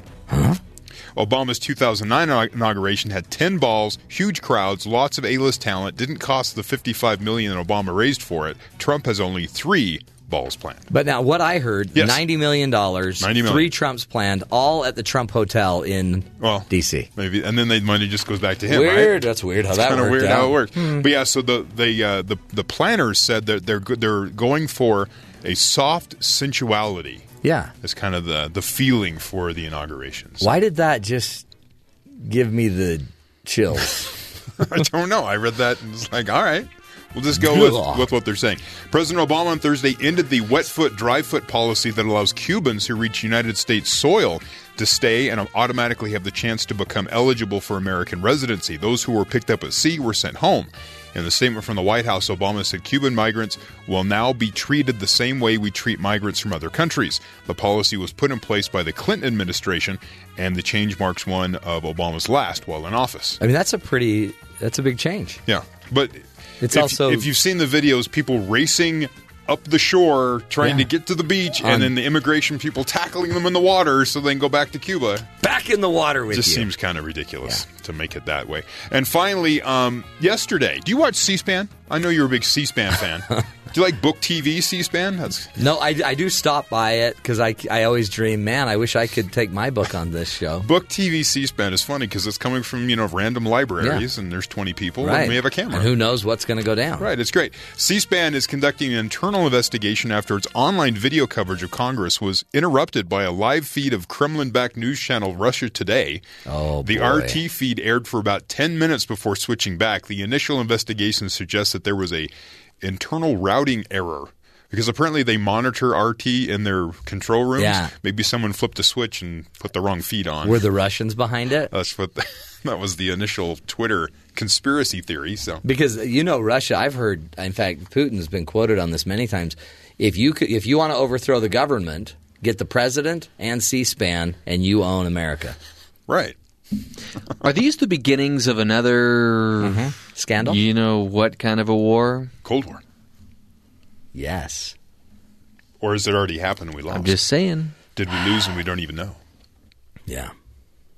Obama's 2009 inauguration had 10 balls, huge crowds, lots of A-list talent, didn't cost the 55 million that Obama raised for it. Trump has only 3 balls planned. But now, what I heard, Yes. ninety million dollars, 90 million. three Trumps planned, all at the Trump Hotel in well, D.C. Maybe, and then the money just goes back to him. Weird. Right? That's weird how It's that worked weird out. how it works. Hmm. But yeah, so the the uh, the the planners said that they're they're going for a soft sensuality. Yeah. As kind of the the feeling for the inaugurations. Why did that just give me the chills? I don't know. I read that and it's like, all right. We'll just go with, with what they're saying. President Obama on Thursday ended the wet foot, dry foot policy that allows Cubans who reach United States soil to stay and automatically have the chance to become eligible for American residency. Those who were picked up at sea were sent home. In the statement from the White House, Obama said Cuban migrants will now be treated the same way we treat migrants from other countries. The policy was put in place by the Clinton administration, and the change marks one of Obama's last while in office. I mean, that's a pretty, that's a big change. Yeah, but It's if, also- if you've seen the videos, people racing up the shore trying Yeah. to get to the beach, On- and then the immigration people tackling them in the water so they can go back to Cuba. Back in the water with just you. seems kind of ridiculous to make it that way. And finally, um, yesterday, do you watch C-SPAN? I know you're a big C-SPAN fan. do you like Book TV C-SPAN? That's No, I, I do stop by it because I, I always dream, man, I wish I could take my book on this show. Book TV C-SPAN is funny because it's coming from you know random libraries, and there's 20 people, Right. and we have a camera. And who knows what's going to go down? Right, it's great. C SPAN is conducting an internal investigation after its online video coverage of Congress was interrupted by a live feed of Kremlin backed news channel Russia Today. Oh, The boy. RT feed aired for about 10 minutes before switching back. The initial investigation suggests that there was a internal routing error. Because apparently they monitor RT in their control rooms. Yeah. Maybe someone flipped a switch and put the wrong feed on. Were the Russians behind it? That's what that was the initial Twitter conspiracy theory. So Because you know Russia, I've heard. In fact, Putin's been quoted on this many times. If you could, if you want to overthrow the government, get the president and C-SPAN, and you own America. Right. Are these the beginnings of another Mm-hmm. scandal? You know what kind of a war? Cold War. Yes. Or has it already happened and we lost? I'm just saying. Did we lose and we don't even know? Yeah.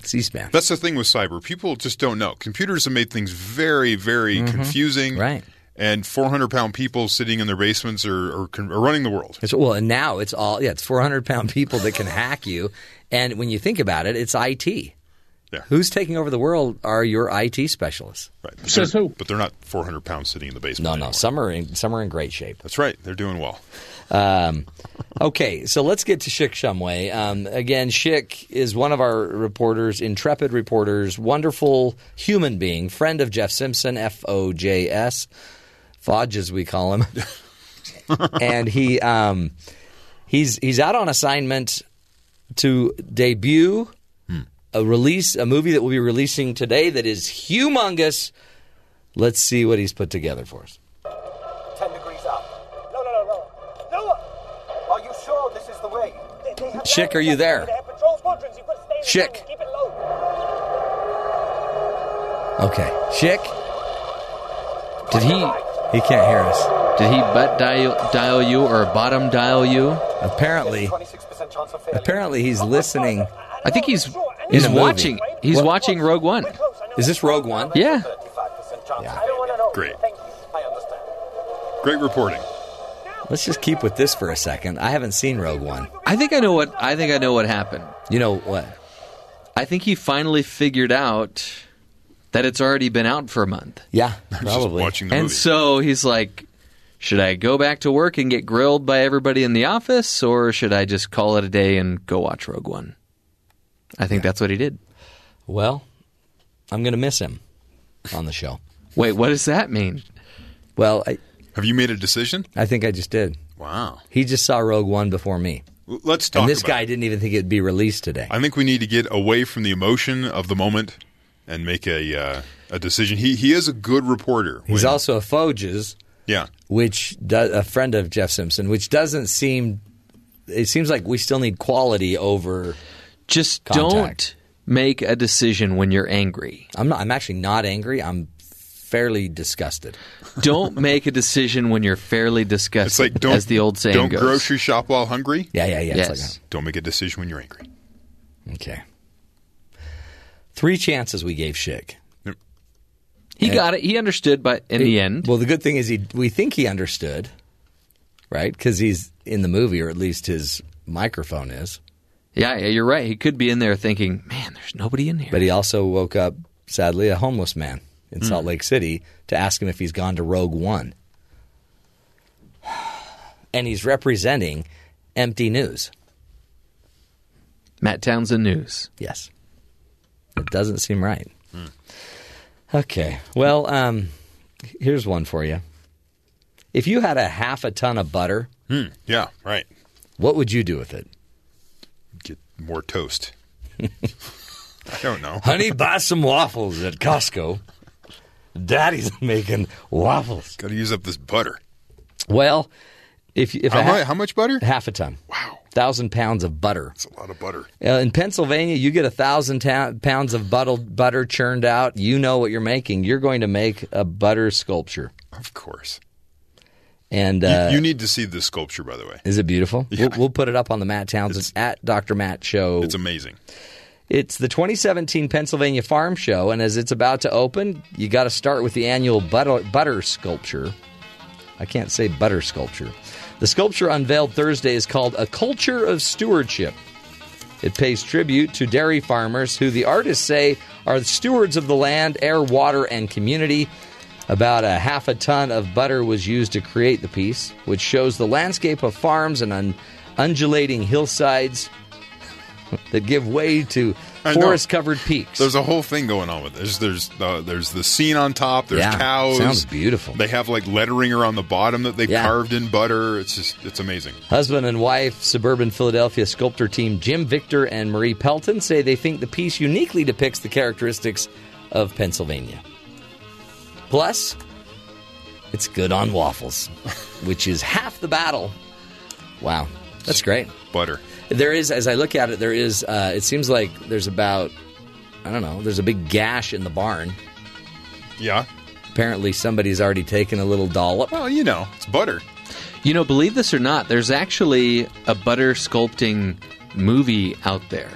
C-SPAN. That's the thing with cyber. People just don't know. Computers have made things very, very Mhm. confusing. Right. And 400 pound people sitting in their basements are, are, are running the world. It's, well, and now it's all yeah, it's 400 pound people that can hack you, and when you think about it, it's IT. Yeah. Who's taking over the world are your IT specialists. Right. But they're- But they're not 400 pounds sitting in the basement. No, no, some are in some are in great shape. That's right. They're doing well. Um, okay, so let's get to Schick Shumway. Um, again, Schick is one of our reporters, intrepid reporters, wonderful human being, friend of Jeff Simpson, F O J S, Fodge as we call him, and he um, he's he's out on assignment to debut a release a movie that we'll be releasing today that is humongous. Let's see what he's put together for us. 10 degrees up. No, no, no, no. No! Are you sure this is the way? They, they have are you there? They have patrol squadrons. You've stay in Keep it low. Okay, Schick. Did he? He can't hear us. Did he butt dial, dial you or bottom dial you? Apparently, 26% chance of failure. apparently he's listening. I think he's In he's a movie. watching. He's What? watching Rogue One. Is this Rogue One? Yeah. 35% chance of failure. Great. Thank you. I understand. Great reporting. Let's just keep with this for a second. I haven't seen Rogue One. I think I know what I think I know what happened. You know what? I think he finally figured out that it's already been out for a month. Yeah, probably. watching the and movie. so he's like, should I go back to work and get grilled by everybody in the office, or should I just call it a day and go watch Rogue One? I think that's what he did. Well, I'm going to miss him on the show. Wait, what does that mean? Well, I, Have you made a decision? I think I just did. Wow. He just saw Rogue One before me. L- Let's talk And this about guy it. didn't even think it'd be released today. I think we need to get away from the emotion of the moment and make a uh, a decision. He he is a good reporter. He's when- also a Foges, yeah. which does, a friend of Jeff Simpson, which doesn't seem. It seems like we still need quality over. Just Contact. don't make a decision when you're angry. I'm not. I'm actually not angry. I'm fairly disgusted. Don't make a decision when you're fairly disgusted, It's like don't as the old saying don't goes. grocery shop while hungry. Yeah, yeah, yeah. Yes. It's like Don't make a decision when you're angry. Okay. Three chances we gave Schick. He got it. He understood, but in the end, Well, the good thing is he. We think he understood, right? Because he's in the movie, or at least his microphone is. Yeah, yeah, you're right. He could be in there thinking, "Man, there's nobody in here." But he also woke up, sadly, a homeless man in Salt Lake City to ask him if he's gone to Rogue One. And he's representing empty news. Matt Townsend News. Yes. It doesn't seem right. Okay. Well, um, here's one for you. If you had a half a ton of butter, Hmm. Yeah. Right. what would you do with it? More toast. I don't know. Honey, buy some waffles at Costco. Daddy's making waffles. Got to use up this butter. Well, if if How ha- how much butter? Half a ton. Wow. Thousand pounds of butter. That's a lot of butter. Uh, in Pennsylvania, you get a thousand ta- pounds of butter, butter churned out. You know what you're making. You're going to make a butter sculpture. Of course. And You- uh, you, need to see this sculpture, by the way. is it beautiful? Yeah. We'll, we'll put it up on the Matt Townsend at Dr. Matt Show. It's amazing. It's the 2017 Pennsylvania Farm Show, and as it's about to open, you got to start with the annual butter, butter sculpture. I can't say butter sculpture. The sculpture unveiled Thursday is called A Culture of Stewardship. It pays tribute to dairy farmers who the artists say are the stewards of the land, air, water, and community. About a half a ton of butter was used to create the piece, which shows the landscape of farms and un- undulating hillsides that give way to forest covered peaks. There's a whole thing going on with this. There's uh, there's the scene on top. There's Yeah, cows. sounds beautiful. They have like lettering around the bottom that they Yeah. carved in butter. It's just it's amazing. Husband and wife, suburban Philadelphia sculptor team Jim Victor and Marie Pelton say they think the piece uniquely depicts the characteristics of Pennsylvania. Plus, it's good on waffles, which is half the battle. Wow, that's great. Butter. There is, as I look at it, there is. Uh, it seems like there's about, I don't know, there's a big gash in the barn. Yeah. Apparently, somebody's already taken a little dollop. Well, you know, it's butter. You know, believe this or not, there's actually a butter sculpting movie out there.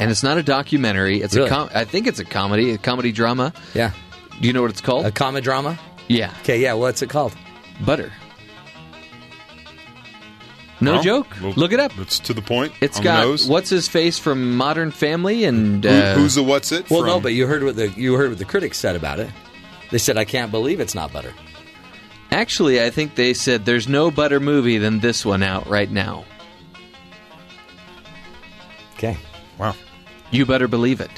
And it's not a documentary. It's Really? a com- I think it's a comedy, a comedy drama. Yeah. Do you know what it's called? A comedy drama? yeah. Okay, yeah. What's it called? Butter. No Well, joke. well, Look it up. It's to the point. It's on got nose. what's his face from Modern Family and Who- uh, who's the what's it? Well, from? no, but you heard what the you heard what the critics said about it. They said, "I can't believe it's not butter." Actually, I think they said there's no better movie than this one out right now. Okay. Wow. You better believe it.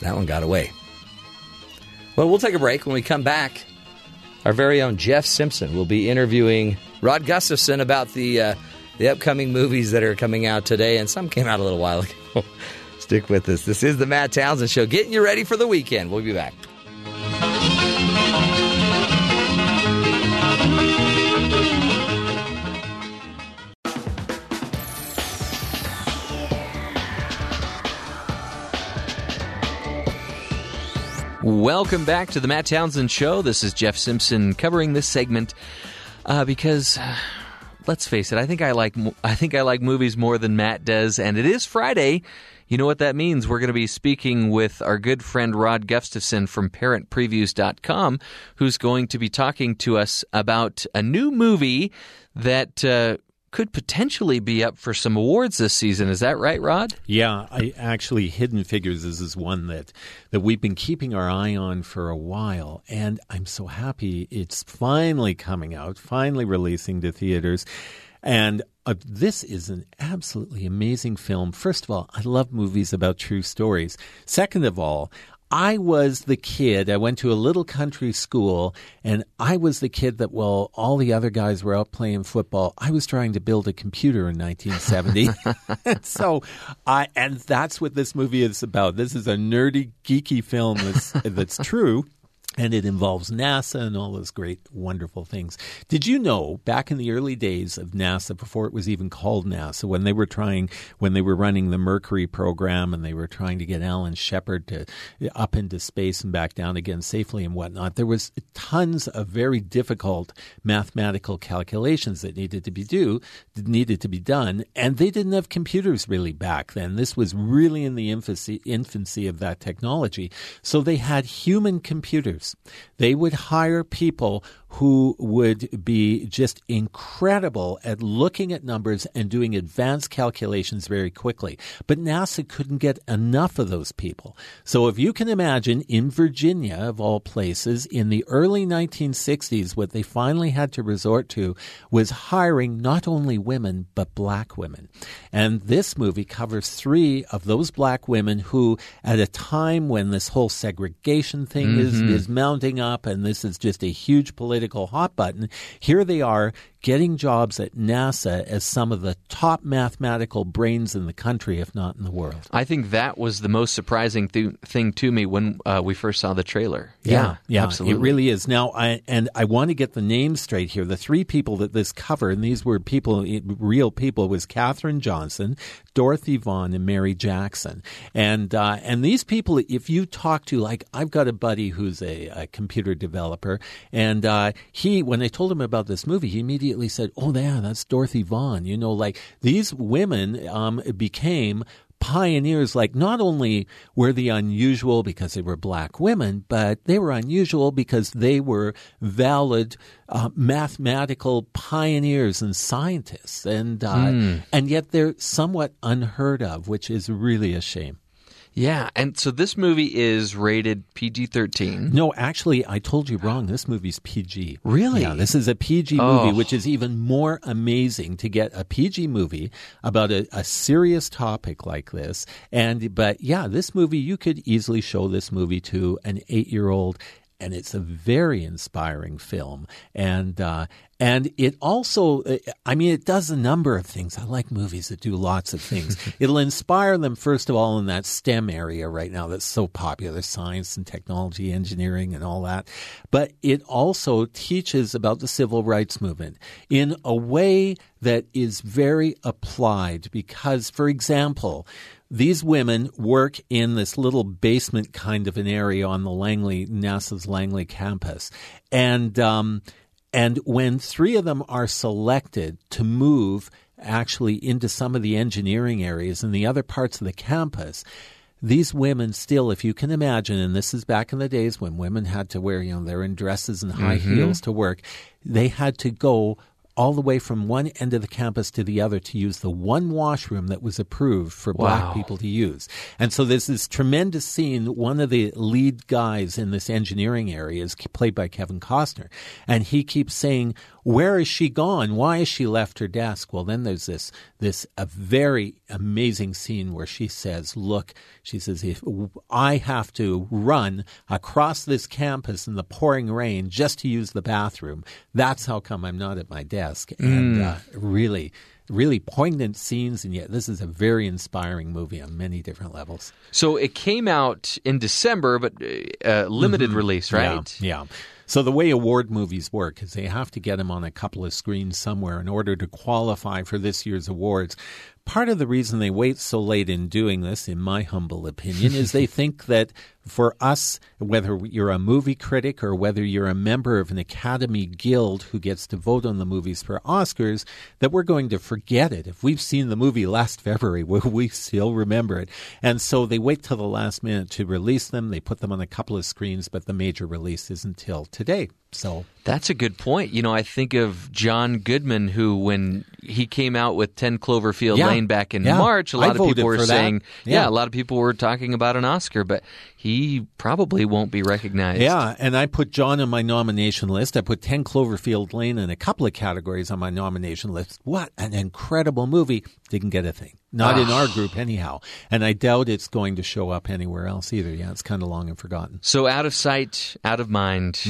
That one got away. Well, we'll take a break. When we come back, our very own Jeff Simpson will be interviewing Rod Gustafson about the uh, the upcoming movies that are coming out today, and some came out a little while ago. Stick with us. This is the Matt Townsend Show, getting you ready for the weekend. We'll be back. Welcome back to the Matt Townsend Show. This is Jeff Simpson covering this segment uh, because, uh, let's face it, I think I like I think I like movies more than Matt does, and it is Friday. You know what that means? We're going to be speaking with our good friend Rod Gustafson from ParentPreviews.com, who's going to be talking to us about a new movie that uh, could potentially be up for some awards this season. Is that right, Rod? Yeah, I actually Hidden Figures is, is one that that we've been keeping our eye on for a while, and I'm so happy it's finally coming out, finally releasing to theaters. And uh, this is an absolutely amazing film. First of all, I love movies about true stories. Second of all, I was the kid. I went to a little country school, and I was the kid that, while all the other guys were out playing football, I was trying to build a computer in 1970. and so, I and that's what this movie is about. This is a nerdy, geeky film that's that's true. And it involves NASA and all those great, wonderful things. Did you know back in the early days of NASA, before it was even called NASA, when they were trying, when they were running the Mercury program and they were trying to get Alan Shepard to up into space and back down again safely and whatnot, there was tons of very difficult mathematical calculations that needed to be do needed to be done, and they didn't have computers really back then. This was really in the infancy infancy of that technology, so they had human computers. They would hire people who would be just incredible at looking at numbers and doing advanced calculations very quickly. But NASA couldn't get enough of those people. So if you can imagine in Virginia, of all places, in the early 1960s, what they finally had to resort to was hiring not only women, but black women. And this movie covers three of those black women who, at a time when this whole segregation thing mm-hmm. is, is mounting up and this is just a huge political political hot button. Here they are getting jobs at NASA as some of the top mathematical brains in the country, if not in the world. I think that was the most surprising th- thing to me when uh, we first saw the trailer. Yeah, yeah, yeah, absolutely. It really is. Now, I, and I want to get the names straight here. The three people that this covered, and these were people, real people, was Katherine Johnson, Dorothy Vaughan, and Mary Jackson. And uh, and these people, if you talk to, like, I've got a buddy who's a, a computer developer, and uh, he, when they told him about this movie, he immediately immediately said, "Oh, yeah, that's Dorothy Vaughan." You know, like these women um, became pioneers. Like not only were they unusual because they were black women, but they were unusual because they were valid uh, mathematical pioneers and scientists, and uh, mm. and yet they're somewhat unheard of, which is really a shame. Yeah, and so this movie is rated PG 13. No, actually, I told you wrong. This movie's PG. Really? Yeah, this is a PG oh. movie, which is even more amazing to get a PG movie about a, a serious topic like this. And, but yeah, this movie, you could easily show this movie to an eight year old and it's a very inspiring film. And uh, and it also, I mean, it does a number of things. I like movies that do lots of things. It'll inspire them, first of all, in that STEM area right now that's so popular science and technology, engineering, and all that. But it also teaches about the civil rights movement in a way that is very applied because, for example, these women work in this little basement kind of an area on the Langley, NASA's Langley campus. And, um, and when three of them are selected to move actually into some of the engineering areas and the other parts of the campus, these women still, if you can imagine, and this is back in the days when women had to wear, you know, they're in dresses and high mm-hmm. heels to work, they had to go all the way from one end of the campus to the other to use the one washroom that was approved for wow. black people to use. And so there's this tremendous scene. One of the lead guys in this engineering area is played by Kevin Costner. And he keeps saying, where is she gone? Why has she left her desk? Well, then there's this this a very amazing scene where she says, "Look," she says, "if I have to run across this campus in the pouring rain just to use the bathroom, that's how come I'm not at my desk." And mm. uh, really, really poignant scenes, and yet this is a very inspiring movie on many different levels. So it came out in December, but uh, limited mm-hmm. release, right? Yeah. yeah. So the way award movies work is they have to get them on a couple of screens somewhere in order to qualify for this year's awards. part of the reason they wait so late in doing this, in my humble opinion, is they think that for us, whether you're a movie critic or whether you're a member of an Academy Guild who gets to vote on the movies for Oscars, that we're going to forget it. If we've seen the movie last February, will we still remember it? And so they wait till the last minute to release them. They put them on a couple of screens, but the major release is until today. So That's a good point. You know, I think of John Goodman, who, when he came out with 10 Cloverfield Yeah. Lane back in Yeah. March, a lot of people were saying, Yeah. yeah, a lot of people were talking about an Oscar, but he probably won't be recognized. Yeah, and I put John on my nomination list. I put 10 Cloverfield Lane in a couple of categories on my nomination list. What an incredible movie. Didn't get a thing. Not in Ah. our group, anyhow. And I doubt it's going to show up anywhere else either. Yeah, it's kind of long and forgotten. So out of sight, out of mind.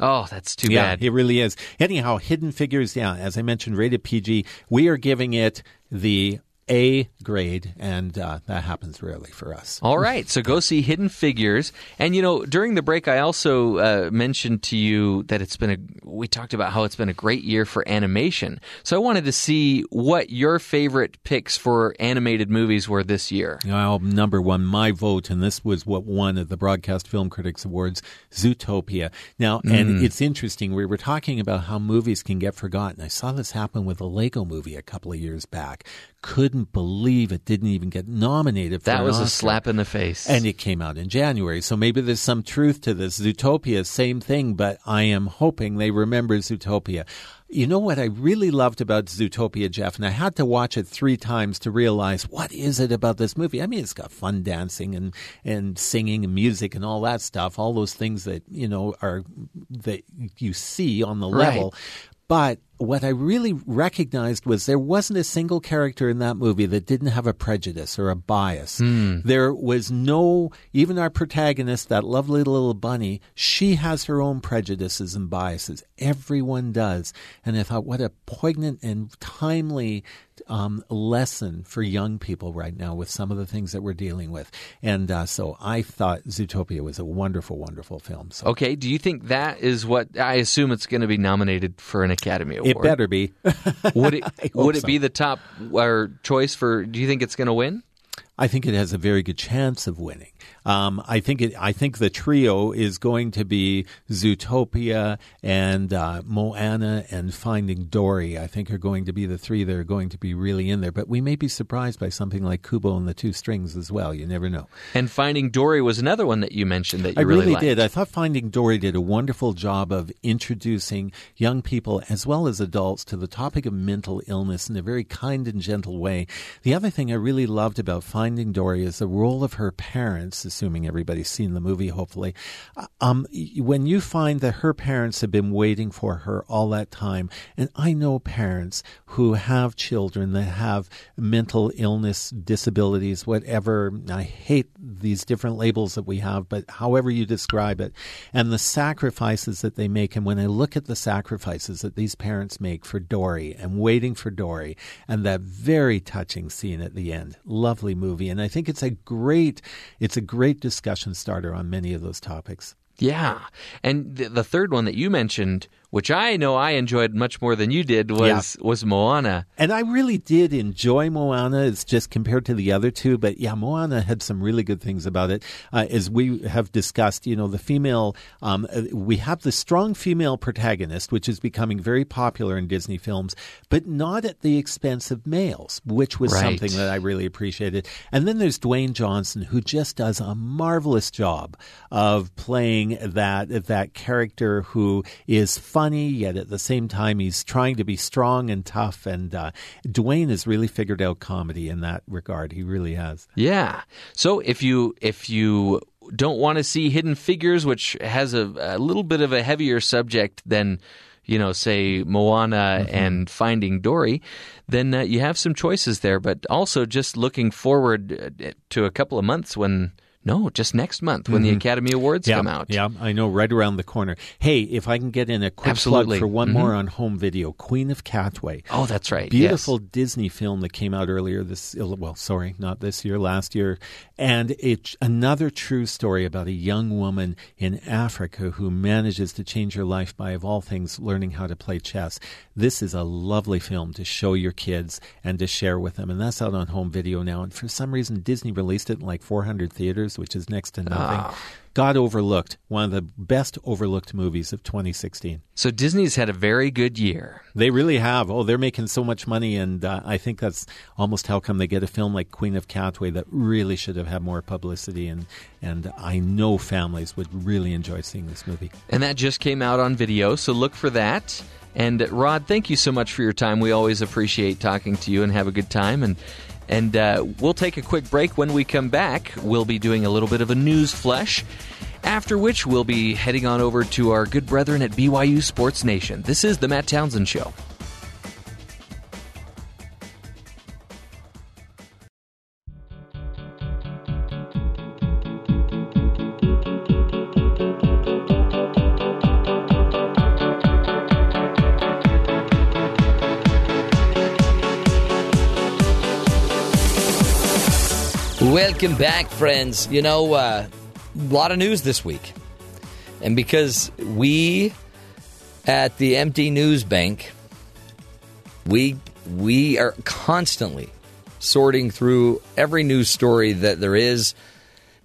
Oh, that's too Mm-hmm. yeah, bad. it really is. Anyhow, Hidden Figures, yeah, as I mentioned, rated PG. We are giving it the A grade, and uh, that happens rarely for us. All right, so go see Hidden Figures, and you know during the break I also uh, mentioned to you that it's been a. We talked about how it's been a great year for animation. So I wanted to see what your favorite picks for animated movies were this year. Well, number one, my vote, and this was what won at the Broadcast Film Critics Awards, Zootopia. Now, and Mm. it's interesting, we were talking about how movies can get forgotten. I saw this happen with a Lego movie a couple of years back. Couldn't believe it didn't even get nominated for That was a slap in the face. And it came out in January. So maybe there's some truth to this. Zootopia, same thing, but I am hoping they remember Zootopia. You know what I really loved about Zootopia, Jeff, and I had to watch it three times to realize what is it about this movie. I mean, it's got fun dancing and, and singing and music and all that stuff, all those things that, you know, are that you see on the Right. level. But what I really recognized was there wasn't a single character in that movie that didn't have a prejudice or a bias. Hmm. There was no, even our protagonist, that lovely little bunny, she has her own prejudices and biases. Everyone does. And I thought, what a poignant and timely um, lesson for young people right now with some of the things that we're dealing with. And uh, so I thought Zootopia was a wonderful, wonderful film. So Okay, do you think that is what I assume it's going to be nominated for an Academy Award? It better be. Would it would it so. be the top or choice for? Do you think it's going to win? I think it has a very good chance of winning. Um, I think it. I think the trio is going to be Zootopia and uh, Moana and Finding Dory. I think are going to be the three that are going to be really in there. But we may be surprised by something like Kubo and the Two Strings as well. You never know. And Finding Dory was another one that you mentioned that you I really, liked. did. I thought Finding Dory did a wonderful job of introducing young people as well as adults to the topic of mental illness in a very kind and gentle way. The other thing I really loved about Finding Dory is the role of her parents, assuming everybody's seen the movie, hopefully. Uh, Um, when you find that her parents have been waiting for her all that time, and I know parents who have children that have mental illness, disabilities, whatever. I hate these different labels that we have, but however you describe it, and the sacrifices that they make. And when I look at the sacrifices that these parents make for Dory and waiting for Dory, and that very touching scene at the end, lovely movie. And I think it's a great, it's a great discussion starter on many of those topics. Yeah, and the, the third one that you mentioned, which I know I enjoyed much more than you did, was was Moana. And I really did enjoy Moana. It's just compared to the other two, but yeah, Moana had some really good things about it. Uh, as we have discussed, you know, the female, um, uh, we have the strong female protagonist, which is becoming very popular in Disney films, but not at the expense of males, which was Right. something that I really appreciated. And then there's Dwayne Johnson, who just does a marvelous job of playing that that character who is funny, yet at the same time he's trying to be strong and tough. And uh, Dwayne has really figured out comedy in that regard. He really has. Yeah. So if you if you don't want to see Hidden Figures, which has a, a little bit of a heavier subject than you know, say Moana and Finding Dory, then uh, you have some choices there. But also just looking forward uh, to a couple of months when No, just next month when the Mhm. Academy Awards yeah, come out. Yeah, I know, right around the corner. Hey, if I can get in a quick Absolutely. plug for one Mhm. more on home video, Queen of Katwe. Oh, that's right. Beautiful Disney film that came out earlier this. Well, sorry, not this year, last year, and it's another true story about a young woman in Africa who manages to change her life by, of all things, learning how to play chess. This is a lovely film to show your kids and to share with them, and that's out on home video now. And for some reason, Disney released it in like 400 theaters, which is next to nothing. Ah. Got overlooked. One of the best overlooked movies of 2016. So Disney's had a very good year. They really have. Oh, they're making so much money, and uh, I think that's almost how come they get a film like Queen of Katwe that really should have had more publicity. And and I know families would really enjoy seeing this movie. And that just came out on video, so look for that. And Rod, thank you so much for your time. We always appreciate talking to you and have a good time. And and uh, we'll take a quick break. When we come back, we'll be doing a little bit of a news flesh. After which, we'll be heading on over to our good brethren at BYU Sports Nation. This is the Matt Townsend Show. Welcome back, friends. You know, uh, a lot of news this week. And because we at the Empty News Bank, we we are constantly sorting through every news story that there is.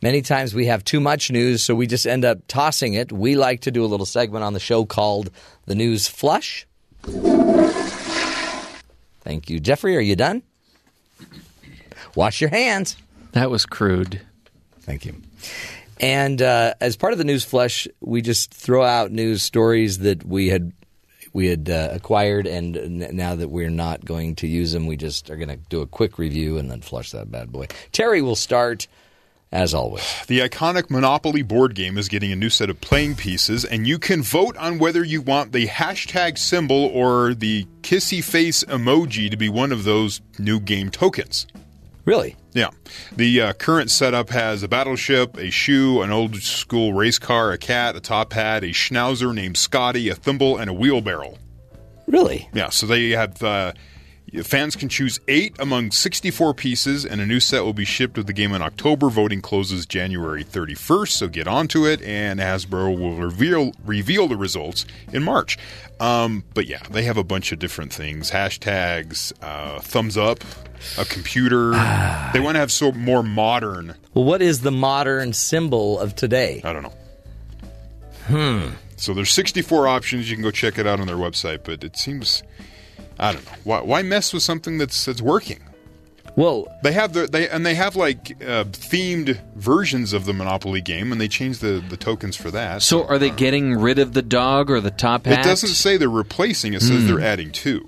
Many times we have too much news, so we just end up tossing it. We like to do a little segment on the show called The News Flush. Thank you. Jeffrey, are you done? Wash your hands. That was crude. Thank you. And uh, as part of the news flush, we just throw out news stories that we had we had uh, acquired, and n- now that we're not going to use them, we just are going to do a quick review and then flush that bad boy. Terry will start as always. The iconic Monopoly board game is getting a new set of playing pieces, and you can vote on whether you want the hashtag symbol or the kissy face emoji to be one of those new game tokens. Really? Yeah. The uh, current setup has a battleship, a shoe, an old school race car, a cat, a top hat, a schnauzer named Scotty, a thimble, and a wheelbarrow. Really? Yeah. So they have. Uh, Fans can choose eight among 64 pieces, and a new set will be shipped with the game in October. Voting closes January 31st, so get onto it, and Hasbro will reveal reveal the results in March. Um, but yeah, they have a bunch of different things: hashtags, uh, thumbs up, a computer. they want to have so more modern. Well, what is the modern symbol of today? I don't know. Hmm. So there's 64 options. You can go check it out on their website, but it seems I don't know why, why mess with something that's that's working. Well, they have the they and they have like uh, themed versions of the Monopoly game, and they change the the tokens for that. So are they getting rid of the dog or the top hat? It doesn't say they're replacing. It says Hmm. they're adding two.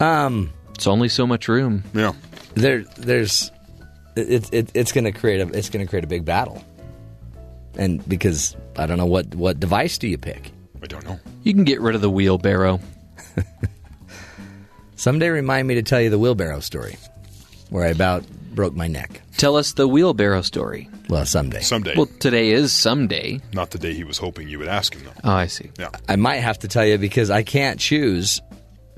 Um, it's only so much room. Yeah, there, there's, it, it, it's going to create a, it's going to create a big battle, and because I don't know what what device do you pick? I don't know. You can get rid of the wheelbarrow. Someday, remind me to tell you the wheelbarrow story, where I about broke my neck. Tell us the wheelbarrow story. Well, someday. Someday. Well, today is someday. Not the day he was hoping you would ask him, though. Oh, I see. Yeah. I might have to tell you because I can't choose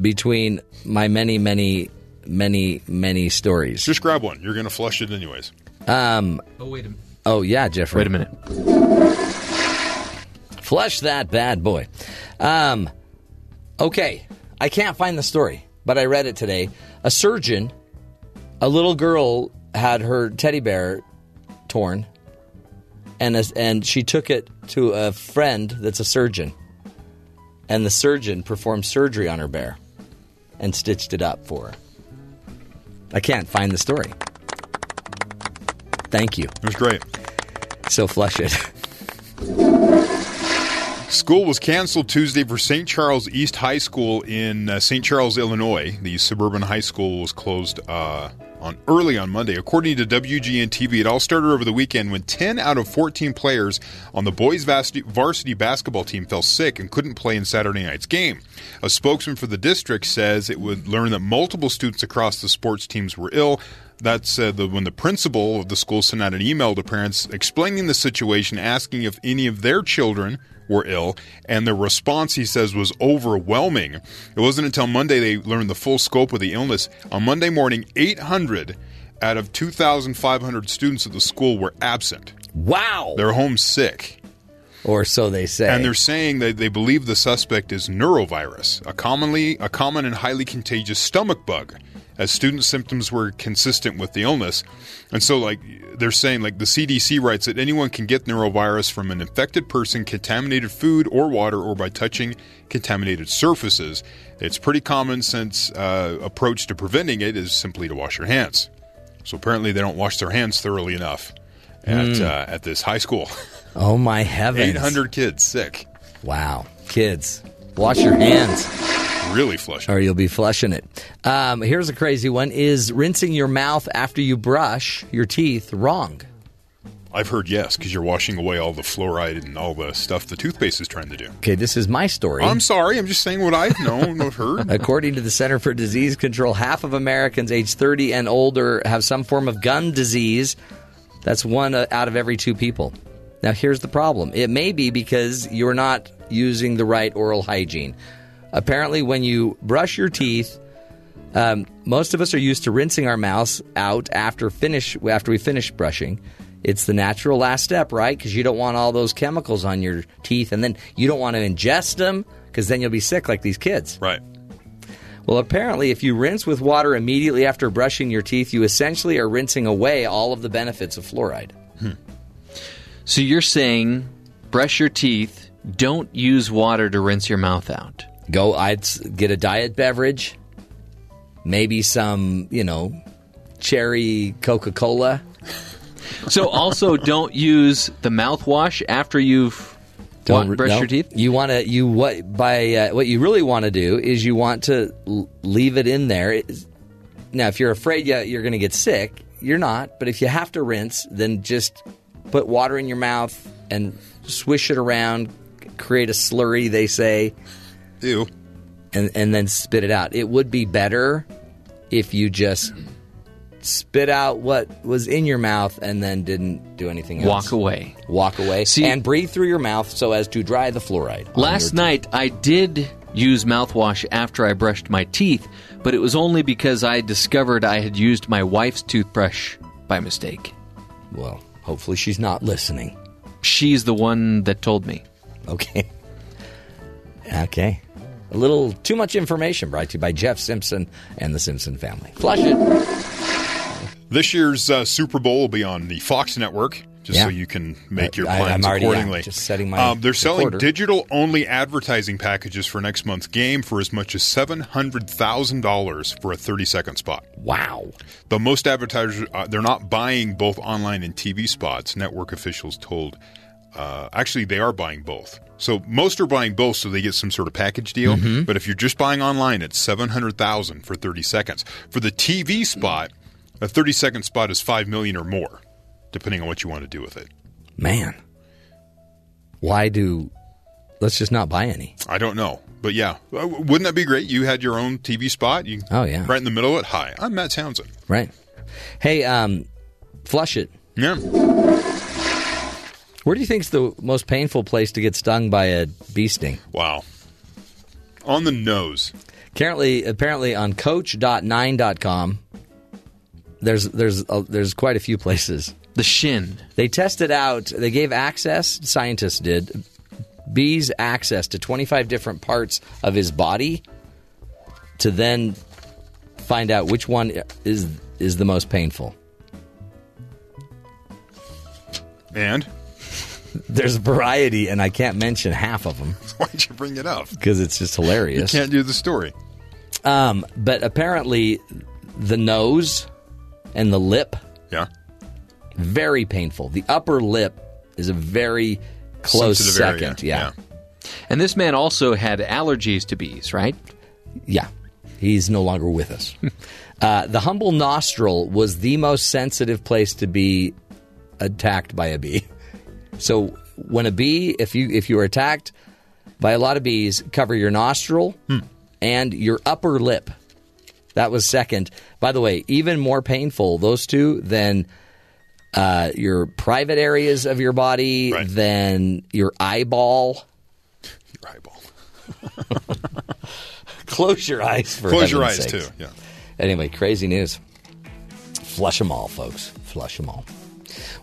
between my many, many, many, many stories. Just grab one. You're going to flush it anyways. Um. Oh wait a minute. Oh yeah, Jeffrey. Wait a minute. Flush that bad boy. Um. Okay, I can't find the story, but I read it today. A surgeon, a little girl had her teddy bear torn, and as, and she took it to a friend that's a surgeon, and the surgeon performed surgery on her bear, and stitched it up for her. I can't find the story. Thank you. It was great. So flush it. School was canceled Tuesday for St. Charles East High School in uh, St. Charles, Illinois. The suburban high school was closed uh, on early on Monday. According to WGN TV, it all started over the weekend when 10 out of 14 players on the boys' varsity, basketball team fell sick and couldn't play in Saturday night's game. A spokesman for the district says it would learn that multiple students across the sports teams were ill. That's uh, the, when the principal of the school sent out an email to parents explaining the situation, asking if any of their children were ill, and the response, he says, was overwhelming. It wasn't until Monday they learned the full scope of the illness. On Monday morning, 800 out of 2,500 students at the school were absent. Wow. They're homesick. Or so they say. And they're saying that they believe the suspect is norovirus, a commonly a common and highly contagious stomach bug, as student symptoms were consistent with the illness. And so like they're saying like the CDC writes that anyone can get norovirus from an infected person, contaminated food or water or by touching contaminated surfaces. It's pretty common sense uh, approach to preventing it is simply to wash your hands. So apparently they don't wash their hands thoroughly enough at Mm. uh, at this high school. Oh my heavens! 800 kids sick. Wow, kids, wash your hands. Really flush. Or you'll be flushing it. Um, here's a crazy one: Is rinsing your mouth after you brush your teeth wrong? I've heard yes, because you're washing away all the fluoride and all the stuff the toothpaste is trying to do. Okay, this is my story. I'm sorry, I'm just saying what I've known, I've heard. According to the Center for Disease Control, half of Americans age 30 and older have some form of gum disease. That's one uh, out of every two people. Now, here's the problem it may be because you're not using the right oral hygiene. Apparently, when you brush your teeth, um, most of us are used to rinsing our mouths out after finish after we finish brushing. It's the natural last step, right? Because you don't want all those chemicals on your teeth, and then you don't want to ingest them because then you'll be sick like these kids. Right. Well, apparently, if you rinse with water immediately after brushing your teeth, you essentially are rinsing away all of the benefits of fluoride. So you're saying brush your teeth, don't use water to rinse your mouth out. Go, I'd get a diet beverage, maybe some, you know, cherry Coca Cola. So also don't use the mouthwash after you've wa- brushed no. your teeth? You want to you what by uh, what you really want to do is you want to l- leave it in there. It's- Now, if you're afraid you're going to get sick, you're not. But if you have to rinse, then just put water in your mouth and swish it around, create a slurry. They say, ew, and and then spit it out. It would be better if you just spit out what was in your mouth and then didn't do anything else. Walk away. Walk away. See, and breathe through your mouth so as to dry the fluoride. Last night I did use mouthwash after I brushed my teeth, but it was only because I discovered I had used my wife's toothbrush by mistake. Well, hopefully she's not listening. She's the one that told me. Okay. Okay. A little too much information brought to you by Jeff Simpson and the Simpson family. Flush it. This year's uh, Super Bowl will be on the Fox network, just Yeah. so you can make I- your I- I'm plans already, yeah, accordingly. just setting my um, they're selling recorder. digital only advertising packages for next month's game for as much as seven hundred thousand dollars for a thirty second spot. Wow! But most advertisers uh, they're not buying both online and TV spots. Network officials told. Uh, actually, they are buying both. So most are buying both, so they get some sort of package deal. Mhm. But if you're just buying online, it's seven hundred thousand for thirty seconds. For the TV spot, a thirty second spot is five million or more, depending on what you want to do with it. Man. Why do. Let's just not buy any. I don't know, but yeah, Uh, wouldn't that be great? You had your own TV spot. You Oh, yeah. right in the middle of it. Hi, I'm Matt Townsend. Right. Hey, um, flush it. Yeah. Where do you think's the most painful place to get stung by a bee sting? Wow. On the nose. Currently, apparently on coach.9.com, there's there's uh, there's quite a few places. The shin. They tested out. They gave access. Scientists did bees access to 25 different parts of his body to then find out which one is is the most painful. And There's a variety, and I can't mention half of them why'd you bring it up? because it's just hilarious. You can't do the story. Um, but apparently, the nose and the lip, Yeah. very painful. The upper lip is a very close Sensitive area, second. yeah. And this man also had allergies to bees, right? Yeah. He's no longer with us. uh, the humble nostril was the most sensitive place to be attacked by a bee. So when a bee, if you if you are attacked by a lot of bees, cover your nostril and your upper lip. That was second. By the way, even more painful, those two, than uh, your private areas of your body, than your eyeball. Your eyeball. Close your eyes for Close your eyes, sakes. too, yeah. Anyway, crazy news. Flush them all, folks. Flush them all.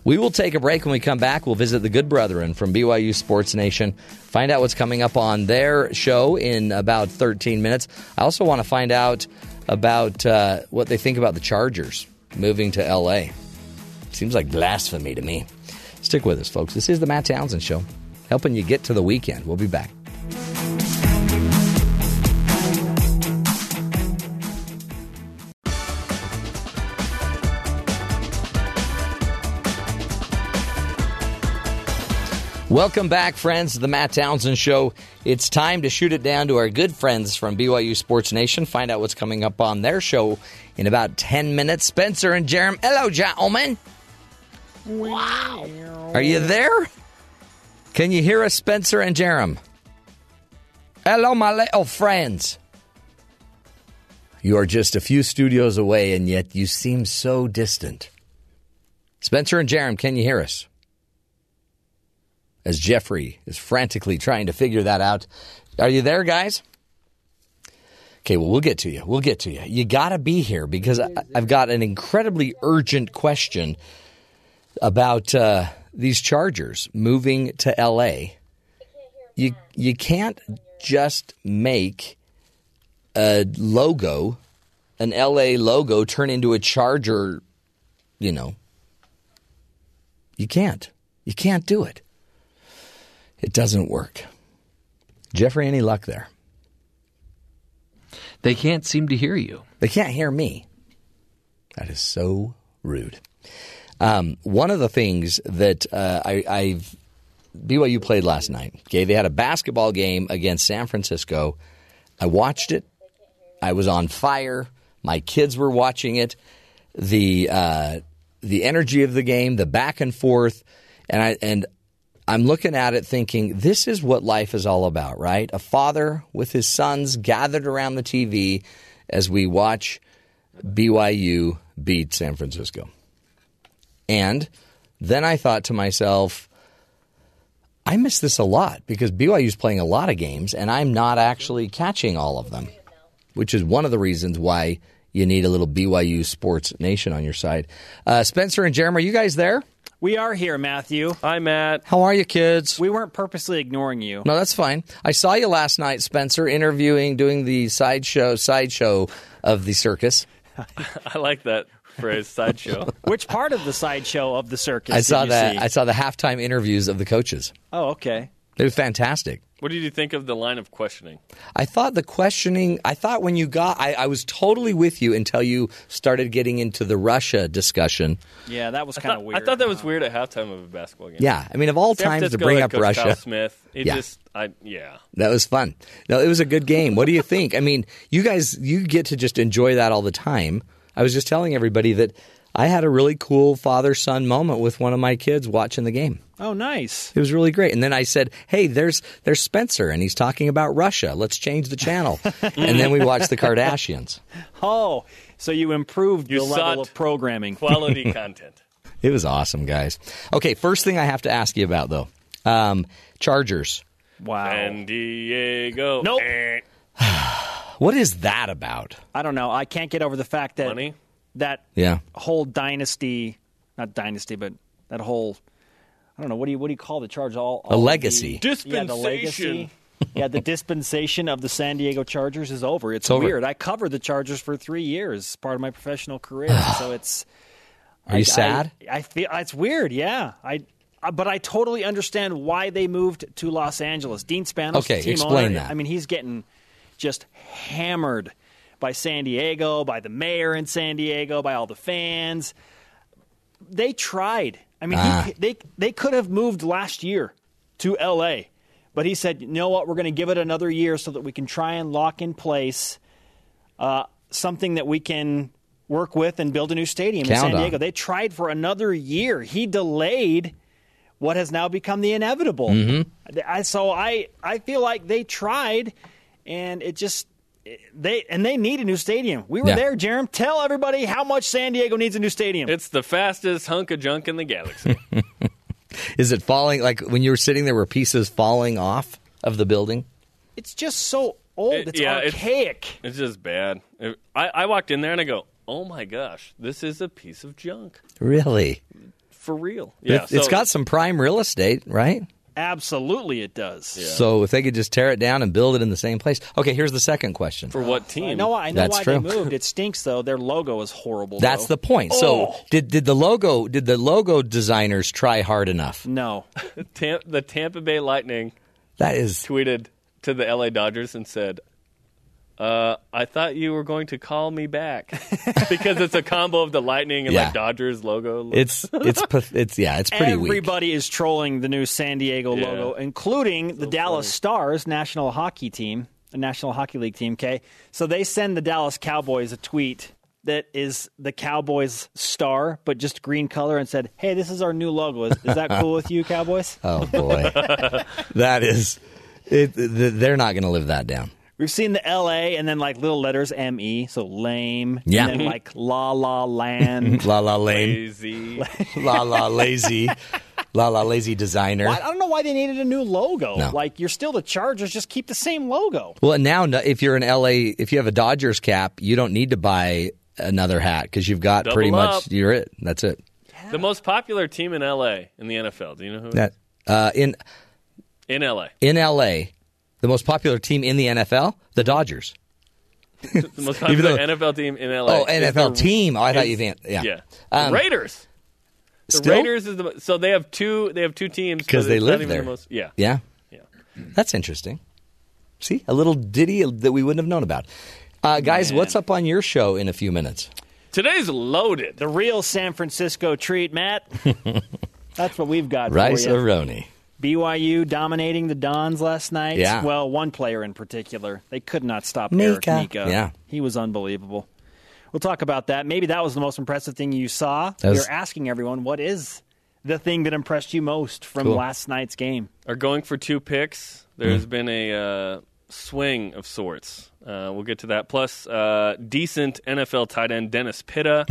We will take a break when we come back. We'll visit the good brethren from BYU Sports Nation, find out what's coming up on their show in about 13 minutes. I also want to find out about uh, what they think about the Chargers moving to LA. Seems like blasphemy to me. Stick with us, folks. This is the Matt Townsend Show, helping you get to the weekend. We'll be back. Welcome back, friends, to the Matt Townsend Show. It's time to shoot it down to our good friends from BYU Sports Nation. Find out what's coming up on their show in about 10 minutes. Spencer and Jarom. Hello, gentlemen. Wow. Are you there? Can you hear us, Spencer and Jarom? Hello, my little friends. You are just a few studios away, and yet you seem so distant. Spencer and Jarom, can you hear us? As Jeffrey is frantically trying to figure that out. Are you there, guys? Okay, well, we'll get to you. We'll get to you. You got to be here because I, I've got an incredibly urgent question about uh, these Chargers moving to LA. You you can't just make a logo, an LA logo, turn into a Charger. You know, you can't. You can't do it. It doesn't work. Jeffrey, any luck there? They can't seem to hear you. They can't hear me. That is so rude. Um, one of the things that uh, I, I've BYU played last night. Okay, they had a basketball game against San Francisco. I watched it. I was on fire. My kids were watching it. The uh, the energy of the game, the back and forth, and I and I'm looking at it thinking, this is what life is all about, right? A father with his sons gathered around the TV as we watch BYU beat San Francisco. And then I thought to myself, I miss this a lot because BYU is playing a lot of games and I'm not actually catching all of them, which is one of the reasons why you need a little BYU Sports Nation on your side. Uh, Spencer and Jeremy, are you guys there? We are here, Matthew. Hi, Matt. How are you, kids? We weren't purposely ignoring you. No, that's fine. I saw you last night, Spencer, interviewing, doing the sideshow sideshow of the circus. I like that phrase, sideshow. Which part of the sideshow of the circus? I did saw you that. see? I saw the halftime interviews of the coaches. Oh, okay. It was fantastic. What did you think of the line of questioning? I thought the questioning. I thought when you got, I, I was totally with you until you started getting into the Russia discussion. Yeah, that was kind of weird. I thought that was uh-huh. weird at halftime of a basketball game. Yeah, I mean, of all San times to bring head up coach Russia, Kyle Smith. It Yeah. just, I yeah. That was fun. No, it was a good game. What do you think? I mean, you guys, you get to just enjoy that all the time. I was just telling everybody that I had a really cool father son moment with one of my kids watching the game. Oh, nice. It was really great. And then I said, "Hey, there's there's Spencer, and he's talking about Russia. Let's change the channel." and then we watched the Kardashians. Oh, so you improved You the level of programming. Quality content. It was awesome, guys. Okay, first thing I have to ask you about though, um, Chargers. Wow. San Diego. Nope. What is that about? I don't know. I can't get over the fact that Money? that Yeah. whole dynasty, not dynasty, but that whole I don't know what do you what do you call the charge all, A legacy. the, yeah, the legacy. Dispensation. yeah, the dispensation of the San Diego Chargers is over. It's, It's over. weird. I covered the Chargers for three years, part of my professional career, so it's. Are you sad? I, I feel it's weird. Yeah, I. uh, But I totally understand why they moved to Los Angeles. Dean Spanos, Okay, team explain owner, that. I mean, he's getting just hammered by San Diego, by the mayor in San Diego, by all the fans. They tried. I mean, Ah. he, they they could have moved last year to L.A., but he said, "You know what? We're going to give it another year so that we can try and lock in place uh, something that we can work with and build a new stadium in Count San on. Diego." They tried for another year. He delayed what has now become the inevitable. Mhm. I, so I I feel like they tried, and it just they and they need a new stadium. We were Yeah. there, Jarom. Tell everybody how much San Diego needs a new stadium. It's the fastest hunk of junk in the galaxy. Is it falling? Like when you were sitting there, were pieces falling off of the building? It's just so old. It- it's yeah, archaic. It's just bad. It- I, I walked in there and I go, oh my gosh, this is a piece of junk. Really? For real. It- Yeah, it's so- got some prime real estate, right? Absolutely, it does. So if they could just tear it down and build it in the same place. Okay, here's the second question. For what team? I know. I know That's why true. they moved. It stinks though. Their logo is horrible. That's though. the point. Oh, So did did the logo did the logo designers try hard enough? no. Tam- the Tampa Bay Lightning That is tweeted to the LA Dodgers and said, uh, I thought you were going to call me back because it's a combo of the Lightning and Yeah. like Dodgers logo. it's it's path- it's yeah, it's pretty weak. Everybody is trolling the new San Diego Yeah. logo, including the Dallas Stars national hockey team, the National Hockey League team. Okay, so they send the Dallas Cowboys a tweet that is the Cowboys star, but just green color, and said, "Hey, this is our new logo. Is, is that cool with you, Cowboys?" Oh boy, that is it. th- They're not going to live that down. We've seen the L.A. and then like little letters M E, so lame. Yeah. And then like La La Land. La la lane, Lazy. la la lazy, la la lazy designer. Why- I don't know why they needed a new logo. No. Like you're still the Chargers, just keep the same logo. Well, now if you're in LA, if you have a Dodgers cap, you don't need to buy another hat because you've got Double pretty much you're it. That's it. The most popular team in LA in the NFL. Do you know who? it is? That uh, in In LA. in LA, the most popular team in the NFL, the Dodgers. The most popular though- NFL team in LA. Oh, NFL the- team. Oh, I thought you meant yeah. Yeah. Um, Raiders. The still? Raiders is the so they have two they have two teams because they live there. The most, yeah. yeah, Yeah. That's interesting. See, a little ditty that we wouldn't have known about. Uh, guys, what's up on your show in a few minutes? Today's loaded. The real San Francisco treat, Matt. That's what we've got Rice for you. Aroni. BYU dominating the Dons last night. Yeah. Well, one player in particular. They could not stop Mika. Eric Mika. Yeah. He was unbelievable. We'll talk about that. Maybe that was the most impressive thing you saw. That was- We're asking everyone, what is the thing that impressed you most from Cool. last night's game? Are going for two picks. There's Mm. been a uh, swing of sorts. Uh, we'll get to that. Plus, uh, decent NFL tight end Dennis Pitta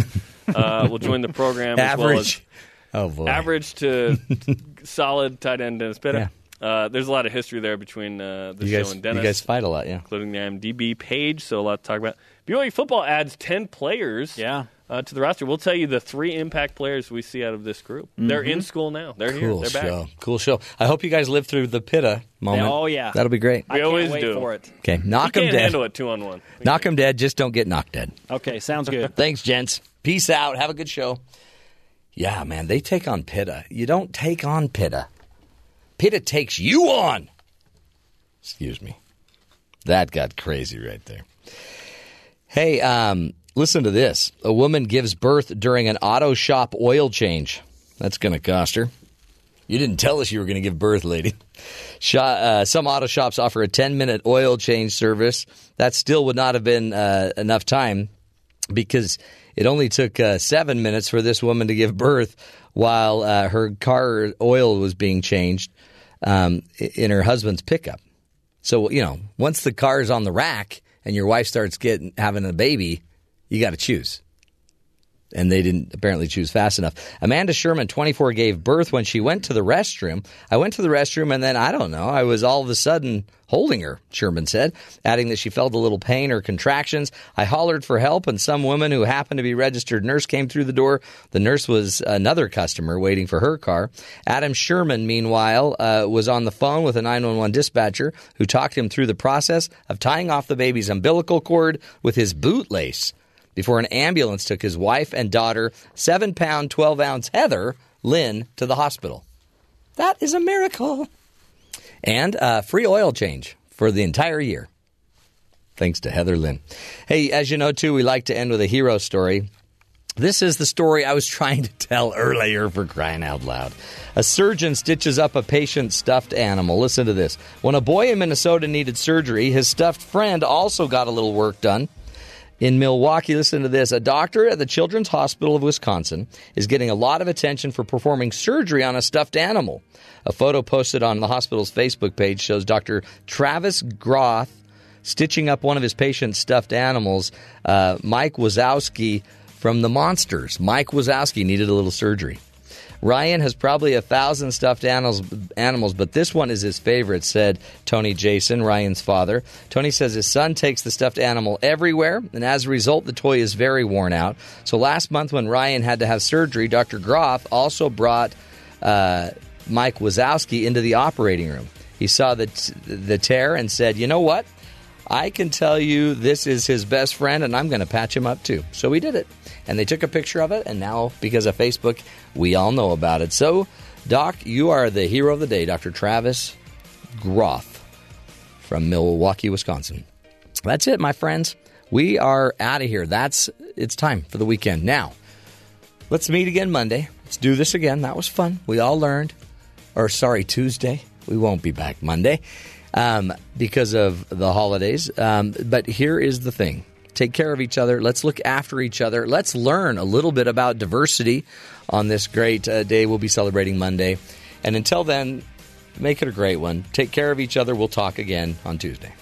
uh, will join the program as well as Average. Oh boy. average to solid tight end Dennis Pitta. Uh, there's a lot of history there between uh, the You show guys, and you guys fight a lot, yeah. including the IMDb page. So a lot to talk about. BYU football adds ten players. Yeah. Uh, to the roster, we'll tell you the three impact players we see out of this group. They're in school now. They're here. Cool They're back. show. Cool show. I hope you guys live through the Pitta moment. Oh, yeah. That'll be great. I We can't always wait do. for it. Okay, knock you them dead. handle it two on one. Knock them dead. Just don't get knocked dead. Okay, sounds good. Thanks, gents. Peace out. Have a good show. Yeah, man, they take on Pitta. You don't take on Pitta. Pitta takes you on. Excuse me. That got crazy right there. Hey, um, listen to this. A woman gives birth during an auto shop oil change. That's going to cost her. You didn't tell us you were going to give birth, lady. Uh, some auto shops offer a 10 minute oil change service. That still would not have been uh, enough time because it only took uh, seven minutes for this woman to give birth while uh, her car oil was being changed um, in her husband's pickup. So, you know, once the car is on the rack and your wife starts getting having a baby, you got to choose. And they didn't apparently choose fast enough. Amanda Sherman, 24, gave birth when she went to the restroom. I went to the restroom and then, I don't know, I was all of a sudden holding her, Sherman said, adding that she felt a little pain or contractions. I hollered for help, and some woman who happened to be registered nurse came through the door. The nurse was another customer waiting for her car. Adam Sherman, meanwhile, uh, was on the phone with a 911 dispatcher who talked him through the process of tying off the baby's umbilical cord with his bootlace before an ambulance took his wife and daughter, 7 pound, 12 ounce Heather Lynn, to the hospital. That is a miracle. And a free oil change for the entire year. Thanks to Heather Lynn. Hey, as you know, too, we like to end with a hero story. This is the story I was trying to tell earlier for crying out loud. A surgeon stitches up a patient's stuffed animal. Listen to this. When a boy in Minnesota needed surgery, his stuffed friend also got a little work done. In Milwaukee, listen to this. A doctor at the Children's Hospital of Wisconsin is getting a lot of attention for performing surgery on a stuffed animal. A photo posted on the hospital's Facebook page shows Dr. Travis Groth stitching up one of his patient's stuffed animals. Uh, Mike Wazowski from the Monsters. Mike Wazowski needed a little surgery. Ryan has probably a thousand stuffed animals, animals, but this one is his favorite, said Tony Jason, Ryan's father. Tony says his son takes the stuffed animal everywhere, and as a result, the toy is very worn out. So last month, when Ryan had to have surgery, Dr. Groth also brought uh, Mike Wazowski into the operating room. He saw the, the tear and said, You know what? I can tell you this is his best friend, and I'm going to patch him up too. So we did it. And they took a picture of it, and now, because of Facebook, we all know about it. So, Doc, you are the hero of the day, Dr. Travis Groth from Milwaukee, Wisconsin. That's it, my friends. We are out of here. That's it's time for the weekend. Now, let's meet again Monday. Let's do this again. That was fun. We all learned. Or sorry, Tuesday. We won't be back Monday um, because of the holidays. Um, but here is the thing take care of each other. Let's look after each other. Let's learn a little bit about diversity on this great uh, day we'll be celebrating Monday. And until then, make it a great one. Take care of each other. We'll talk again on Tuesday.